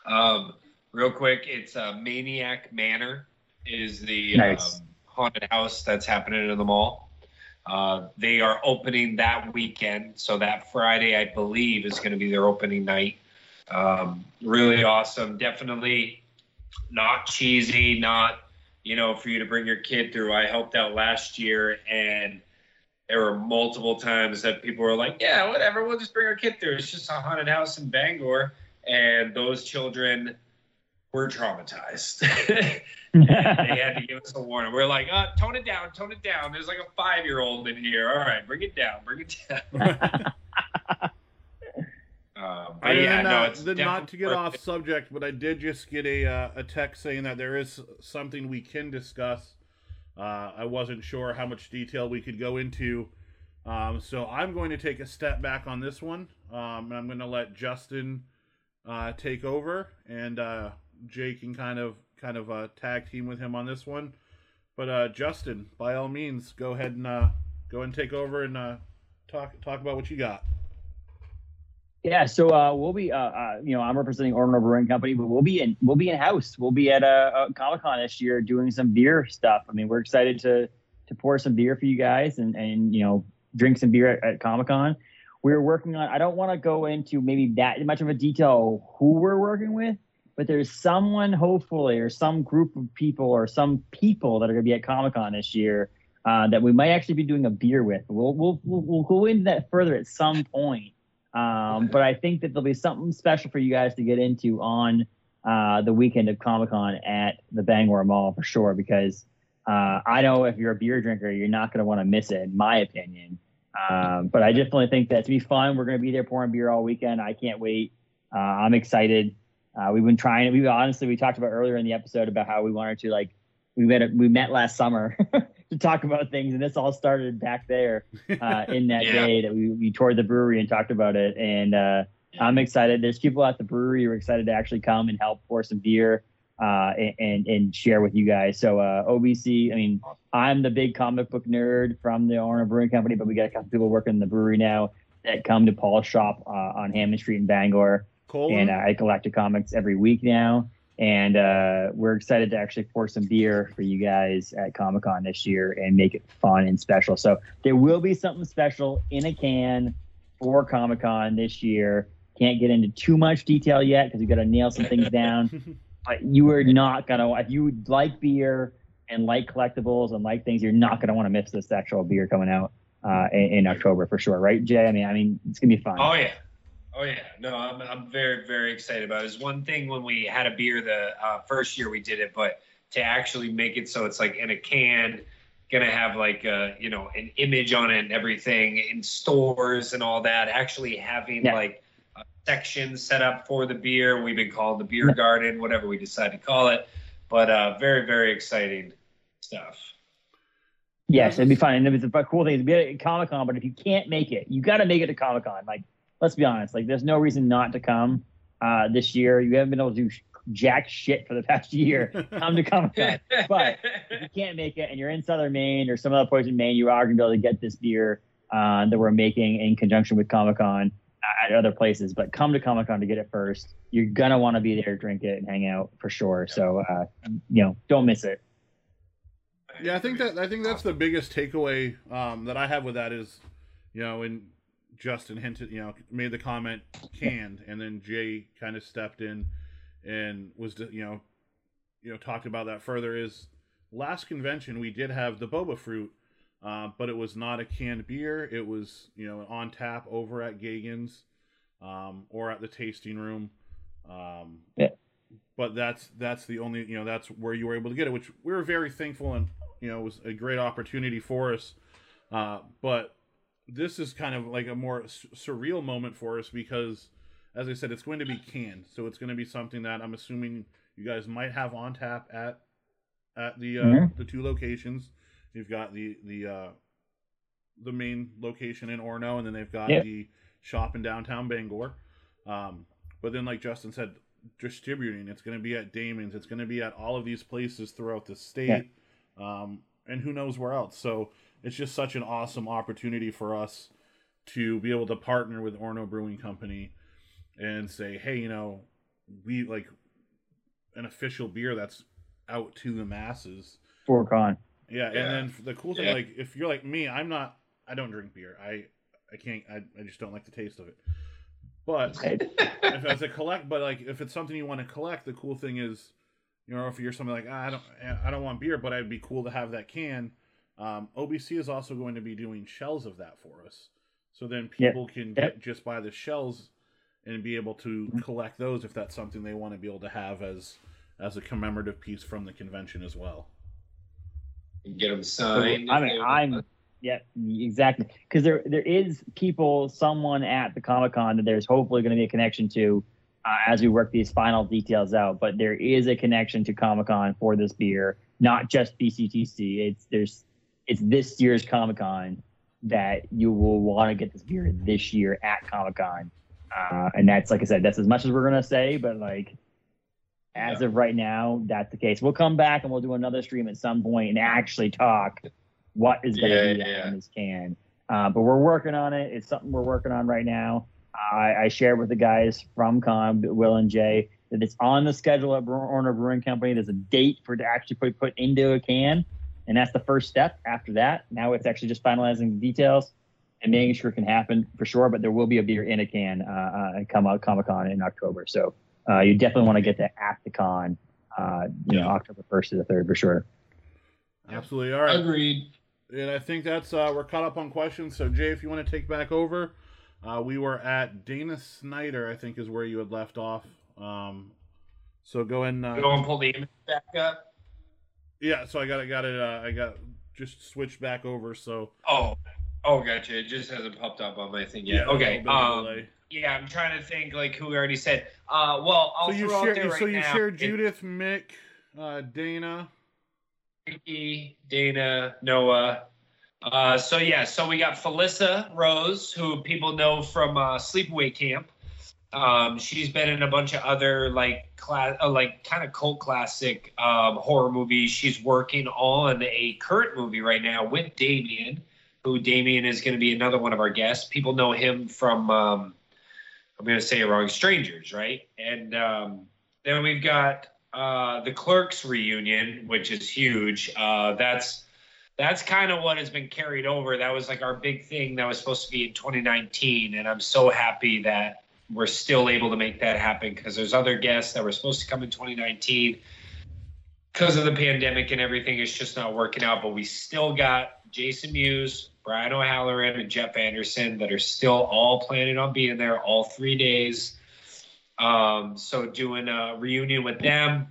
Um, real quick, it's uh, Maniac Manor is the Nice. um, haunted house that's happening in the mall. Uh, they are opening that weekend, so that Friday, I believe, is going to be their opening night. Um, really awesome. Definitely not cheesy, not you know for you to bring your kid through. I helped out last year, and there were multiple times that people were like, "Yeah, whatever, we'll just bring our kid through. It's just a haunted house in Bangor." and those children were traumatized. they had to give us a warning. We're like, uh, tone it down, tone it down. There's like a five year old in here. All right, bring it down, bring it down. Um, but yeah, did no, not, it's did not to get off it. subject, but I did just get a uh, a text saying that there is something we can discuss. Uh, I wasn't sure how much detail we could go into, um, so I'm going to take a step back on this one. Um, and I'm going to let Justin uh, take over, and uh, Jay can kind of kind of uh, tag team with him on this one. But uh, Justin, by all means, go ahead and uh, go and take over and uh, talk talk about what you got. Yeah, so uh, we'll be, uh, uh, you know, I'm representing Orono Brewing Company, but we'll be in, we'll be in house. We'll be at a, a Comic Con this year doing some beer stuff. I mean, we're excited to to pour some beer for you guys and and you know drink some beer at, at Comic Con. We're working on. I don't want to go into maybe that much of a detail who we're working with, but there's someone hopefully or some group of people or some people that are going to be at Comic Con this year uh, that we might actually be doing a beer with. We'll, we'll we'll we'll go into that further at some point. Um, but I think that there'll be something special for you guys to get into on uh, the weekend of Comic Con at the Bangor Mall for sure. Because uh, I know if you're a beer drinker, you're not going to want to miss it, in my opinion. Um, but I definitely think that to be fun. We're going to be there pouring beer all weekend. I can't wait. Uh, I'm excited. Uh, we've been trying. We honestly we talked about earlier in the episode about how we wanted to like we met we met last summer to talk about things, and this all started back there uh, in that yeah. day that we, we toured the brewery and talked about it. And uh, I'm excited. There's people at the brewery who are excited to actually come and help pour some beer uh, and and share with you guys. So uh, OBC, I mean, I'm the big comic book nerd from the Orono Brewing Company, but we got a couple people working in the brewery now that come to Paul's shop uh, on Hammond Street in Bangor. Colin. And uh, I collect comics every week now and uh, we're excited to actually pour some beer for you guys at Comic Con this year and make it fun and special. So there will be something special in a can for Comic Con this year. Can't get into too much detail yet because we got to nail some things down. but you are not gonna if you like beer and like collectibles and like things, you're not gonna want to miss this actual beer coming out uh, in, in October for sure, right, Jay? I mean, I mean, it's gonna be fun. Oh yeah. Oh yeah, no, I'm I'm very very excited about it. It's one thing when we had a beer the uh, first year we did it, but to actually make it so it's like in a can, gonna have like a, uh, you know an image on it and everything in stores and all that. Actually having yeah. like a section set up for the beer. We've been called the beer garden, whatever we decide to call it. But uh, very very exciting stuff. Yes, it'd be fun. And it's a cool thing to be at Comic Con, but if you can't make it, you got to make it to Comic Con. Like let's be honest. Like, there's no reason not to come uh, this year. You haven't been able to do jack shit for the past year. Come to Comic Con. but if you can't make it and you're in Southern Maine or some other place in Maine, you are going to be able to get this beer uh, that we're making in conjunction with Comic Con at other places. But come to Comic Con to get it first. You're going to want to be there, drink it, and hang out for sure. So, uh, you know, don't miss it. Yeah, I think that I think that's the biggest takeaway um, that I have with that is, you know, in Justin hinted, you know, made the comment canned, and then Jay kind of stepped in and was, you know, you know, talked about that further. Is last convention we did have the boba fruit, uh, but it was not a canned beer. It was, you know, on tap over at Gagan's um, or at the tasting room. Um, yeah. But that's that's the only you know that's where you were able to get it, which we were very thankful and you know was a great opportunity for us. Uh, but this is kind of like a more surreal moment for us because, as I said, it's going to be canned, so it's going to be something that I'm assuming you guys might have on tap at at the uh, mm-hmm. the two locations. You've got the the uh, the main location in Orono, and then they've got yeah. the shop in downtown Bangor. Um, but then, like Justin said, distributing it's going to be at Damon's. It's going to be at all of these places throughout the state, yeah. um, and who knows where else. So it's just such an awesome opportunity for us to be able to partner with Orono Brewing Company and say, hey, you know, we like an official beer that's out to the masses. For con. Yeah, yeah, and then the cool thing, yeah. like, if you're like me, I'm not, I don't drink beer. I, I can't, I, I just don't like the taste of it. But if as a collect, but like if it's something you want to collect, the cool thing is, you know, if you're something like ah, I don't, I don't want beer, but I'd be cool to have that can um, OBC is also going to be doing shells of that for us. So then people yep. can get, just buy the shells and be able to mm-hmm. collect those if that's something they want to be able to have as as a commemorative piece from the convention as well. Get them signed. So, I mean, I'm yeah, exactly. Because there there is people, someone at the Comic Con that there's hopefully going to be a connection to uh, as we work these final details out. But there is a connection to Comic Con for this beer, not just BCTC. It's there's it's this year's Comic Con that you will want to get this beer this year at Comic Con. Uh, and that's like I said, that's as much as we're gonna say, but like as yeah. of right now, that's the case. We'll come back and we'll do another stream at some point and actually talk what is gonna yeah, be yeah. in this can. Uh, but we're working on it. It's something we're working on right now. I, I shared with the guys from Con, Will and Jay, that it's on the schedule at Orono Brewing Company. There's a date for it to actually put put into a can, and that's the first step. After that, now it's actually just finalizing the details and making sure it can happen for sure. But there will be a beer in a can uh, uh, come out Comic Con in October. So uh, you definitely want to get that at the con, uh, you know, October first to the third for sure. Absolutely. All right. Agreed. And I think that's uh, we're caught up on questions. So Jay, if you want to take back over, uh, we were at Dana Snyder. I think is where you had left off. Um, so go and uh, Go and pull the image back up. Yeah. So I got it. Got it. Uh, I got just switched back over. So Oh, oh, gotcha. It just hasn't popped up on my thing yet. a okay. little bit of a Um, yeah, I'm trying to think like who we already said. Uh, well, I'll so you throw out share. there right so you now. share Judith, Mick, uh, Dana. Ricky, Dana, Noah. Uh, so yeah, so we got Felissa Rose, who people know from uh, Sleepaway Camp. Um, she's been in a bunch of other like class, uh, like kind of cult classic um, horror movies. She's working on a current movie right now with Damien, who Damien is going to be another one of our guests. People know him from um, I'm going to say it wrong, Strangers, right? And um, then we've got uh, the Clerks reunion, which is huge. Uh, that's that's kind of what has been carried over. That was like our big thing that was supposed to be in 2019, and I'm so happy that we're still able to make that happen because there's other guests that were supposed to come in 2019 because of the pandemic and everything. It's just not working out, but we still got Jason Mewes, Brian O'Halloran, and Jeff Anderson that are still all planning on being there all three days. Um, so doing a reunion with them.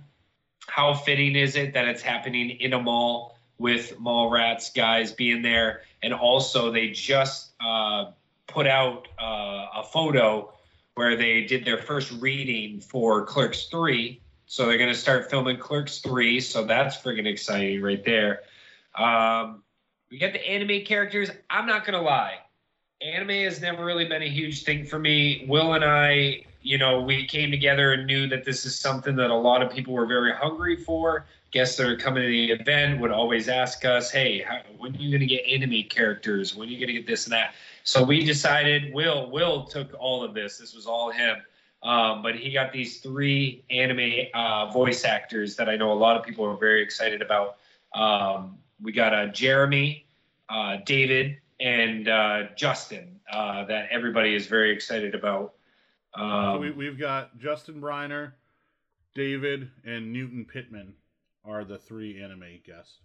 How fitting is it that it's happening in a mall with Mallrats guys being there, and also they just uh, put out uh, a photo where they did their first reading for Clerks Three. So they're going to start filming Clerks Three. So that's friggin' exciting right there. Um, we got the anime characters. I'm not gonna lie, anime has never really been a huge thing for me. Will and I, you know, we came together and knew that this is something that a lot of people were very hungry for. Guests that are coming to the event would always ask us, "Hey, how, when are you gonna get anime characters? When are you gonna get this and that?" So we decided. Will Will took all of this. This was all him. Um, but he got these three anime uh, voice actors that I know a lot of people are very excited about. Um, we got uh, Jeremy, uh, David, and uh, Justin uh, that everybody is very excited about. Um, so we, we've got Justin Briner, David, and Newton Pittman are the three anime guests.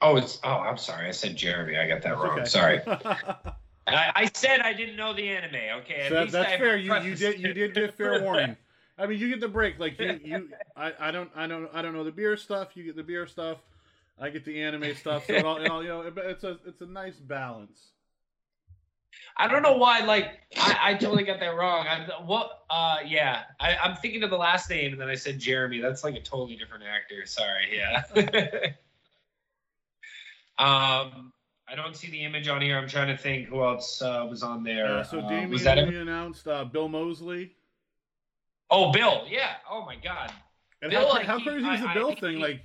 oh, it's oh, I'm sorry, I said Jeremy. I got that That's wrong. okay. Sorry, I, I said I didn't know the anime. Okay, at So that- least that's I fair. You, you did you did get fair warning. I mean, you get the break. Like you, you I, I don't I don't I don't know the beer stuff. You get the beer stuff. I get the anime stuff. So it all, it all you know, it, it's a it's a nice balance. I don't know why. Like I, I totally got that wrong. I'm what? Uh, yeah. I, I'm thinking of the last name, and then I said Jeremy. That's like a totally different actor. Sorry. Yeah. um, I don't see the image on here. I'm trying to think who else uh, was on there. Uh, so Uh, Damien was that we announced uh, Bill Moseley. Oh, Bill. Yeah. Oh my God. And Bill, how, I how keep- crazy is the I- I Bill think thing? he- Like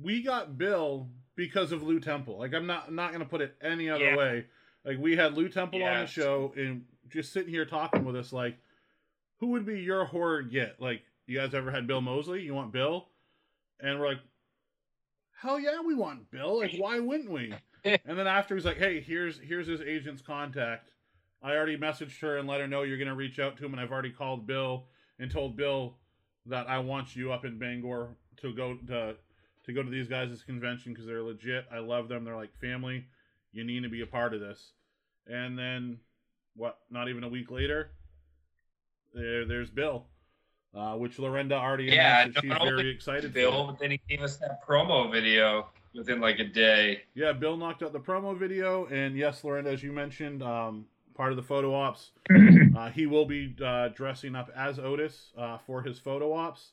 we got Bill because of Lew Temple. Like I'm not not gonna put it any other Yeah. way. Like we had Lew Temple on the show and just sitting here talking with us. Like who would be your horror get? Like you guys ever had Bill Moseley? You want Bill? And we're like, hell yeah, we want Bill. Like why wouldn't we? and then after he's like, hey, here's here's his agent's contact. I already messaged her and let her know you're gonna reach out to him, and I've already called Bill and told Bill that I want you up in Bangor to go to to go to these guys' convention because they're legit. I love them. They're like family. You need to be a part of this. And then what? Not even a week later, there there's Bill, uh, which Lorenda already Yeah, announced that she's very excited Bill, but then he gave us that promo video within like a day. Yeah, Bill knocked out the promo video, and yes, Lorenda, as you mentioned, um, part of the photo ops, uh, he will be uh, dressing up as Otis uh, for his photo ops.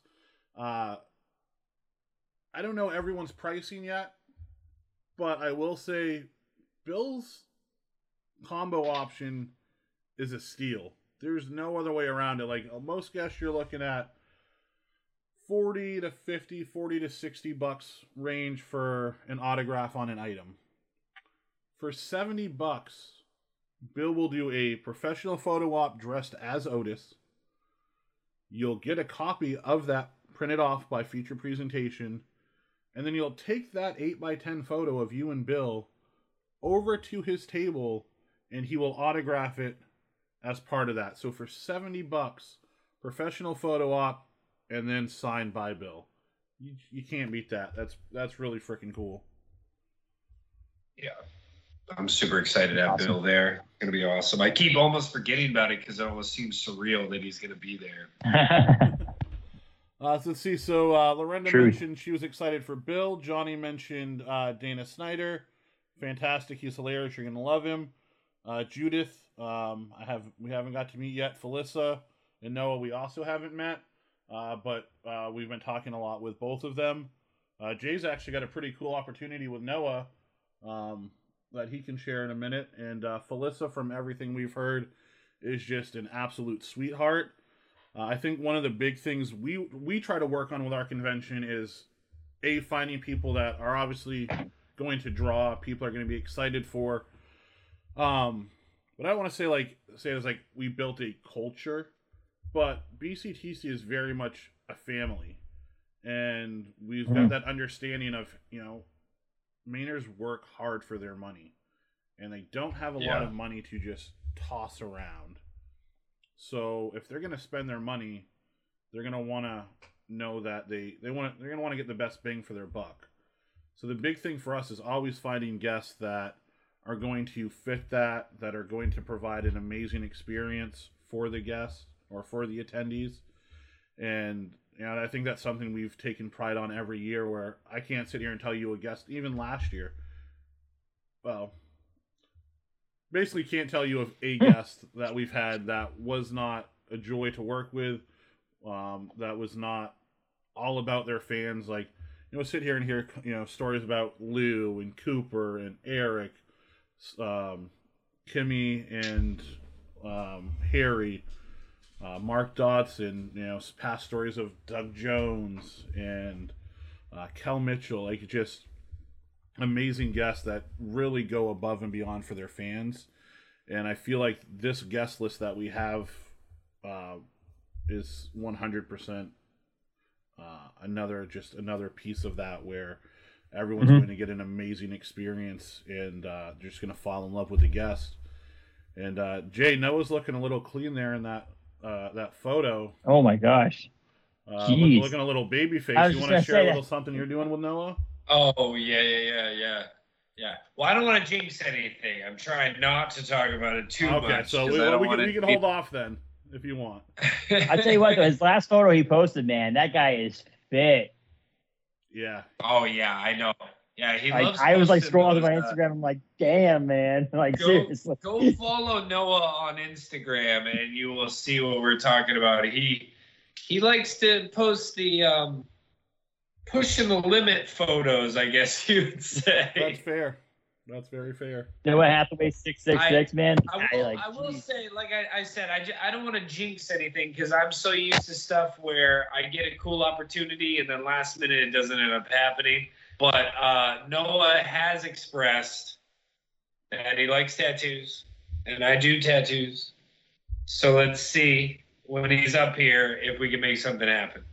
Uh, I don't know everyone's pricing yet, but I will say Bill's combo option is a steal. There's no other way around it. Like most guests, you're looking at 40 to 50, 40 to 60 bucks range for an autograph on an item. For 70 bucks, Bill will do a professional photo op dressed as Otis. You'll get a copy of that printed off by feature presentation, and then you'll take that 8x10 photo of you and Bill over to his table and he will autograph it as part of that. So for 70 bucks, professional photo op and then signed by Bill. You, you can't beat that. That's that's really freaking cool. Yeah. I'm super excited to have awesome. Bill there. It's gonna be awesome. I keep almost forgetting about it because it almost seems surreal that he's gonna be there. uh, so let's see. So uh, Lorenda True. mentioned she was excited for Bill. Johnny mentioned uh, Dana Snyder. Fantastic. He's hilarious. You're gonna love him. Uh, Judith, um, I have we haven't got to meet yet. Felissa and Noah, we also haven't met, uh, but uh, we've been talking a lot with both of them. Uh, Jay's actually got a pretty cool opportunity with Noah um, that he can share in a minute. And uh, Felissa, from everything we've heard, is just an absolute sweetheart. Uh, I think one of the big things we we try to work on with our convention is a finding people that are obviously going to draw, people are going to be excited for um, but I want to say like say it's like we built a culture, but BCTC is very much a family, and we've mm-hmm. got that understanding of you know, Mainers work hard for their money, and they don't have a yeah. lot of money to just toss around. So if they're gonna spend their money, they're gonna want to know that they they want they're gonna want to get the best bang for their buck. So the big thing for us is always finding guests that are going to fit that, that are going to provide an amazing experience for the guests or for the attendees. And know, I think that's something we've taken pride on every year where I can't sit here and tell you a guest, even last year. Well, basically can't tell you of a guest that we've had that was not a joy to work with, um, that was not all about their fans. Like, you know, sit here and hear, you know, stories about Lew and Cooper and Eric um, Kimmy and um, Harry, uh, Mark Dodson, you know, past stories of Doug Jones and uh, Kel Mitchell, like just amazing guests that really go above and beyond for their fans. And I feel like this guest list that we have uh, is 100% uh, another just another piece of that where Everyone's mm-hmm. going to get an amazing experience and uh, they're just going to fall in love with the guest. And uh, Jay Noah's looking a little clean there in that uh, that photo. Oh my gosh, uh, Jeez. looking a little baby face. You want to share a little that. something you're doing with Noah? Oh yeah, yeah, yeah, yeah, yeah. Well, I don't want to jinx anything. I'm trying not to talk about it too okay, much. Okay, so we, we, can, we can hold off then if you want. I tell you what, though, his last photo he posted, man, that guy is fit. Yeah. Oh yeah, I know. Yeah, he loves. I was like scrolling through my uh, Instagram. I'm like, damn, man. Like go, seriously. Go follow Noah on Instagram, and you will see what we're talking about. He he likes to post the um, pushing the limit photos. I guess you would say. That's fair. That's very fair. Noah Hathaway six six six man. I will, like, I will say, like I, I said, I, j- I don't want to jinx anything because I'm so used to stuff where I get a cool opportunity and then last minute it doesn't end up happening. But uh, Noah has expressed that he likes tattoos, and I do tattoos. So let's see when he's up here if we can make something happen.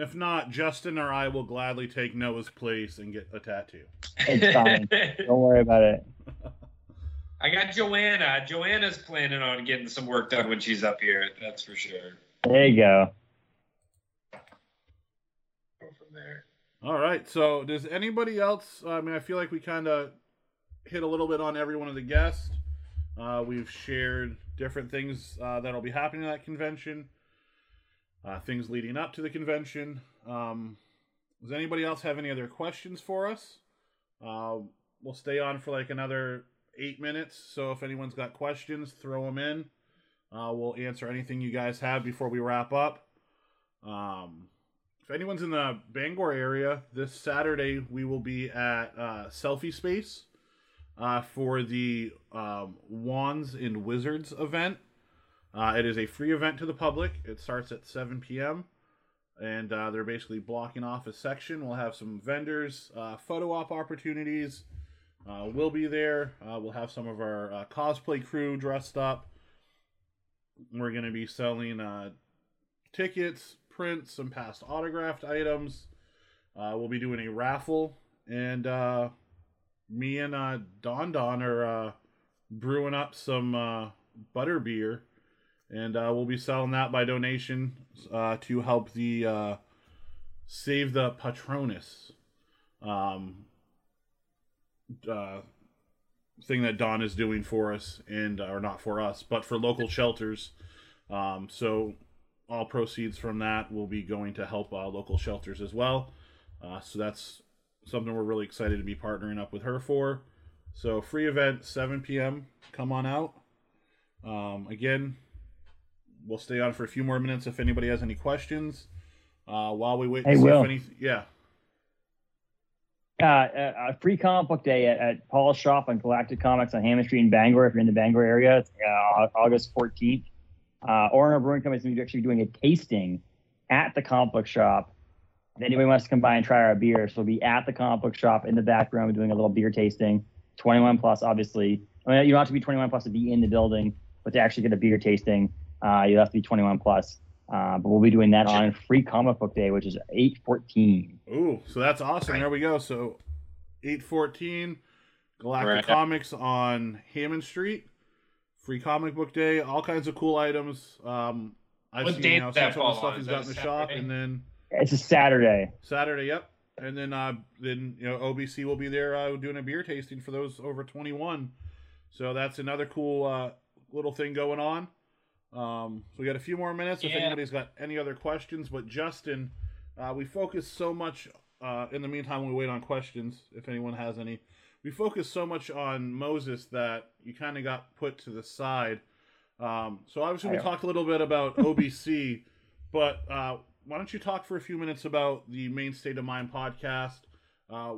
If not, Justin or I will gladly take Noah's place and get a tattoo. It's fine. Don't worry about it. I got Joanna. Joanna's planning on getting some work done when she's up here. That's for sure. There you go. Go from there. All right. So, does anybody else? I mean, I feel like we kind of hit a little bit on every one of the guests. Uh, we've shared different things uh, that'll be happening at that convention uh, things leading up to the convention. Um, does anybody else have any other questions for us? Uh, we'll stay on for like another eight minutes. So if anyone's got questions, throw them in. Uh, we'll answer anything you guys have before we wrap up. Um, if anyone's in the Bangor area, this Saturday we will be at uh, Selfie Space uh, for the um, Wands and Wizards event. Uh, it is a free event to the public. It starts at 7 p.m. And uh, they're basically blocking off a section. We'll have some vendors, uh, photo op opportunities, uh, will be there. Uh, we'll have some of our uh, cosplay crew dressed up. We're going to be selling tickets, prints, some past autographed items. We'll be doing a raffle, and me and Don Don are brewing up some butter beer, and uh, we'll be selling that by donation uh, to help the uh, save the Patronus um, uh, thing that Don is doing for us, and or not for us, but for local shelters. Um, so all proceeds from that will be going to help uh, local shelters as well. Uh, so that's something we're really excited to be partnering up with her for. So free event, 7 p.m. Come on out. Um, again, we'll stay on for a few more minutes if anybody has any questions. Uh, while we wait Hey, see Will. if any, yeah, Uh, a, a free comic book day at, at Paul's shop on Galactic Comics on Hammond Street in Bangor. If you're in the Bangor area, it's uh, August 14th. Uh, Orono Brewing Company is going to be actually doing a tasting at the comic book shop. If anybody wants to come by and try our beer, so we'll be at the comic book shop in the back room doing a little beer tasting. 21 plus, obviously. I mean, you don't have to be 21 plus to be in the building, but to actually get a beer tasting, uh, you have to be 21 plus. Uh, but we'll be doing that on Free Comic Book Day, which is 814. Ooh, so that's awesome. There we go. So, eight fourteen, Galactic Right. Comics on Hammond Street. Free comic book day. All kinds of cool items. Um, I've What seen date you some that of the stuff on? he's Is got in the a shop, and then It's a Saturday. Saturday. Yep. And then uh, then you know OBC will be there uh, doing a beer tasting for those over twenty one. So that's another cool uh, little thing going on. Um, so we got a few more minutes if anybody's got any other questions. But Justin, uh, we focus so much. Uh, in the meantime, we wait on questions if anyone has any. We focus so much on Moses that you kind of got put to the side. Um, so obviously we I- talked a little bit about OBC, but uh, why don't you talk for a few minutes about the Maine State of Mind podcast, uh,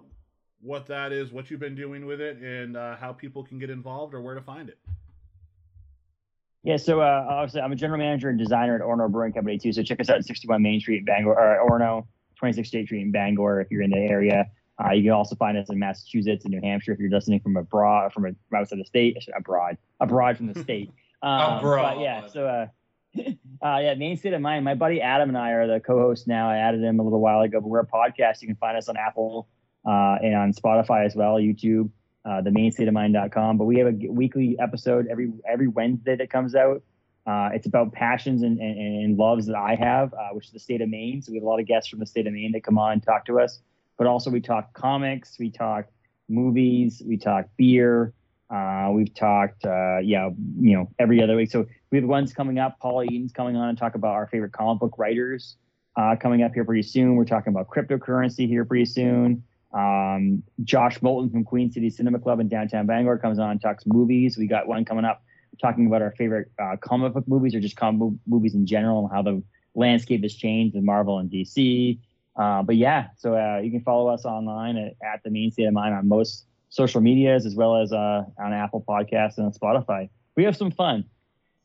what that is, what you've been doing with it, and uh, how people can get involved or where to find it. Yeah, so uh, obviously I'm a general manager and designer at Orono Brewing Company too. So check us out at 61 Main Street, Bangor, or Orono, 26th State Street in Bangor if you're in the area. Uh, you can also find us in Massachusetts and New Hampshire if you're listening from abroad, from a, outside the state, abroad, abroad from the state. Um, Abroad. But yeah, so uh, uh, yeah, Maine state of mind. My buddy Adam and I are the co-hosts now. I added him a little while ago, but we're a podcast. You can find us on Apple uh, and on Spotify as well, YouTube, uh, the mainestateofmind.com. But we have a weekly episode every every Wednesday that comes out. Uh, it's about passions and, and, and loves that I have, uh, which is the state of Maine. So we have a lot of guests from the state of Maine that come on and talk to us. But also we talk comics, we talk movies, we talk beer. Uh, we've talked, uh, yeah, you know, every other week. So we have ones coming up. Paul Eaton's coming on and talk about our favorite comic book writers uh, coming up here pretty soon. We're talking about cryptocurrency here pretty soon. Um, Josh Moulton from Queen City Cinema Club in downtown Bangor comes on and talks movies. We got one coming up talking about our favorite uh, comic book movies or just comic movies in general and how the landscape has changed with Marvel and DC. Uh, but yeah, so uh, you can follow us online at, at the Maine State of Mind on most social medias as well as uh, on Apple Podcasts and on Spotify. We have some fun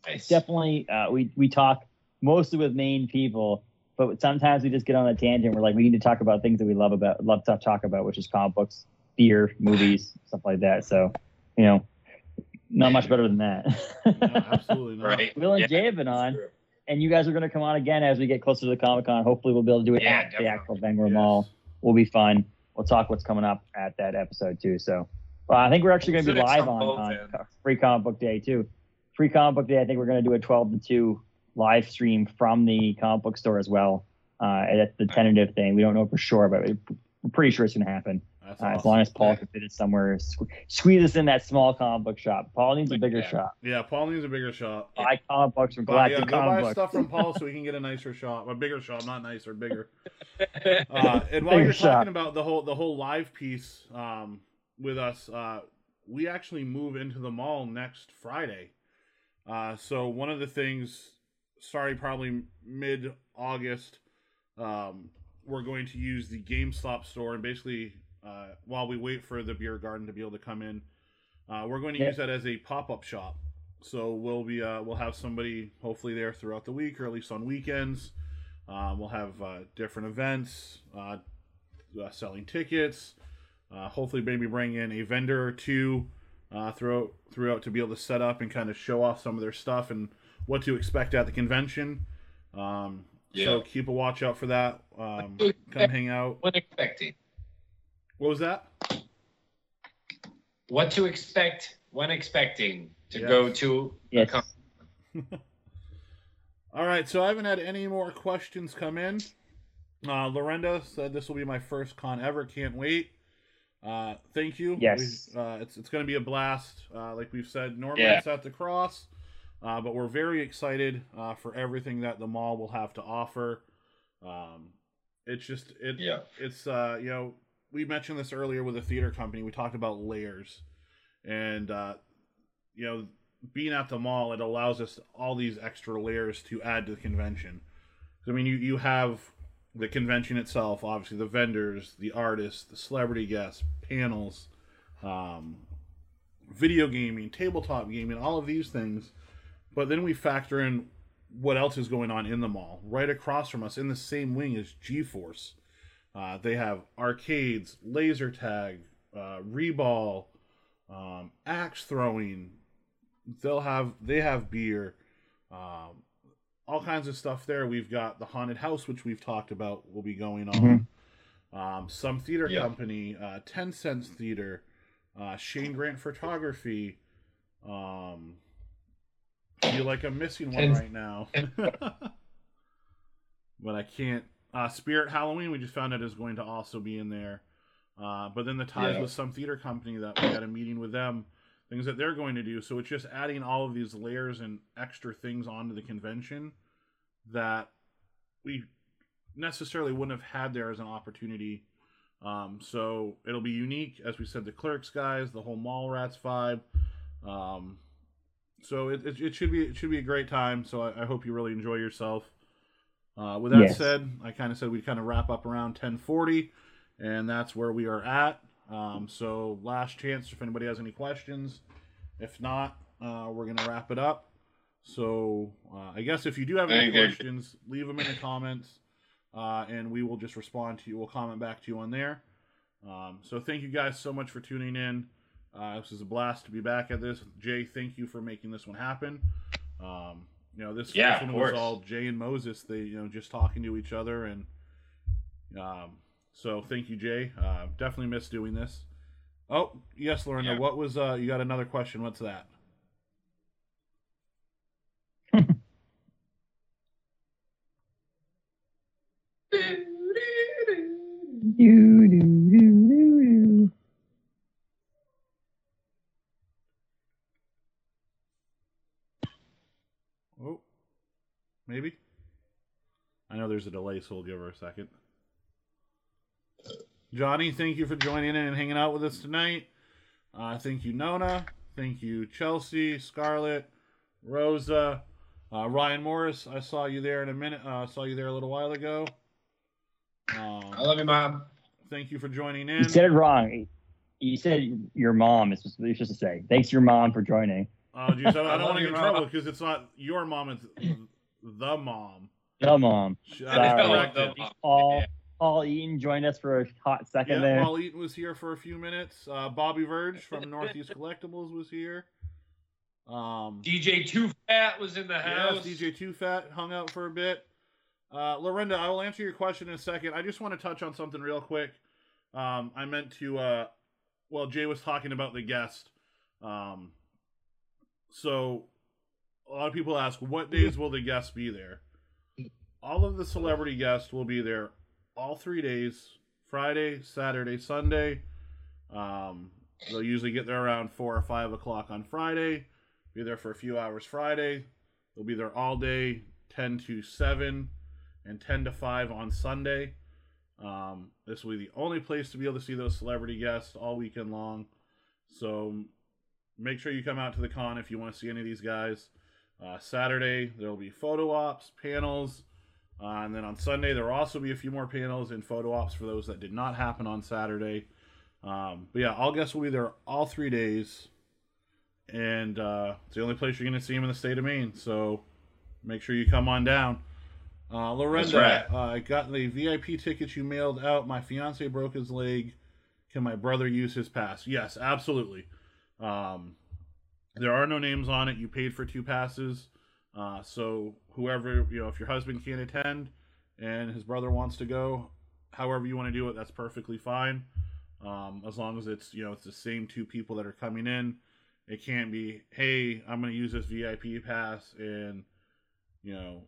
Nice. definitely uh, we we talk mostly with Maine people, but sometimes we just get on a tangent. We're like, we need to talk about things that we love about love to talk about, which is comic books, beer, movies, stuff like that. So, you know, not much better than that. No, absolutely not. Right. Will and Yeah, Jay have been on, true. and you guys are going to come on again as we get closer to the Comic Con. Hopefully, we'll be able to do it Yeah, at definitely. the actual Bangor Yes. Mall. Will be fun. We'll talk what's coming up at that episode too. So, well, I think we're actually going to be live on, both on in. Free Comic Book Day too. Free Comic Book Day. I think we're going to do a 12 to 2 live stream from the comic book store as well. Uh, that's the tentative thing. We don't know for sure, but we're pretty sure it's going to happen. Uh, awesome. As long as Paul can fit it somewhere, sque- squeeze us in that small comic book shop. Paul needs a bigger Yeah. shop. yeah, Paul needs a bigger shop. Buy comic books from Buy, yeah, go buy Books. stuff from Paul so we can get a nicer shop, a bigger shop, not nicer, bigger. Uh, and while Bigger you're shop. talking about the whole the whole live piece um, with us, uh, we actually move into the mall next Friday. Uh, so one of the things, starting probably mid August, um, we're going to use the GameStop store and basically uh, while we wait for the beer garden to be able to come in, uh, we're going to Yeah. use that as a pop up shop. So we'll be uh, we'll have somebody hopefully there throughout the week or at least on weekends. Um, we'll have uh, different events, uh, uh, selling tickets, Uh, hopefully, maybe bring in a vendor or two uh, throughout throughout to be able to set up and kind of show off some of their stuff and what to expect at the convention. Um, Yeah. So keep a watch out for that. Um, come hang out. What expecting? What was that? What to expect when expecting to Yes. go to a Yes. con- All right, so I haven't had any more questions come in. Uh, Lorenda said this will be my first con ever. Can't wait. Uh, thank you. Yes. We- uh, it's it's going to be a blast. Uh, like we've said, normally Yeah. it's at the cross, uh, but we're very excited uh, for everything that the mall will have to offer. Um, it's just it. Yeah. It's uh, you know we mentioned this earlier with the theater company. We talked about layers, and uh, you know being at the mall, it allows us all these extra layers to add to the convention. I mean, you, you have the convention itself, obviously, the vendors, the artists, the celebrity guests, panels, um, video gaming, tabletop gaming, all of these things. But then we factor in what else is going on in the mall. Right across from us, in the same wing, is GeForce. Uh, they have arcades, laser tag, uh, reball, um, axe throwing, they'll have they have beer um, all kinds of stuff there we've got the haunted house which we've talked about will be going on um, some theater Yeah. company uh, 10 cents theater uh, shane grant photography um, feel like i'm missing one right now but i can't uh, spirit halloween we just found out is going to also be in there uh, but then the ties Yeah. with some theater company that we had a meeting with them things that they're going to do. So it's just adding all of these layers and extra things onto the convention that we necessarily wouldn't have had there as an opportunity. Um, so it'll be unique, as we said, the clerks guys, the whole Mallrats vibe. Um, so it, it, it should be it should be a great time. So I, I hope you really enjoy yourself. Uh, with that Yes. said, I kind of said we'd kind of wrap up around 1040, and that's where we are at. Um, so last chance if anybody has any questions. If not, uh, we're gonna wrap it up. So uh, I guess if you do have any questions, leave them in the comments, uh, and we will just respond to you. We'll comment back to you on there. Um, so thank you guys so much for tuning in. Uh, this is a blast to be back at this. Jay, thank you for making this one happen. Um, you know, this Yeah, first of one was all Jay and Moses. They, you know, just talking to each other, and um, so thank you, Jay. Uh, definitely miss doing this. Oh, yes, Lorna. Yeah. What was uh? You got another question? What's that? Do, do, do, do, do. Oh, maybe. I know there's a delay, so we'll give her a second. Johnny, thank you for joining in and hanging out with us tonight. Uh, thank you, Nona. Thank you, Chelsea, Scarlett, Rosa, uh, Ryan Morris. I saw you there in a minute. Uh, saw you there a little while ago. Um, I love you, mom. thank you for joining in. You said it wrong. You said your mom. It's just, it's supposed to say, "Thanks, your mom, for joining." Oh, geez, I don't, I I don't want to get in trouble because it's not your mom; it's the mom. The mom. Sh- Sorry. I the mom. Paul Yeah. Paul Eaton joined us for a hot second Yeah, there. Paul Eaton was here for a few minutes. Uh, Bobby Verge from Northeast Collectibles was here. Um, DJ Too Fat was in the house. yes, house. DJ Too Fat hung out for a bit. Uh, Lorinda, I will answer your question in a second. I just want to touch on something real quick. Um, I meant to, uh, well, Jay was talking about the guest. Um, so a lot of people ask, what days will the guests be there? All of the celebrity guests will be there all three days Friday, Saturday, Sunday. Um, they'll usually get there around four or five o'clock on Friday. Be there for a few hours Friday. They'll be there all day, ten to seven, and ten to five on Sunday. Um, this will be the only place to be able to see those celebrity guests all weekend long. So make sure you come out to the con if you want to see any of these guys. Uh, Saturday there will be photo ops, panels, uh, and then on Sunday there will also be a few more panels and photo ops for those that did not happen on Saturday. Um, but yeah, all guests will be there all three days, and uh, it's the only place you're going to see them in the state of Maine. So make sure you come on down. Uh, That's uh, I got the VIP tickets you mailed out. My fiance broke his leg Can my brother use his pass? Yes, absolutely. Um, there are no names on it. You paid for two passes. Uh, so whoever, you know, if your husband can't attend and his brother wants to go, however you want to do it, that's perfectly fine. Um, as long as it's, you know, it's the same two people that are coming in. It can't be, hey, I'm going to use this VIP pass and, you know,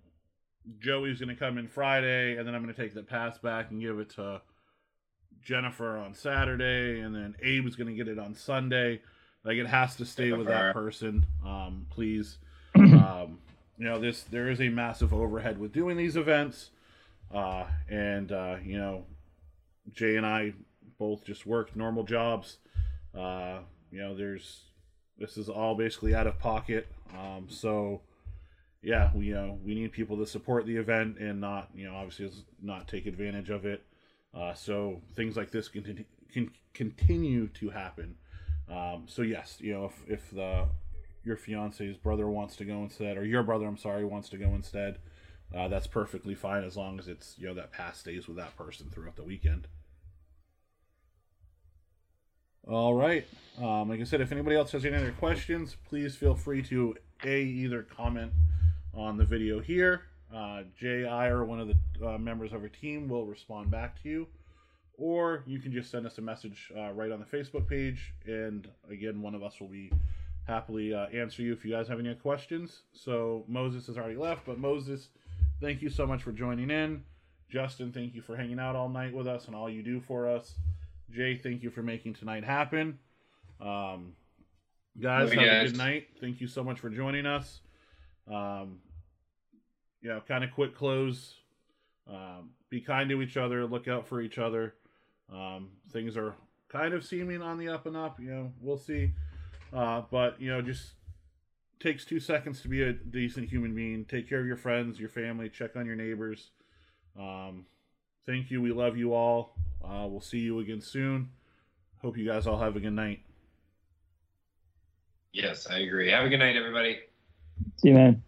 Joey's going to come in Friday and then I'm going to take the pass back and give it to Jennifer on Saturday and then Abe's going to get it on Sunday. Like it has to stay with that person. Um, please. Um, you know, this there is a massive overhead with doing these events. Uh, and uh, you know, Jay and I both just work normal jobs. Uh, you know, there's this is all basically out of pocket. Um, so yeah, we you know we need people to support the event and not you know obviously not take advantage of it. Uh, so things like this can, can continue to happen. Um, so yes, you know if if the your fiance's brother wants to go instead, or your brother, I'm sorry, wants to go instead, uh, that's perfectly fine as long as it's you know that pass stays with that person throughout the weekend. All right. Um, like I said, if anybody else has any other questions, please feel free to a either comment on the video here. Uh, Jay, I, or one of the uh, members of our team will respond back to you, or you can just send us a message uh, right on the Facebook page, and again, one of us will be happily uh, answer you if you guys have any questions. So Moses has already left, but Moses, thank you so much for joining in. Justin, thank you for hanging out all night with us and all you do for us. Jay, thank you for making tonight happen. Um, guys, have guys. a good night. Thank you so much for joining us. Um, you know, kind of quick close. Um, be kind to each other. Look out for each other. Um, things are kind of seeming on the up and up. You know, we'll see. Uh, but you know, just takes two seconds to be a decent human being. Take care of your friends, your family. Check on your neighbors. Um, thank you. We love you all. Uh, we'll see you again soon. Hope you guys all have a good night. Yes, I agree. Have a good night, everybody. See you, man.